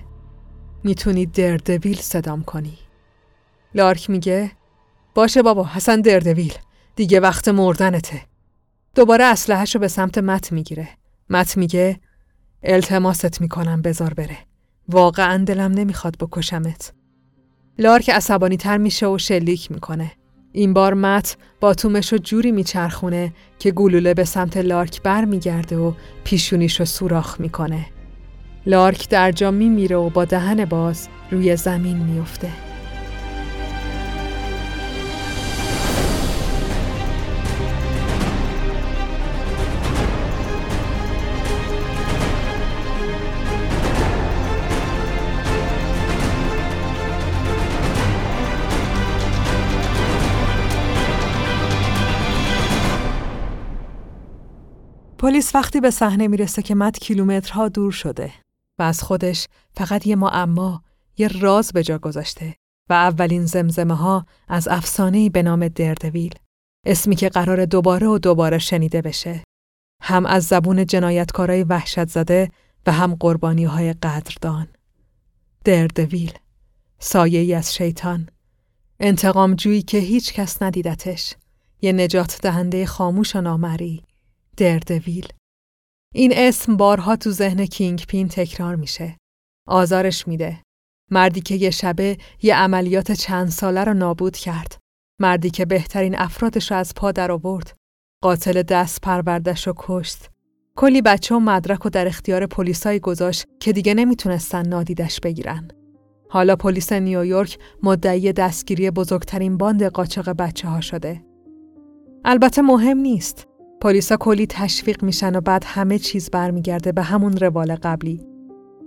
می‌تونی دردویل صدام کنی. لارک میگه باشه بابا حسن دردویل. دیگه وقت مردنته. دوباره اسلحه‌شو به سمت مت می‌گیره. مت میگه التماست می‌کنم بزار بره. واقعا دلم نمی‌خواد بکشمت. لارک عصبانی تر میشه و شلیک می‌کنه. این بار مت با تومش جوری میچرخونه که گلوله به سمت لارک بر میگرده و پیشونیش سوراخ می‌کنه. لارک در جا میمیره و با دهن باز روی زمین میفته. پلیس وقتی به صحنه می‌رسه که مت کیلومترها دور شده و از خودش فقط یه معما، یه راز به جا گذاشته و اولین زمزمه ها از افسانه‌ای به نام دردویل اسمی که قرار دوباره و دوباره شنیده بشه. هم از زبون جنایتکارای وحشت زده و هم قربانی های قدردان. دردویل سایه ای از شیطان. انتقام جویی که هیچ کس ندیدتش. یه نجات دهنده خاموش و نامری. دردویل این اسم بارها تو ذهن کینگ پین تکرار میشه. آزارش میده. مردی که یه شبه یه عملیات چند ساله رو نابود کرد. مردی که بهترین افرادش رو از پا در آورد. قاتل دست پروردش رو کشت. کلی بچه و مدرک و در اختیار پلیسای گذاشت که دیگه نمی‌تونستن نادیدش بگیرن. حالا پلیس نیویورک مدعی دستگیری بزرگترین باند قاچاق بچه ها شده. البته مهم نیست. پلیسا کلی تشویق میشن و بعد همه چیز برمیگرده به همون روال قبلی.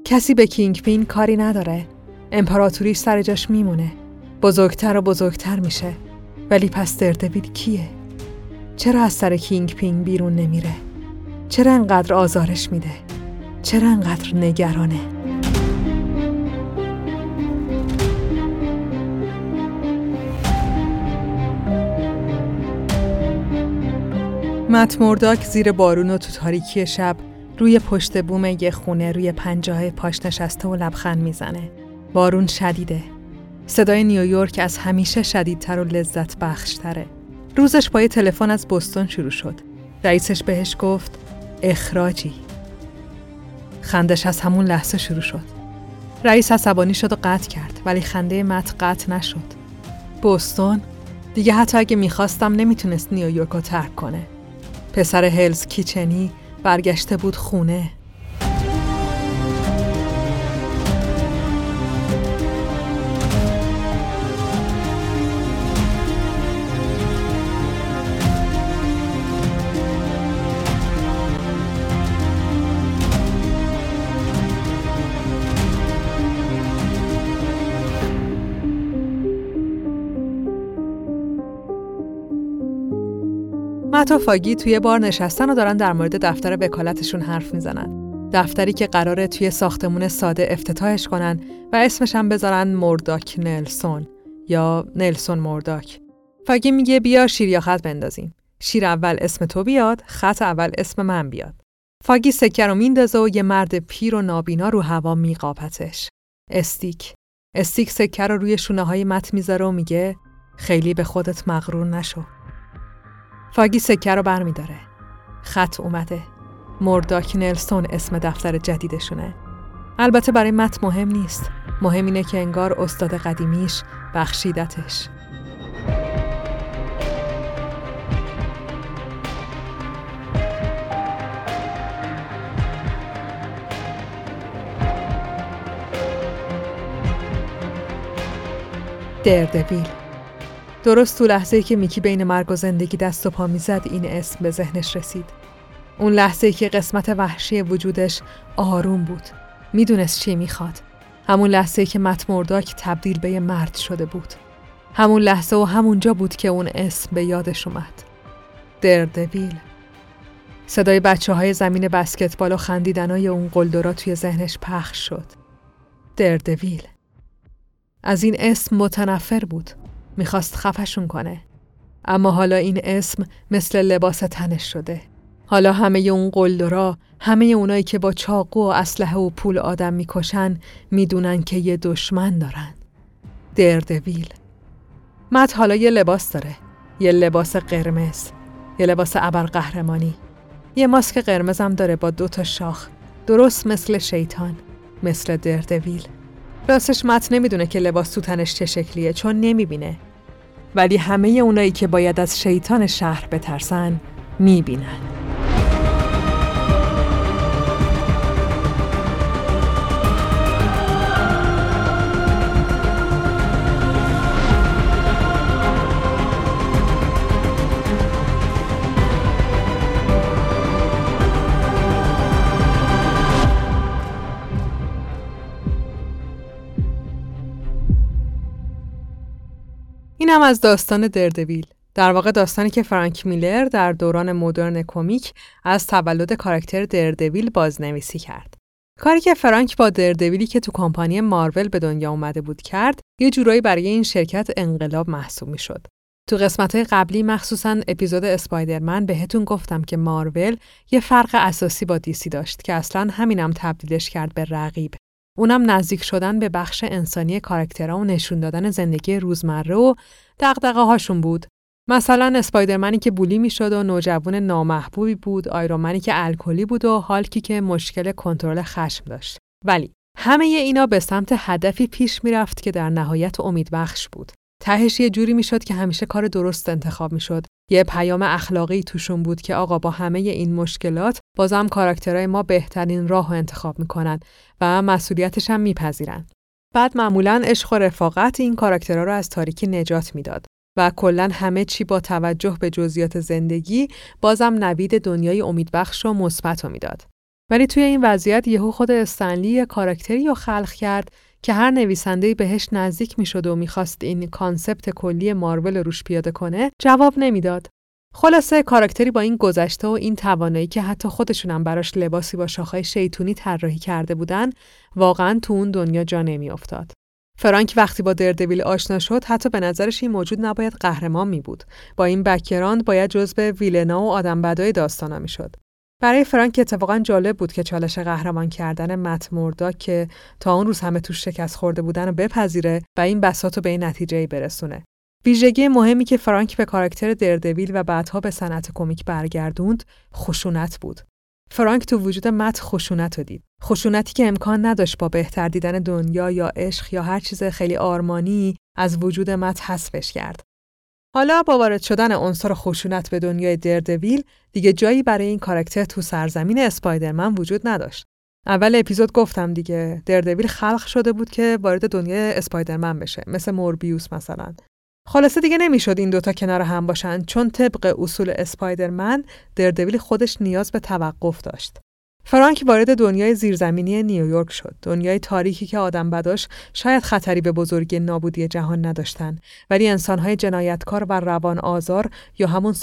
کسی به کینگ پین کاری نداره. امپراتوریش سر جاش میمونه. بزرگتر و بزرگتر میشه. ولی پس دردویل کیه؟ چرا از سر کینگ پین بیرون نمیره؟ چرا انقدر آزارش میده؟ چرا انقدر نگرانه؟ مت مرداک زیر بارون و تو تاریکی شب روی پشت بوم یه خونه روی پنجاه پاش نشسته و لبخند می‌زنه. بارون شدیده. صدای نیویورک از همیشه شدیدتر و لذت بخشتره. روزش با یه تلفن از بستون شروع شد. رئیسش بهش گفت اخراجی. خندش از همون لحظه شروع شد. رئیس عصبانی شد و قطع کرد ولی خنده مت قطع نشد. بستون دیگه حتی اگه می‌خواستم نمی‌تونست نیویورک رو ترک کنه. پسر هلز کیچنی برگشته بود خونه. مت و فاگی توی بار نشستن و دارن در مورد دفتر وکالتشون حرف می‌زنن. دفتری که قراره توی ساختمون ساده افتتاحش کنن و اسمش هم بذارن مرداک نلسون یا نلسون مرداک. فاگی میگه بیا شیر یا خط بندازیم. شیر اول اسم تو بیاد، خط اول اسم من بیاد. فاگی سکه رو میندازه و یه مرد پیر و نابینا رو هوا میقاپتش. استیک. استیک سکه رو روی شونه های مت می‌ذاره و میگه خیلی به خودت مغرور نشو. فاگی سکه رو برمیداره. خط اومده. مرداک نلسون اسم دفتر جدیدشونه. البته برای مت مهم نیست. مهم اینه که انگار استاد قدیمیش بخشیدتش. دردویل درست تو لحظه که میکی بین مرگ و زندگی دست و پا می‌زد این اسم به ذهنش رسید. اون لحظه که قسمت وحشی وجودش آروم بود. می‌دونست چی می‌خواد. همون لحظه که مت مرداک تبدیل به یه مرد شده بود. همون لحظه و همونجا بود که اون اسم به یادش اومد. دردویل. صدای بچه های زمین بسکتبال و خندیدنای اون قلدرا توی ذهنش پخش شد. دردویل. از این اسم متنفر بود. می‌خواست خفشون کنه. اما حالا این اسم مثل لباس تنش شده. حالا همه اون قلدرا، همه اونایی که با چاقو و اسلحه و پول آدم می‌کشن می‌دونن که یه دشمن دارن. دردویل. مت حالا یه لباس داره. یه لباس قرمز. یه لباس ابرقهرمانی. یه ماسک قرمزم داره با دو تا شاخ. درست مثل شیطان. مثل دردویل. راستش مت نمی‌دونه که لباس تو تنش چه شکلیه چون نمی‌بینه. ولی همه اونایی که باید از شیطان شهر بترسن می‌بینن. اینم از داستان دردویل. در واقع داستانی که فرانک میلر در دوران مدرن کمیک از تولد کاراکتر دردویل بازنویسی کرد. کاری که فرانک با دردویلی که تو کمپانی مارول به دنیا اومده بود کرد، یه جورایی برای این شرکت انقلاب محسوب می شد. تو قسمت قبلی مخصوصا اپیزود اسپایدرمن بهتون گفتم که مارول یه فرق اساسی با دیسی داشت که اصلا همینم تبدیلش کرد به رقیب اونم نزدیک شدن به بخش انسانی کاراکترها و نشون دادن زندگی روزمره و دقدقه هاشون بود. مثلا اسپایدرمنی که بولی می‌شد و نوجوان نامحبوبی بود، آیرومنی که الکلی بود و هالکی که مشکل کنترل خشم داشت. ولی همه اینا به سمت هدفی پیش می‌رفت که در نهایت امیدبخش بود. تهش یه جوری می‌شد که همیشه کار درست انتخاب می‌شد. یه پیام اخلاقی توشون بود که آقا با همه این مشکلات بازم کاراکترهای ما بهترین راه رو انتخاب می‌کنن و مسئولیتش هم میپذیرن. بعد معمولا عشق و رفاقت این کاراکترها رو از تاریکی نجات می‌داد و کلا همه چی با توجه به جزئیات زندگی بازم نوید دنیای امیدبخش و مثبت رو می‌داد. ولی توی این وضعیت یهو خود استنلی یه کاراکتری رو خلق کرد که هر نویسنده‌ای بهش نزدیک می‌شد و می‌خواست این کانسپت کلی مارول روش پیاده کنه جواب نمی‌داد. خلاصه کاراکتری با این گذشته و این توانایی که حتی خودشونم براش لباسی با شاخهای شیطونی طراحی کرده بودن واقعا تو اون دنیا جا نمیافتاد. فرانک وقتی با دردویل آشنا شد حتی به نظرش این موجود نباید قهرمان می بود. با این background باید جزء villain ا و آدم بدای داستانا می شد. برای فرانک اتفاقا جالب بود که چالش قهرمان کردن مت مرداک که تا اون روز همه توش شکست خورده بودن رو بپذیره و این بساط رو به این نتیجه برسونه. ویژگی مهمی که فرانک به کاراکتر دردویل و بعدها به صنعت کمیک برگردوند خشونت بود. فرانک تو وجود مت خشونت رو دید. خشونتی که امکان نداشت با بهتر دیدن دنیا یا عشق یا هر چیز خیلی آرمانی از وجود مت حذفش کرد. حالا با وارد شدن عنصر خشونت به دنیای دردویل دیگه جایی برای این کاراکتر تو سرزمین اسپایدرمن وجود نداشت. اول اپیزود گفتم دیگه دردویل خلق شده بود که وارد دنیای اسپایدرمن بشه مثل موربیوس مثلا خلاصه دیگه نمی‌شد این دوتا کنار هم باشن چون طبق اصول اسپایدرمن دردویل خودش نیاز به توقف داشت. فرانک وارد دنیای زیرزمینی نیویورک شد. دنیای تاریکی که آدم بداش شاید خطری به بزرگی نابودی جهان نداشتن ولی انسانهای جنایتکار و روان آزار یا همون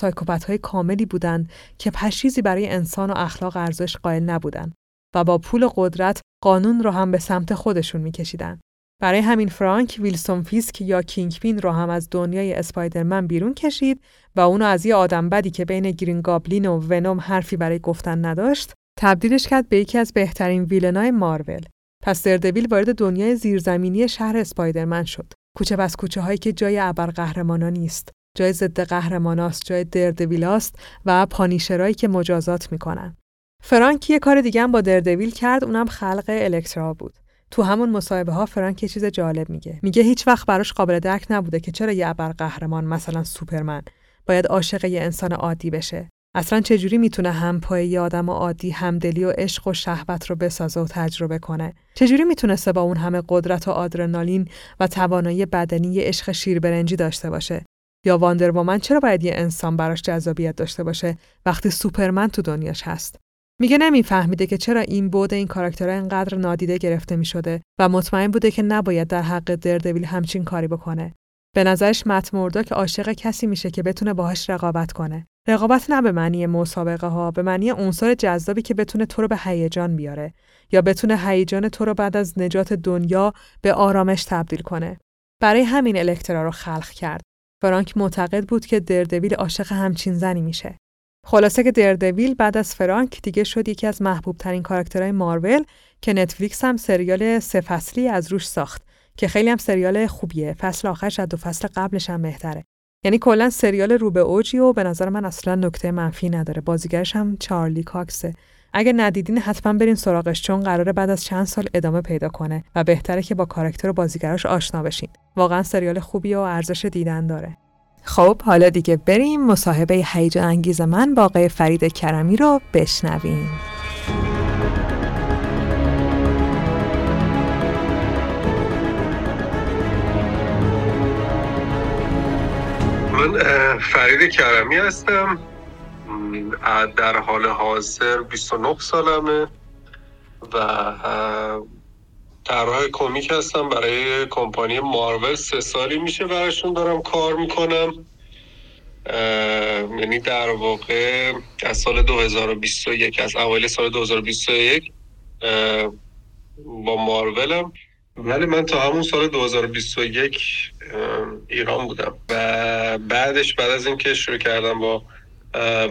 های کاملی بودند که پشیزی برای انسان و اخلاق ارزش قائل نبودند و با پول قدرت قانون رو هم به سمت خودشون میکشیدن. برای همین فرانک ویلسون فیسک یا کینگ پین رو هم از دنیای اسپایدرمن بیرون کشید و اونو از یه آدم بدی که بین گرین گابلین و ونوم حرفی برای گفتن نداشت تبدیلش کرد به یکی از بهترین ویلنای مارول. پس دردویل وارد دنیای زیرزمینی شهر اسپایدرمن شد. کوچه بس کوچه هایی که جای ابرقهرمانا نیست. جای ضد قهرماناست، جای دردویلاست و پانیشرایی که مجازات می‌کنن. فرانک یه کار دیگه هم با دردویل کرد اونم خلق الکترا بود. تو همون مصاحبه ها فرانک یه چیز جالب میگه میگه هیچ وقت براش قابل درک نبوده که چرا یه قهرمان مثلا سوپرمن باید عاشق یه انسان عادی بشه اصلا چجوری می‌تونه هم پای یه آدم عادی همدلی و عشق و شهوت رو بسازه و تجربه کنه؟ چجوری می‌تونسته با اون همه قدرت و آدرنالین و توانایی بدنی یه عشق شیربرنجی داشته باشه؟ یا واندر چرا باید یه انسان براش جذابیت داشته باشه وقتی سوپرمن تو دنیاش هست؟ میگه نمیفهمیده که چرا این بود این کاراکترها انقدر نادیده گرفته می‌شده و مطمئن بوده که نباید در حق دردویل همچین کاری بکنه. به نظرش مت مردا که عاشق کسی میشه که بتونه باهاش رقابت کنه. رقابت نه به معنی مسابقه ها، به معنی عنصر جذابی که بتونه تو رو به هیجان بیاره یا بتونه هیجان تو رو بعد از نجات دنیا به آرامش تبدیل کنه. برای همین الکترا رو خلق کرد. فرانک معتقد بود که دردویل عاشق همچین زنی میشه. خلاصه که دردویل بعد از فرانک دیگه شد یکی از محبوب ترین کاراکترهای مارول که نتفلیکس هم سریال سه فصلی از روش ساخت که خیلی هم سریال خوبیه. فصل آخرش از دو فصل قبلش هم بهتره. یعنی کلا سریال رو به اوجی و به نظر من اصلا نکته منفی نداره. بازیگرش هم چارلی کاکسه. اگه ندیدین حتما برین سراغش چون قراره بعد از چند سال ادامه پیدا کنه و بهتره که با کاراکتر و بازیگراش آشنا بشین. واقعا سریال خوبی و ارزش دیدن داره. خب حالا دیگه بریم. مصاحبه هیجان انگیز من با آقای فرید کرمی رو بشنویم. من فرید کرمی هستم. در حال حاضر 29 سالمه و طراح کمیک هستم. برای کمپانی مارول سه سالی میشه براشون دارم کار می‌کنم. یعنی در واقع از سال 2021 از اوایل سال 2021 با مارولم. ولی من تا همون سال 2021 ایران بودم. و بعدش بعد از اینکه شروع کردم با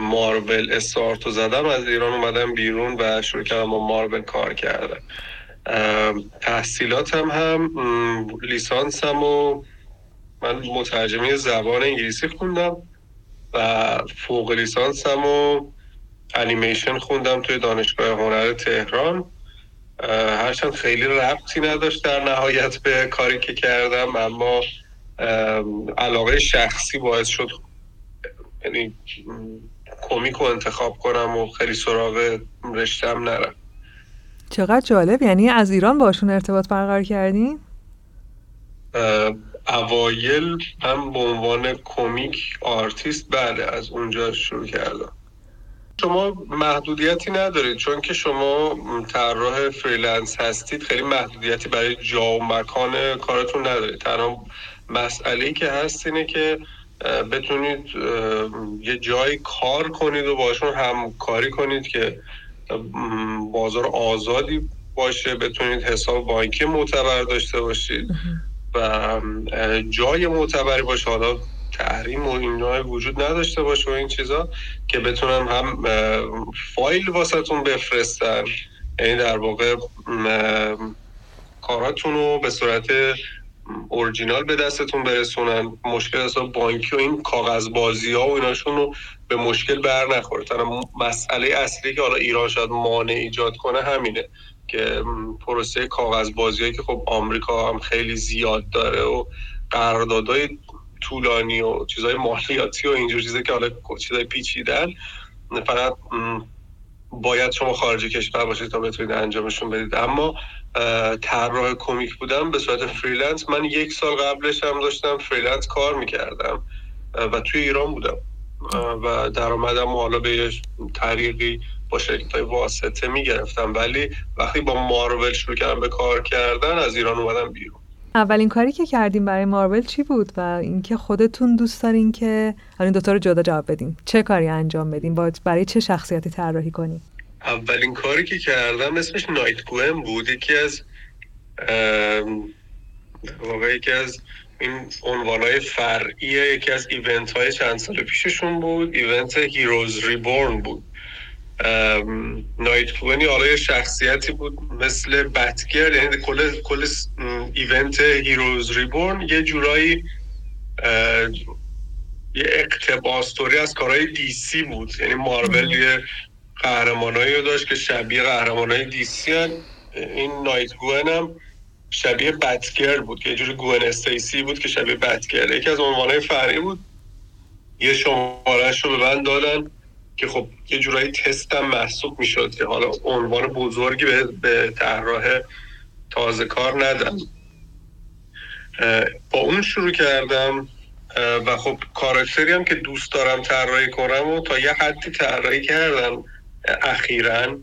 مارول استارتو زدم از ایران اومدم بیرون و شروع کردم با مارول کار کردم تحصیلاتم هم لیسانسم و من مترجمه زبان انگلیسی خوندم و فوق لیسانسم و انیمیشن خوندم توی دانشگاه هنر تهران. هرچند خیلی ربطی نداشت در نهایت به کاری که کردم اما علاقه شخصی باعث شد یعنی کمیک رو انتخاب کنم و خیلی سراغ رشته‌م نرم. چقدر جالب. یعنی از ایران باهاشون ارتباط برقرار کردین؟ اوایل من به عنوان comic artist بعد از اونجا شروع کردم. شما محدودیتی ندارید چون که شما طراح freelance هستید خیلی محدودیتی برای جا و مکان کارتون ندارید. تنها مسئله که هست اینه که بتونید یه جایی کار کنید و باشون همکاری کنید که بازار آزادی باشه بتونید حساب بانکی معتبر داشته باشید و جای معتبری باشه. حالا تحریم و اینا وجود نداشته باشه و این چیزا که بتونن هم فایل واسهتون بفرستن یعنی در واقع کاراتون رو به صورت اورجینال به دستتون برسونن. مشکل حساب بانکی و این کاغذ بازی ها و ایناشون رو به مشکل بر نخوره. تنها مسئله اصلی که حالا ایران شاید مانع ایجاد کنه همینه که پروسه کاغذ بازی که خب آمریکا هم خیلی زیاد داره و قراردادهای طولانی و چیزهای مالیاتی و اینجور چیزایی که حالا چیزای پیچیدن فقط باید شما خارج کشور باشید تا بتونید انجامشون بدید. اما طراح کمیک بودم به صورت freelance من یک سال قبلش هم داشتم freelance کار می‌کردم و توی ایران بودم. و درآمدم حالا به طریقی با شرکت های واسطه می‌گرفتم. ولی وقتی با مارول شروع کردم به کار کردن از ایران اومدم بیرون. اولین کاری که کردیم برای مارول چی بود؟ و اینکه خودتون دوست دارین که این دوتا رو جدا جواب بدیم. چه کاری انجام بدیم؟ برای چه شخصیتی طراحی کنیم؟ اولین کاری که کردم اسمش Night-Gwen بود. یکی از واقعا یکی از این عنوانهای فرعی یکی از event های چند سال پیششون بود. event Heroes Reborn بود. Night-Gwen حالا یه شخصیتی بود مثل Batgirl یعنی کل کل event Heroes Reborn یه جورایی یه اقتباستوری از کارهای دی سی بود. یعنی مارول یه قهرمانایی رو داشت که شبیه قهرمانای دی سی هن. این نایت گوهن هم شبیه بتگر بود که یه جوری گوهن استیسی بود که شبیه بتگر. یکی از عنوانهای فرعی بود. یه شمارش رو به من دادن. که خب یه جورایی تست هم محسوب می‌شد که حالا عنوان بزرگی به, به طراح تازه کار ندم. با اون شروع کردم و خب کاراکتری هم که دوست دارم طراحی کنم و تا یه حدی طراحی کردم اخیرا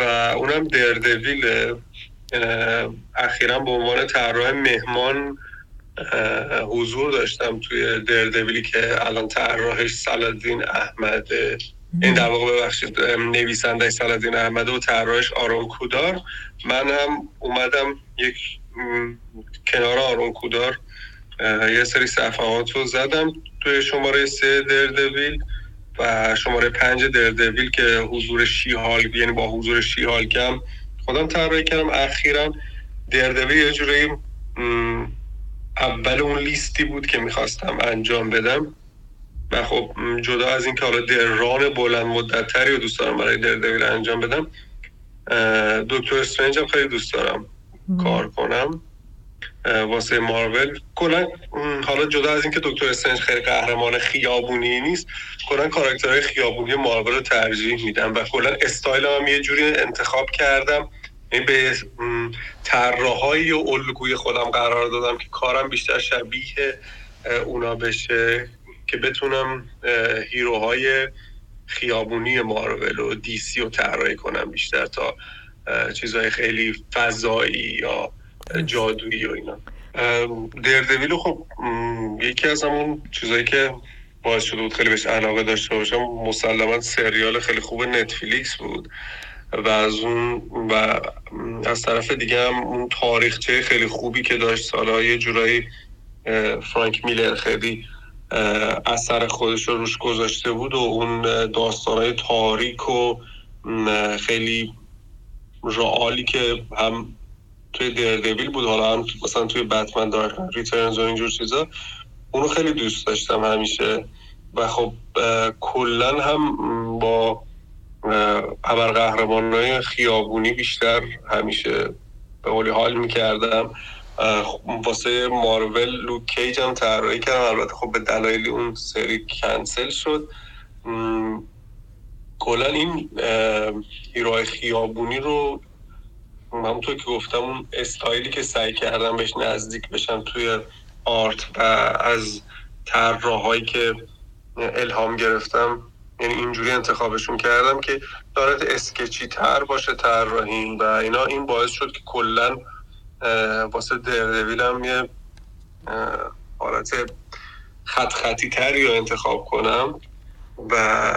و اونم دردویل اخیرا به عنوان طراح مهمان حضور داشتم توی دردویلی که الان طراحش سلادین احمد این در واقع ببخشید نویسنده سلادین احمد و طراحش آرون کودار. من هم اومدم یک کنار آرون کودار یه سری صفحات رو زدم توی شماره سه دردویل و شماره پنج دردویل که حضور شیهال یعنی با حضور شیهالکم خودم طراحی کردم. اخیرا دردویل یه جوری اول اون لیستی بود که می‌خواستم انجام بدم. و خب جدا از اینکه حالا دران بلند مدتتری رو دوست دارم برای دردویل انجام بدم دکتر استرنج هم خیلی دوست دارم کار کنم. واسه مارول. کلا حالا جدا از اینکه دکتر استرنج خیلی قهرمان خیابونی نیست کلا کاراکترهای خیابونی مارول رو ترجیح میدم و کلا استایل هم یه جوری انتخاب کردم. یعنی به طراحایی و الگوی خودم قرار دادم که کارم بیشتر شبیه اونا بشه. که بتونم هیروهای خیابونی مارول و دیسی رو طراحی کنم بیشتر تا چیزهای خیلی فضایی یا جادویی و اینا. دردویل خب یکی از همون چیزهایی که باعث شده بود خیلی بهش علاقه داشته باشم مسلما سریال خیلی خوب نتفلیکس بود و از اون و از طرف دیگه هم اون تاریخچه خیلی خوبی که داشت سالا یه جورایی فرانک میلر خیلی اثر خودش رو روش گذاشته بود و اون داستانهای تاریک و خیلی رعالی که هم توی دردویل بود حالا هم مثلا توی بتمن دارک ریترنز و اینجور چیزا اونو خیلی دوست داشتم همیشه. و خب کلا هم با ابرقهرمان های خیابونی بیشتر همیشه به حال می‌کردم. واسه مارول لوک کیج هم طراحی کردم. البته خب به دلایل اون سری کنسل شد. کلا این هیروهای خیابونی رو همونطور که گفتم اون استایلی که سعی کردم بهش نزدیک بشم توی آرت و از طراحایی که الهام گرفتم یعنی اینجوری انتخابشون کردم که دارد اسکچی تر باشه طراحیم و اینا. این باعث شد که کلا واسه دردویل هم یه حالت خط خطی تری رو انتخاب کنم و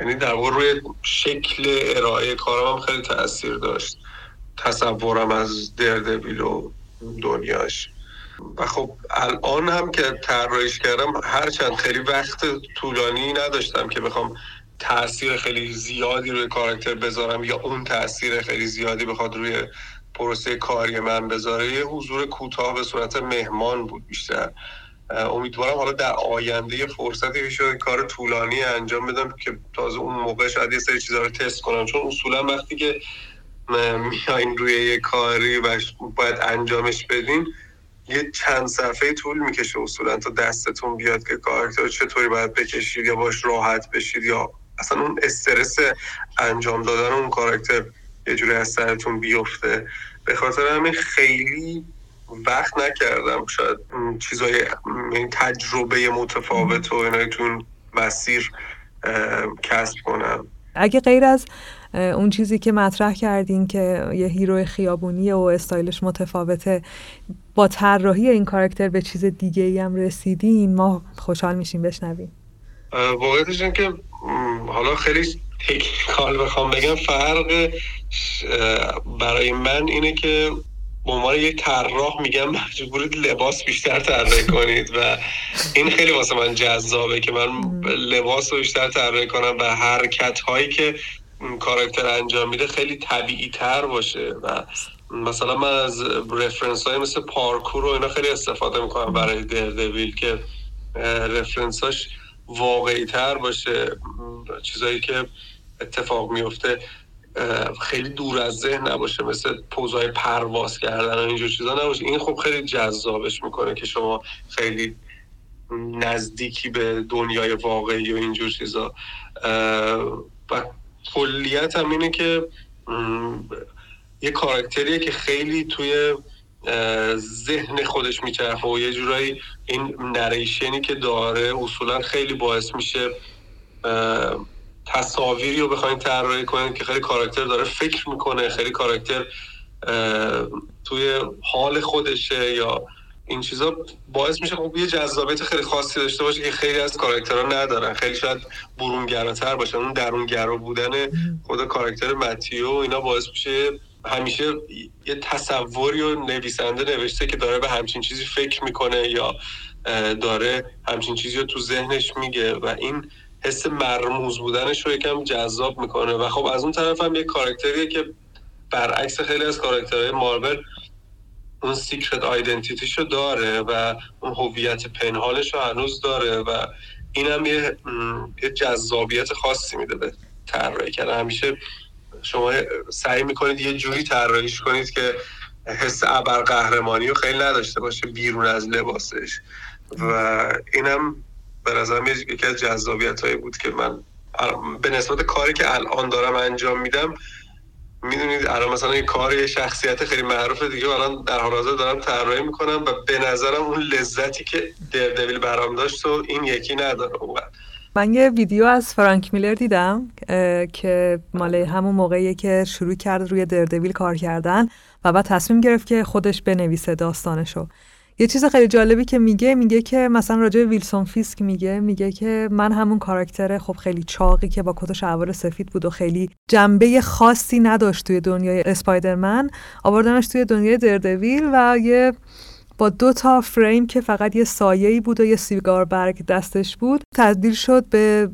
یعنی در واقع روی شکل ارائه کارم هم خیلی تاثیر داشت. تصورم از دردویل و دنیاش. و خب الان هم که طراحیش کردم هرچند خیلی وقت طولانی نداشتم که بخوام تاثیر خیلی زیادی روی کاراکتر بذارم یا اون تاثیر خیلی زیادی بخواد روی پروسه کاری من بذاره یه حضور کوتاه به صورت مهمان بود بیشتر. امیدوارم حالا در آینده فرصتی بشه کار طولانی انجام بدم که تازه اون موقع شاید یه سری چیزا رو تست کنم. چون اصولا وقتی که میاین روی یه کاری و باید انجامش بدین یه چند صفحه طول می‌کشه اصولا تا دستتون بیاد که کارکتر چطوری باید بکشید یا باش راحت بشید یا اصلا اون استرس انجام دادن اون کاراکتر یه جوری از سرتون بیفته. به خاطر همین خیلی وقت نکردم. شاید چیزای یعنی تجربه متفاوت و اینای تو مسیر کسب کنم. اگه غیر از اون چیزی که مطرح کردین که یه هیرو خیابونی و استایلش متفاوته با طراحی این کارکتر به چیز دیگه ای هم رسیدین ما خوشحال میشیم بشنویم. واقعیتش این که حالا خیلی تکنیکال بخوام بگم فرق برای من اینه که به عنوان یه طراح میگم مجبورید لباس بیشتر طراحی کنید و این خیلی واسه من جذابه که من لباس رو بیشتر طراحی کنم و حرکت هایی که کاراکتر انجام میده خیلی طبیعی تر باشه و مثلا من از رفرنس های مثل پارکور و اینا خیلی استفاده می‌کنم برای دردویل که رفرنس هاش واقعی تر باشه. چیزایی که اتفاق میفته خیلی دور از ذهن نباشه مثل پوزای پرواز کردن و اینجور چیزا نباشه. این خب خیلی جذابش می‌کنه که شما خیلی نزدیکی به دنیای واقعی و اینجور چیزا. و کلیت هم اینه که یه کاراکتریه که خیلی توی ذهن خودش میچرخه و یه جورایی این نریشنی که داره اصولا خیلی باعث میشه تصاویری رو بخواین طراحی کنین که خیلی کاراکتر داره فکر می‌کنه خیلی کاراکتر توی حال خودشه یا این چیزا. باعث میشه خب یه جذابیت خیلی خاصی داشته باشه که خیلی از کاراکترها ندارن. خیلی شاید برونگراتر باشن اون درونگرا بودن خود کاراکتر متیو اینا باعث میشه همیشه یه تصوری و نویسنده نوشته که داره به همچین چیزی فکر می‌کنه یا داره همچین چیزی رو تو ذهنش میگه و این حس مرموز بودنش رو یکم جذاب می‌کنه. و خب از اون طرف هم یه کاراکتریه که برعکس خیلی از کاراکترهای مارول اون سیکرت آیدنتیتیش رو داره و اون هویت پنهانش رو هنوز داره و این هم یه, یه جذابیت خاصی میده به طراحی کردن. همیشه شما سعی می‌کنید یه جوری طراحیش کنید که حس ابر قهرمانی رو خیلی نداشته باشه بیرون از لباسش. و اینم به نظرم یکی از جذابیت هایی بود که من به نسبت کاری که الان دارم انجام میدم می‌دونید الان مثلا یه کار یه شخصیت خیلی معروف دیگه الان در حال حاضر دارم طراحی می‌کنم و به نظرم اون لذتی که دردویل برام داشت و این یکی نداره من یه ویدیو از فرانک میلر دیدم که مال همون موقعی که شروع کرد روی دردویل کار کردن و بعد تصمیم گرفت که خودش بنویسه داستانشو. یه چیز خیلی جالبی که میگه میگه که مثلا راجع ویلسون فیسک میگه میگه که من همون کاراکتر خب خیلی چاقی که با کت و شلوار سفید بود و خیلی جنبه خاصی نداشت توی دنیای اسپایدرمن آوردمش توی دنیای دردویل و یه با دو تا فریم که فقط یه سایه‌ای بود و یه سیگار برگ دستش بود تبدیل شد به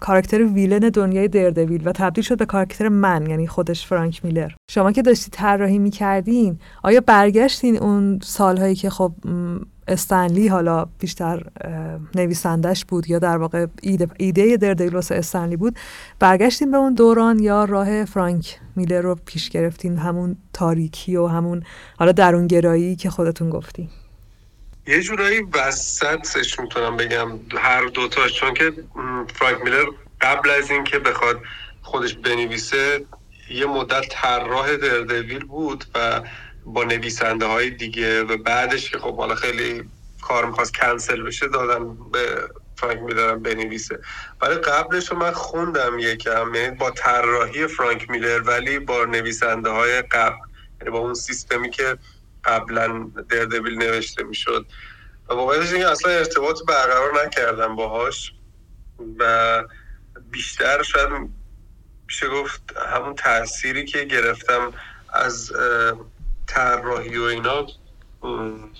کاراکتر ویلن دنیای دردویل و تبدیل شد به کاراکتر من یعنی خودش فرانک میلر. شما که داشتی طراحی می‌کردین آیا برگشتین اون سالهایی که خب استنلی حالا بیشتر نویسندش بود یا در واقع ایده, ایده دردویل واسه استنلی بود. برگشتیم به اون دوران یا راه فرانک میلر رو پیش گرفتین؟ همون تاریکی و همون حالا درونگرایی که خودتون گفتی. یه جورایی وسطش می‌تونم بگم هر دوتا چون که فرانک میلر قبل از اینکه بخواد خودش بنویسه یه مدت طراح دردویل بود و با نویسنده های دیگه و بعدش که خب حالا خیلی کار می‌خواست کنسل بشه دادن به فرانک میلر بنویسه. ولی قبلش رو من خوندم یکم یعنی با طراحی فرانک میلر ولی با نویسنده های قبل یعنی با اون سیستمی که قبلا دردویل نوشته می‌شد. و واقعیتش اینکه اصلا ارتباط برقرار نکردم باهاش و بیشتر شاید میشه گفت همون تأثیری که گرفتم از طراحی و اینا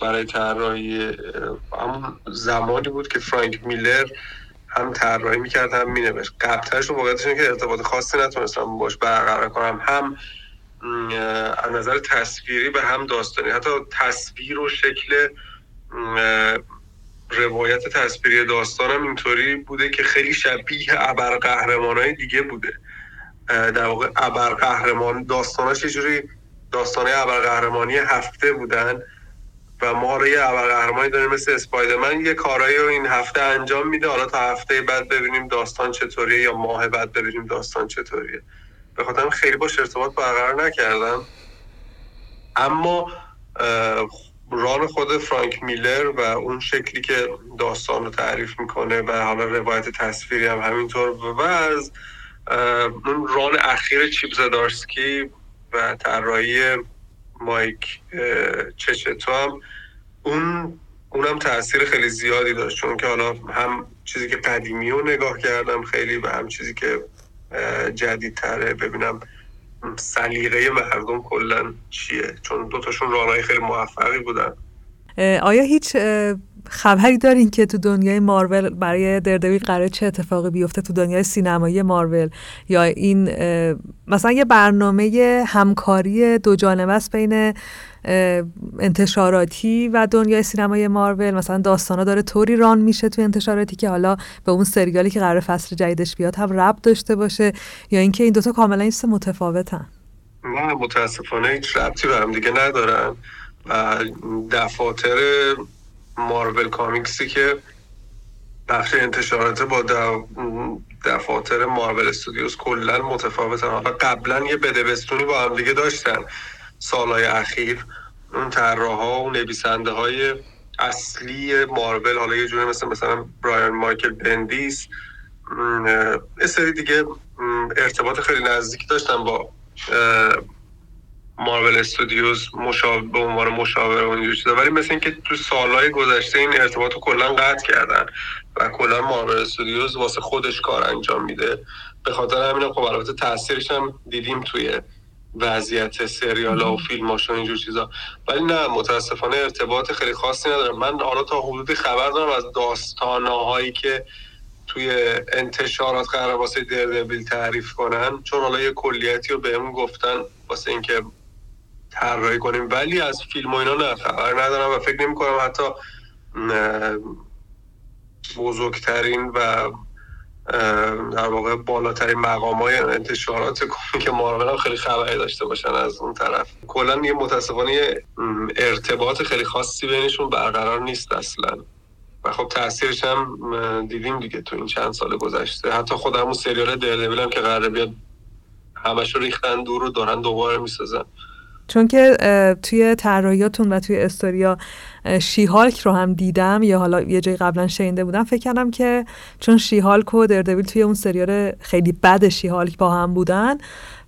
برای طراحی همون زمانی بود که فرانک میلر هم طراحی می‌کرد هم مینوشت. قبلترش رو واقعیتش که ارتباط خاصی نتونستم باش برقرار کنم. هم از نظر تصویری به هم داستانی. حتی تصویر و شکل روایت تصویری داستانم اینطوری بوده که خیلی شبیه ابرقهرمان های دیگه بوده. در واقع ابرقهرمان داستاناش یه جوری داستانه ابرقهرمانی هفته بودن و ما رو یه ابرقهرمانی داریم مثل اسپایدرمن. یه کارایی رو این هفته انجام میده. حالا تا هفته بعد ببینیم داستان چطوریه یا ماه بعد ببینیم داستان چطوریه. به خاطر خیلی باش ارتباط برقرار نکردم. اما ران خود فرانک میلر و اون شکلی که داستان رو تعریف می‌کنه و حالا روایت تصویری هم همینطور. و از اون ران اخیر چیپ زدارسکی و طراحی مایک چچتو هم اون اونم تاثیر خیلی زیادی داشت. چون که حالا هم چیزی که قدیمی رو نگاه کردم خیلی و هم چیزی که جدیدتره. ببینم سلیقه مردم کلا چیه؟ چون دوتاشون رانهای خیلی موفقی بودن. آیا هیچ خبری دارین که تو دنیای مارول برای دردویل قرار چه اتفاقی بیفته تو دنیای سینمایی مارول؟ یا این مثلا یه برنامه همکاری دو جانبه است بین انتشاراتی و دنیای سینمای مارول. مثلا داستانا داره طوری ران میشه تو انتشاراتی که حالا به اون سریالی که قرار فصل جدیدش بیاد هم ربط داشته باشه یا اینکه این دوتا کاملا این متفاوتن. نه متاسفانه هیچ ربطی به هم دیگه ندارن. و دفاتر مارول کامیکسی که بخش انتشارات با دفاتر مارول استودیوز کلا متفاوتن. حالا قبلا یه بدبستونی با هم دیگه داشتن. سالهای اخیر اون طراحا و نویسنده های اصلی مارول حالا یه جوری مثل مثلا برایان مایکل بندیس یه سری دیگه ارتباط خیلی نزدیکی داشتن با مارول استودیوز مشاور به عنوان مشاور و اینجور چیزا. ولی مثل اینکه تو سالهای گذشته این ارتباط کلا قطع کردن و کلا مارول استودیوز واسه خودش کار انجام میده. به خاطر همین خب البته تاثیرش هم دیدیم توی وضعیت سریال ها و فیلم و اینجور چیزا. ولی نه متاسفانه ارتباط خیلی خاصی ندارم. من حالا تا حدودی خبر دارم از داستانه هایی که توی انتشارات قرار واسه دردبیل تعریف کنن. چون حالا یه کلیتی رو بهمون گفتن واسه اینکه طراحی کنیم. ولی از فیلم و اینا نه خبر ندارم و فکر نمی کنم حتی بزرگترین و در واقع بالاترین مقام های انتشارات که مارول هم خیلی خبری داشته باشن از اون طرف. کلا یه متاسفانه ارتباط خیلی خاصی بینشون برقرار نیست اصلا. و خب تاثیرش هم دیدیم دیگه تو این چند سال گذشته. حتی خود همون سریال دردویل هم که قراره بیاد همش ریختن دور رو دارن دوباره می‌سازن. چون که توی طراحیاتون و توی استوریا شیهالک رو هم دیدم یا حالا یه جای قبلا شنیده بودم. فکر کردم که چون شیهالک و دردویل توی اون سریال خیلی بد شیهالک با هم بودن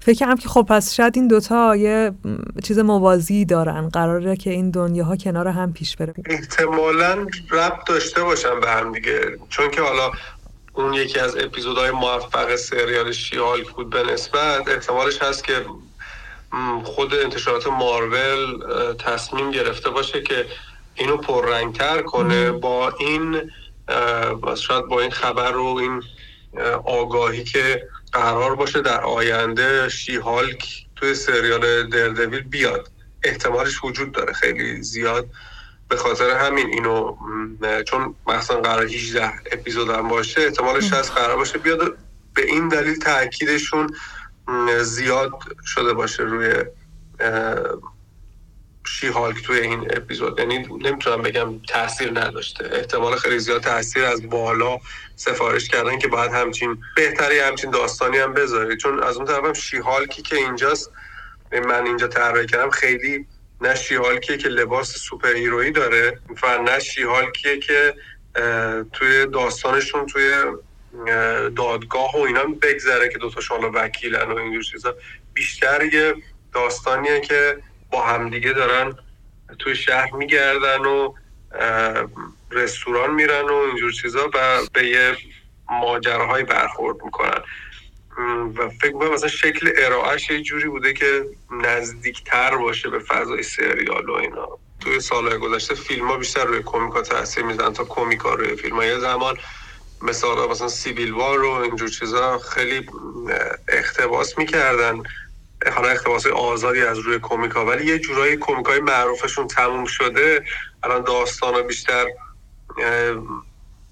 فکر کردم که خب پس شاید این دوتا یه چیز موازی دارن. قراره که این دنیاها کنار هم پیش بره. احتمالا ربط داشته باشن به هم دیگه. چون که حالا اون یکی از اپیزودهای موفق سریال شیهالک بود به نسبت احتمالش هست که خود انتشارات مارول تصمیم گرفته باشه که اینو پررنگتر کنه. با این شاید با این خبر و این آگاهی که قرار باشه در آینده شیهالک توی سریال دردویل بیاد. احتمالش وجود داره خیلی زیاد. به خاطر همین اینو چون مثلا قرار 18 اپیزود هم باشه احتمالش هست قرار باشه بیاد به این دلیل تاکیدشون زیاد شده باشه روی شیهالک توی این اپیزود. یعنی نمی‌تونم بگم تاثیر نداشته. احتمال خیلی زیاد تاثیر از بالا سفارش کردن که باید همچین بهتری همچین داستانی هم بذاری. چون از اون طرفم شیهالکی که اینجاست من اینجا طراحی کردم خیلی نه شیهالکیه که لباس سوپر هیرویی داره و نه شیهالکیه که توی داستانشون توی دادگاه و اینا بگذره که دوتا حالا وکیلن و اینجور چیزا. بیشتر یه داستانیه که با همدیگه دارن توی شهر میگردن و رستوران میرن و اینجور چیزا و به یه ماجراهایی برخورد می‌کنن. و فکر می‌کنم مثلا شکل ارائهش یه جوری بوده که نزدیکتر باشه به فضای سریال و اینا. توی سالهای گذشته فیلم ها بیشتر روی کمیکا تاثیر میزن تا کمیکا روی فیلم ها زمان مثلا مثلا سیویل وار و اینجور چیزا خیلی اختباس می‌کردن. حالا اختباس آزادی از روی کمیکا. ولی یه جورایی کمیکای معروفشون تموم شده. الان داستان بیشتر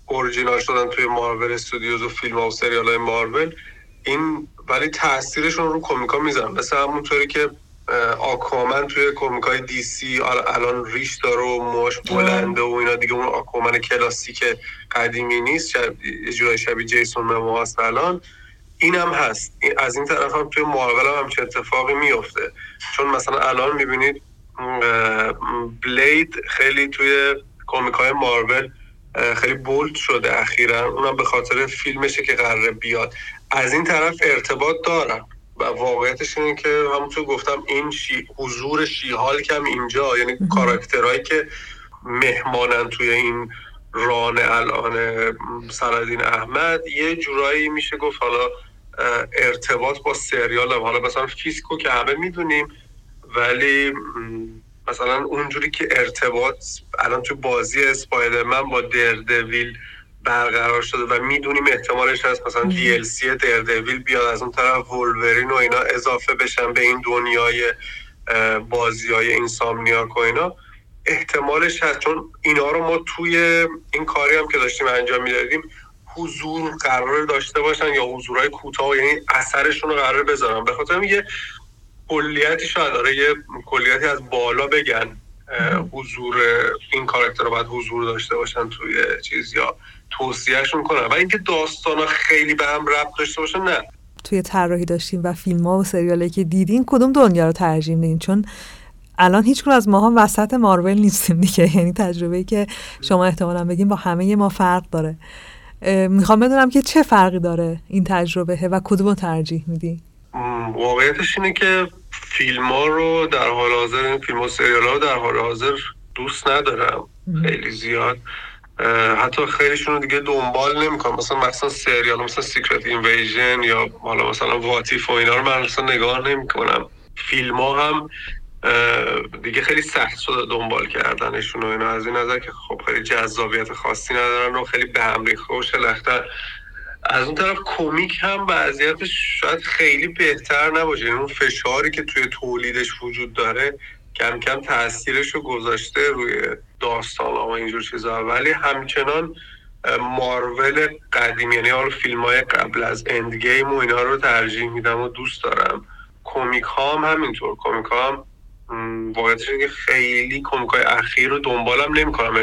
اوریجینال شدن توی مارول استودیوز و فیلم ها و سریال های مارول این ولی تاثیرشون رو کمیکا میزن مثل همونطوری که آکومن توی کمیکای دی سی الان ریش داره و موش بلنده و اینا دیگه اون آکومن کلاسیک قدیمی نیست شب... یه جورای شبیه جیسون ممو هست الان. این هم هست از این طرف هم توی مارول هم همچه اتفاقی میفته چون مثلا الان می‌بینید بلید خیلی توی کمیک های مارول خیلی بولد شده اخیرا. اونم به خاطر فیلمشه که قراره بیاد. از این طرف ارتباط دارن و واقعیتش اینه که همونطور گفتم این شی... حضور شیحال کم اینجا یعنی کاراکترهایی که مهمانن توی این run الان صلادین احمد یه جورایی میشه گفت حالا ارتباط با سریال هم. حالا مثلا فیسک و که همه می‌دونیم ولی مثلا اونجوری که ارتباط الان تو بازی اسپایدرمن با دردویل برقرار شده و می‌دونیم احتمالش هست مثلا DLC دردویل بیاد از اون طرف ولورین و اینا اضافه بشن به این دنیای بازی های اینسامنیاک و اینا. احتمالش هست چون اینا رو ما توی این کاری هم که داشتیم انجام می‌دادیم حضور قرار داشته باشن یا حضورهای کوتاه یعنی اثرشون رو قرار بذارن. به خاطر یه کلیتی شاید داره یه کلیتی از بالا بگن حضور این کاراکتر رو باید حضور داشته باشن توی چیز یا توصیهشون کنن و اینکه داستان ها خیلی به هم ربط داشته باشن نه. توی طراحی داشتیم و فیلم ها و سریالی که دیدین کدوم دنیا رو ترجیح میدین؟ چون الان هیچ از ماها وسط مارول نیستیم دیگه. یعنی تجربه که شما احتمالا بگیم با همه ما فرق داره. می‌خوام بدونم که چه فرقی داره این تجربه و کدوم ترجیح میدی واقعیتش اینه که فیلم ها رو در حال حاضر فیلم و سریال ها رو در حال حاضر دوست ندارم. خیلی زیاد. حتی خیلیشون رو دیگه دنبال نمی‌کنم. مثلا مثلا سریال مثلا Secret Invasion یا حالا مثلا What If و اینا رو من اصلا نگاه نمی‌کنم. فیلم ها هم دیگه خیلی سخت شده دنبال کردنشون و اینا. از این نظر که خب خیلی جذابیت خاصی ندارن و خیلی به هم ریخته و از اون طرف کمیک هم وضعیتش شاید خیلی بهتر نباشه. یعنی اون فشاری که توی تولیدش وجود داره کم کم تاثیرش رو گذاشته روی داستان و اینجور چیزا. ولی همچنان مارول قدیم یعنی حالا فیلم های قبل از اند گیم و اینا رو ترجیح میدم و دوست دارم. کمیک ها هم همینطور. کمیک ها هم واقعیتش که خیلی کمیک های اخیر رو دنبالم نمی‌کنم.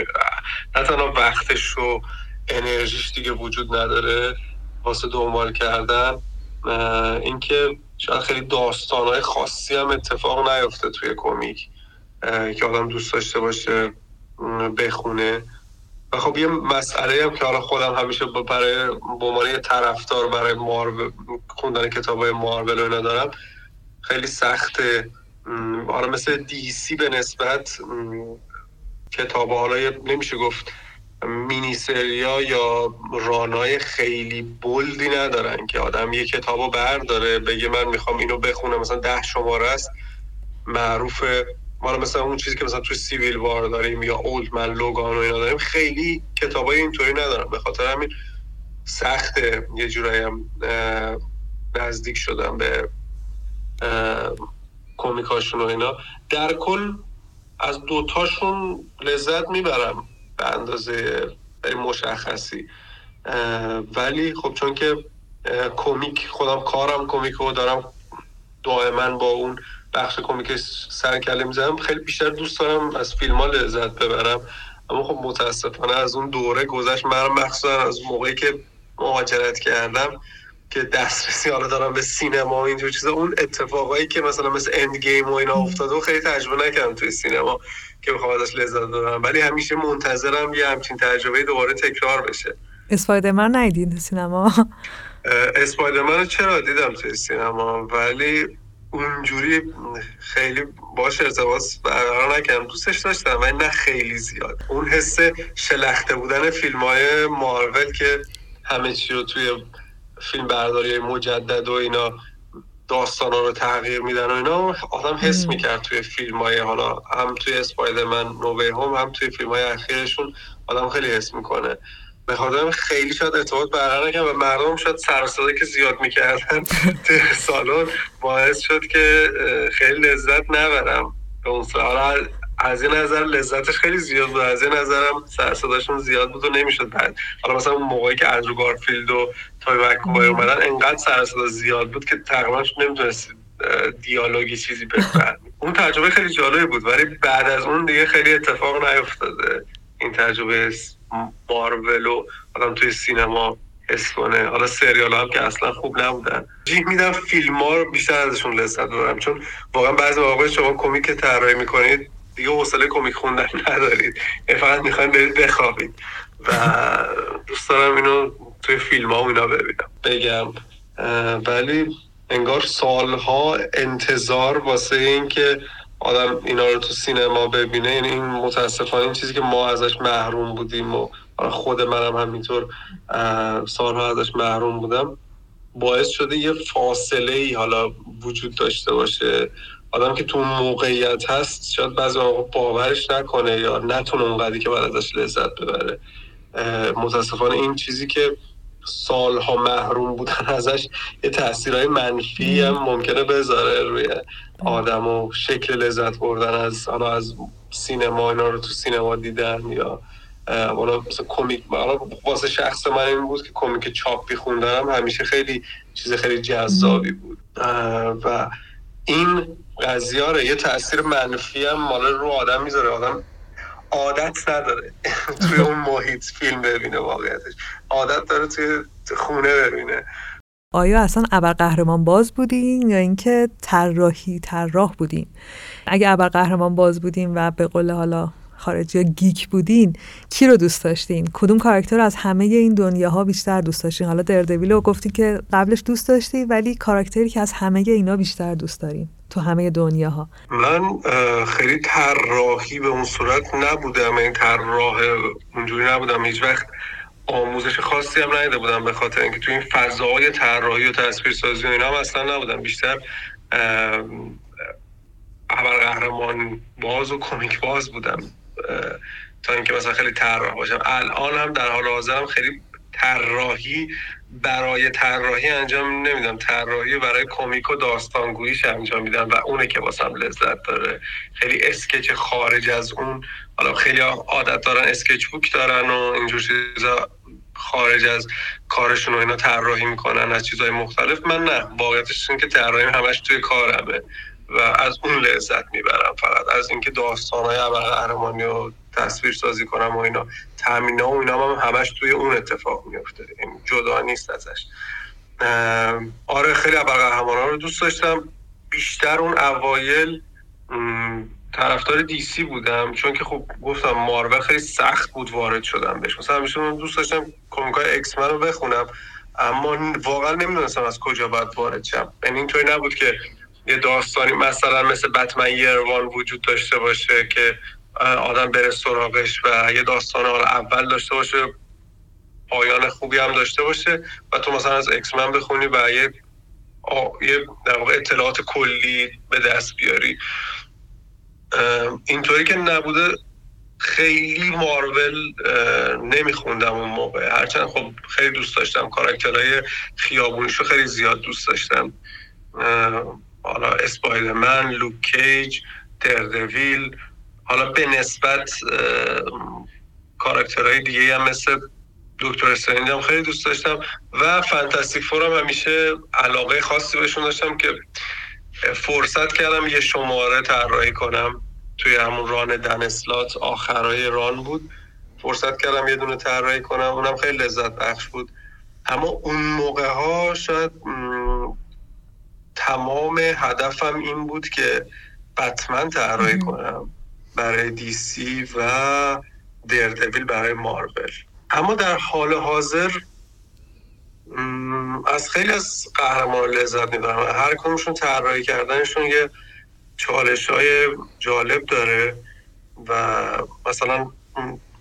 نه تنها وقتش و انرژیش دیگه وجود نداره واسه دنبال کردن اینکه شاید خیلی داستانهای خاصی هم اتفاق نیفته توی کمیک که آدم دوست داشته باشه. بخونه. و خب یه مسئله هم که حالا خودم همیشه برای به طرفدار برای مارول خوندن کتاب های مارول رو ندارم خیلی سخته. حالا مثل دی سی به نسبت کتاب حالا نمیشه گفت مینی سریا یا رانای خیلی بلدی ندارن که آدم یه کتابو برداره بگه من می‌خوام اینو بخونم. مثلا ده شماره است. معروفه ما مثلا اون چیزی که مثلا توی سیویل وار داریم یا اولد من لوگان و اینا داریم خیلی کتابای اینطوری ندارم. به خاطر همین سخته. یه جورایی هم نزدیک شدم به کمیکاشون و اینا. در کل از دوتاشون لذت می‌برم به اندازه مشخصی. ولی خب چون که کمیک خودم کارم کمیک رو دارم دائما با اون بخش کمیک سر کله می‌زنم. خیلی بیشتر دوست دارم از فیلم ها لذت ببرم. اما خب متاسفانه از اون دوره گذشت. من مخصوصا از موقعی که مهاجرت کردم که دسترسی حالا دارم به سینما و اینجور چیزا. اون اتفاقایی که مثلا مثل اند گیم و اینا افتاده و خیلی تجربه نکردم توی سینما که بخوام ازش لذت ببرم. ولی همیشه منتظرم یه همچین تجربه دوباره تکرار بشه. اسپایدرمن ندیدین سینما؟ اسپایدرمن چرا دیدم توی سینما؟ ولی اونجوری خیلی باش ارتباط برقرار نکردم. دوستش داشتم ولی نه خیلی زیاد. اون حس شلخته بودن فیلم های مارول که همه چی رو توی فیلم برداری مجدد و اینا داستان رو تغییر میدن و اینا آدم حس می‌کرد توی فیلم های حالا هم توی اسپایدرمن نووی هم هم توی فیلم های اخیرشون آدم خیلی حس می‌کنه. به خاطر خیلی شاید ارتباط برقرار نکرد و مردم شاید سر که زیاد می‌کردن توی سالن باعث شد که خیلی لذت نبرم به اون از این نظر لذتش خیلی زیاد بود. از این نظرم سر زیاد بود و نمی‌شد بعد. حالا مثلا اون موقعی که اندرو گارفیلد و تای مکوای اومدن انقدر سر زیاد بود که تقریبا نمی‌تونست دیالوگی چیزی بفهمی اون تجربه خیلی جالبی بود ولی بعد از اون دیگه خیلی اتفاق نیفتاده. این تجربه مارول و آدم توی سینما حس کنه. حالا سریال هم که اصلا خوب نبودن. جیح میدم فیلم ها رو بیشتر ازشون لذت ببرم چون واقعا بعضی مواقع شما کمیک طراحی می‌کنید دیگه حوصله کمیک خوندن ندارید. فقط می‌خواین برید بخوابید. و دوست دارم اینو توی فیلم ها اینا ببینم. بگم. ولی انگار سالها انتظار واسه اینکه آدم اینا رو تو سینما ببینه یعنی این متاسفانه این چیزی که ما ازش محروم بودیم و خود منم همینطور سالها ازش محروم بودم باعث شده یه فاصله ای حالا وجود داشته باشه. آدم که تو موقعیت هست شاید بعضی باورش نکنه یا نتونه اونقدری که باید ازش لذت ببره. متاسفانه این چیزی که سالها محروم بودن ازش یه تاثیرهای منفی هم ممکنه بذاره روی آدم و شکل لذت بردن از حالا از سینما اینا رو تو سینما دیدن یا حالا مثلا کمیک واسه شخص من این بود که کمیک چاپی خوندنم همیشه خیلی چیز خیلی جذابی بود. و این قضیه یه تاثیر منفی هم مال رو آدم می‌ذاره. آدم عادت نداره. توی اون محیط فیلم ببینه واقعیتش. عادت داره توی خونه ببینه. آیا اصلا قهرمان باز بودین یا اینکه طراحی طراح بودین؟ اگه قهرمان باز بودین و به قول حالا خارجی گیک بودین کی رو دوست داشتین؟ کدوم کاراکتر از همه این دنیاها بیشتر دوست داشتین؟ حالا دردویل رو گفتی که قبلش دوست داشتی ولی کاراکتری که از همه اینا بیشتر دوست دارین. تو همه دنیاها. من خیلی طراحی به اون صورت نبودم. این طراح اونجوری نبودم. هیچ وقت آموزش خاصی هم ندیده بودم به خاطر اینکه تو این فضای طراحی و تصویرسازی و اینا هم اصلا نبودم. بیشتر قهرمان باز و کمیک باز بودم تا اینکه مثلا خیلی طراح باشم. الان هم در حال حاضرم خیلی طراحی برای طراحی انجام نمیدم. طراحی برای کمیک و داستانگوییش انجام میدم و اونه که واسم لذت داره. خیلی اسکچ خارج از اون حالا خیلی عادت دارن اسکچ بوک دارن و اینجور چیزا خارج از کارشون و اینا طراحی می‌کنن از چیزهای مختلف. من نه واقعیتش این که طراحی همش توی کارمه و از اون لذت می‌برم فقط. از اینکه داستانهای قهرمانی و تصویر سازی کنم و اینا. تامین و اینا هم همش توی اون اتفاق میفته این جدا نیست ازش. آره خیلی ها رو دوست داشتم. بیشتر اون اوایل طرفدار دی سی بودم. چون که خب گفتم مارول خیلی سخت بود وارد شدم بهش. مثلا همیشه دوست داشتم کمیکای ایکس من رو بخونم. اما واقعا نمی‌دونستم از کجا باید وارد شم. یعنی اینطوری نبود که یه داستانی مثلا مثل بتمن یروان وجود داشته باشه که آدم بره سراغش و یه داستان اول داشته باشه پایان خوبی هم داشته باشه و تو مثلا از اکس من بخونی و یه یه در واقع اطلاعات کلی به دست بیاری. اینطوری که نبوده خیلی مارول نمیخوندم اون موقع. هرچند خب خیلی دوست داشتم کاراکترهای خیابونیشو خیلی زیاد دوست داشتم. حالا اسپایدرمن لوک کیج دردویل حالا به نسبت کاراکترهای دیگه هم مثل دکتر استرنج هم خیلی دوست داشتم و فانتاستیک فور هم همیشه علاقه خاصی بهشون داشتم که فرصت کردم یه شماره طراحی کنم. توی همون ران دنسلات آخرای ران بود. فرصت کردم یه دونه طراحی کنم. اونم خیلی لذت بخش بود. اما اون موقع ها شاید تمام هدفم این بود که بتمن طراحی کنم. برای دی سی و دردویل برای مارول اما در حال حاضر از خیلی از قهرمان لذت می‌برم. هر کمشون طراحی کردنشون یه چالش های جالب داره و مثلا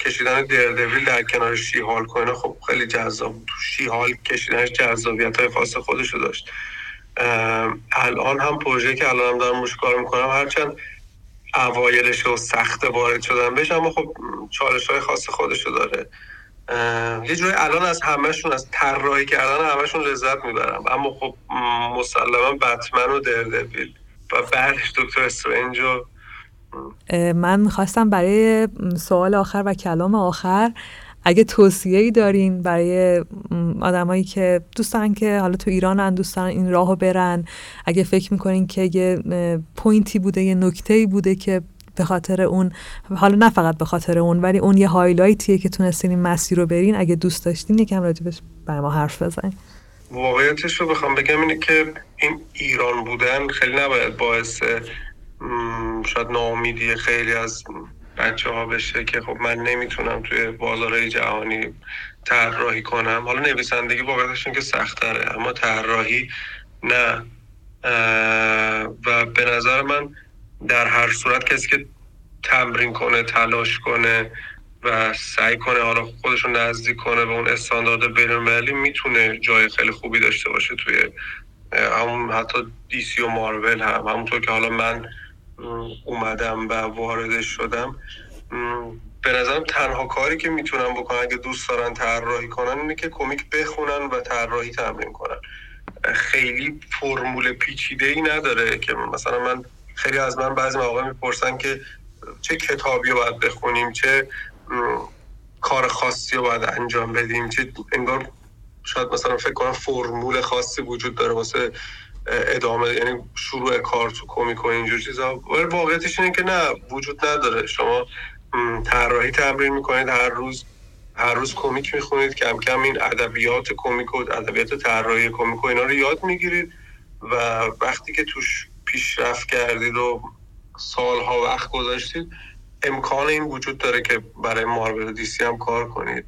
کشیدن دردویل در کنار شیحال کنه خب خیلی جذاب تو شیحال کشیدنش جذابیت های خاص خودش رو داشت الان هم پروژه که الان هم دارم روش کار می‌کنم هرچند اوایلش و سخت وارد شدن بهش اما خب چالش های خاص خودش رو داره یه جوری الان از همهشون از طراحی کردن همشون لذت می‌برم. اما خب مسلما بتمن و دردویل و بعدش دکتر استرنج من می‌خواستم برای سوال آخر و کلام آخر اگه توصیه ای دارین برای آدمایی که دوست دارن که حالا تو ایران دوست دارن این راهو برن اگه فکر می‌کنین که یه point ی بوده یه نکته ای بوده که به خاطر اون حالا نه فقط به خاطر اون ولی اون یه highlight یه که تونستین این مسیر رو برین اگه دوست داشتین یکم راجبش بر ما حرف بزنین. واقعیتش رو بخوام بگم اینه که این ایران بودن خیلی نباید باعث شاید ناامیدی خیلی از بچه ها بشه که خب من نمی‌تونم توی بازارهای جهانی طراحی کنم. حالا نویسندگی واقعیتش که سختره اما طراحی نه. و به نظر من در هر صورت کسی که تمرین کنه تلاش کنه و سعی کنه حالا خودشون نزدیک کنه به اون استاندارد بینالمللی می‌تونه جای خیلی خوبی داشته باشه توی همون حتی دیسی و مارول هم. همونطور که حالا من اومدم و وارد شدم. به نظرم تنها کاری که می‌تونم بکنن اگه دوست دارن طراحی کنن اینه که کمیک بخونن و طراحی تمرین کنن. خیلی فرمول پیچیده ای نداره که مثلا من خیلی از من بعضی مواقع می‌پرسن که چه کتابی رو باید بخونیم چه کار خاصی رو باید انجام بدیم چه انگار شاید مثلا فکر کنم فرمول خاصی وجود داره واسه ادامه یعنی شروع کار تو کمیک و اینجور چیزا. ولی واقعیتش اینه که نه وجود نداره. شما طراحی تمرین می‌کنید هر روز هر روز کمیک می‌خونید. کم کم این ادبیات کمیک و ادبیات طراحی کمیک و اینا رو یاد می‌گیرید و وقتی که توش پیشرفت کردید و سالها وقت گذاشتید امکان این وجود داره که برای مارول دیسی هم کار کنید.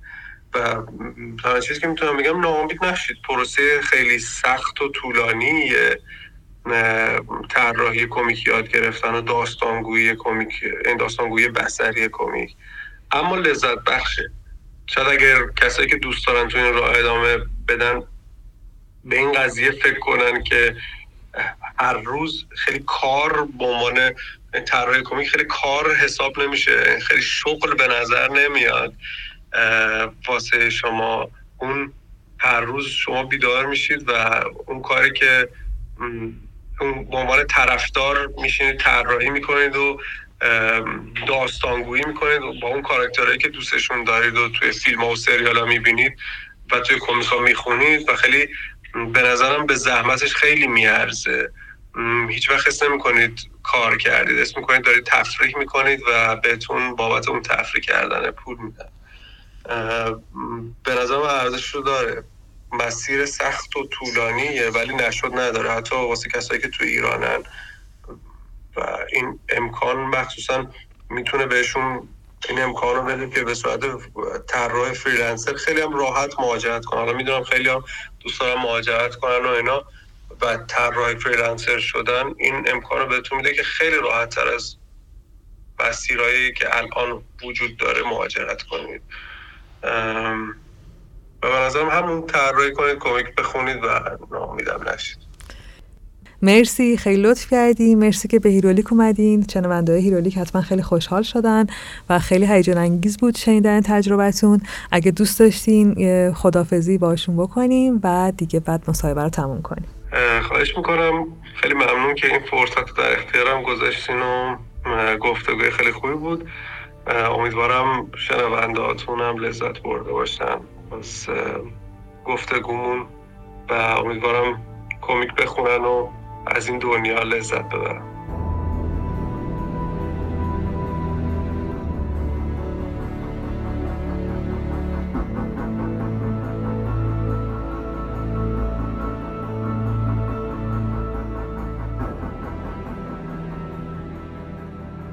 و تنها چیزی که می‌تونم بگم ناامید نشید. پروسه خیلی سخت و طولانی طراحی کمیک یاد گرفتن و داستانگویی کمیک این داستانگویی بسری کمیک. اما لذت بخشه. شاید اگر کسایی که دوست دارن تو این راه ادامه بدن به این قضیه فکر کنن که هر روز خیلی کار به عنوان طراحی کمیک خیلی کار حساب نمیشه. خیلی شغل به نظر نمیاد. واسه شما اون هر روز شما بیدار میشید و اون کاری که اون به عنوان طرفدار میشینید طراحی می‌کنید و داستانگویی می‌کنید و با اون کاراکترهایی که دوستشون دارید و توی فیلم ها و سریال ها می‌بینید و توی کمیک ها می‌خونید و خیلی به نظرم به زحمتش خیلی میارزه. هیچ وقت حس نمی‌کنید کار کردید اسم می‌کنید دارید تفریح می‌کنید و بهتون بابت اون تفریح کردن پول میدن. به نظرم ارزش رو داره. مسیر سخت و طولانیه ولی نشد نداره. حتی واسه کسایی که تو ایرانن. و این امکان مخصوصا می‌تونه بهشون این امکان رو بده که به صورت طراح freelancer خیلی هم راحت مهاجرت کنن. حالا می‌دونم خیلی هم دوست دارم مهاجرت کنن و اینا و طراح freelancer شدن این امکان رو بهتون میده که خیلی راحت تر از مسیرهایی که الان وجود داره مهاجرت کنید. و به نظرم همون طراحی کنید کمیک بخونید و ناامیدم نشید. مرسی خیلی لطف کردی مرسی که به هیرولیک اومدین. شنونده هیرولیک حتما خیلی خوشحال شدن و خیلی هیجان انگیز بود شنیدن تجربتون اگه دوست داشتین خدافزی باشون بکنیم و دیگه بعد مصاحبه رو تموم کنیم. خواهش می‌کنم. خیلی ممنون که این فرصت در اختیارم گذاشتین و گفتگوی خیلی خوبی بود. امیدوارم شنونده هم لذت برده باشن. از گفتگومون و امیدوارم کمیک بخونن و از این دنیا لذت ببرم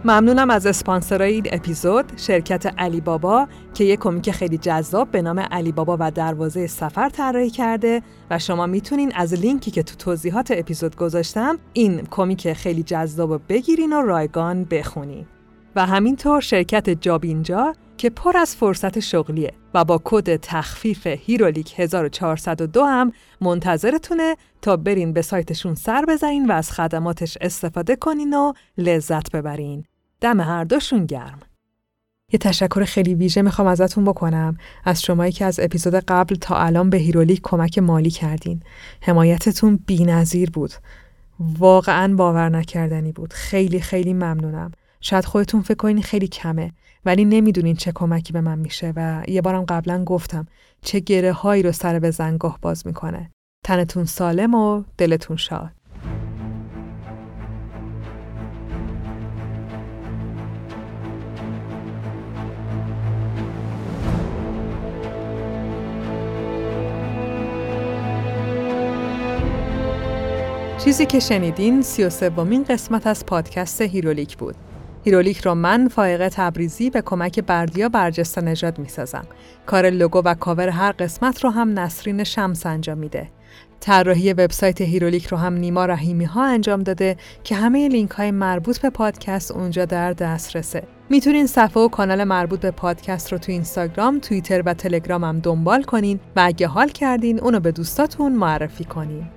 ممنونم از اسپانسرای این اپیزود شرکت علی بابا که یک کمیک خیلی جذاب به نام علی بابا و دروازه سفر طراحی کرده و شما می‌تونین از لینکی که تو توضیحات اپیزود گذاشتم این کمیک خیلی جذاب رو بگیرین و رایگان بخونین و همینطور شرکت جابینجا که پر از فرصت شغلیه و با کد تخفیف هیرولیک 1402 هم منتظرتونه تا برین به سایتشون سر بزنین و از خدماتش استفاده کنین و لذت ببرین. دم هر دوشون گرم. یه تشکر خیلی ویژه می‌خوام ازتون بکنم از شمایی که از اپیزود قبل تا الان به هیرولیک کمک مالی کردین. حمایتتون بی‌نظیر بود. واقعا باور نکردنی بود. خیلی خیلی ممنونم. شاید خودتون فکر کنین خیلی کمه ولی نمی‌دونین چه کمکی به من میشه و یه بارم قبلا گفتم چه گره هایی رو سر به زنگاه باز می‌کنه. تنتون سالم و دلتون شاد. چیزی که شنیدین سی و سومین قسمت از پادکست هیرولیک بود. هیرولیک رو من فائقه تبریزی به کمک بردیا برجسته نژاد می‌سازم. کار لوگو و کاور هر قسمت رو هم نسرین شمس انجام میده. طراحی وبسایت هیرولیک رو هم نیما رحیمی ها انجام داده که همه لینک های مربوط به پادکست اونجا در دسترسه. می‌تونین صفحه و کانال مربوط به پادکست رو تو اینستاگرام، توییتر و تلگرام هم دنبال کنین و اگه حال کردین اونو به دوستاتون معرفی کنین.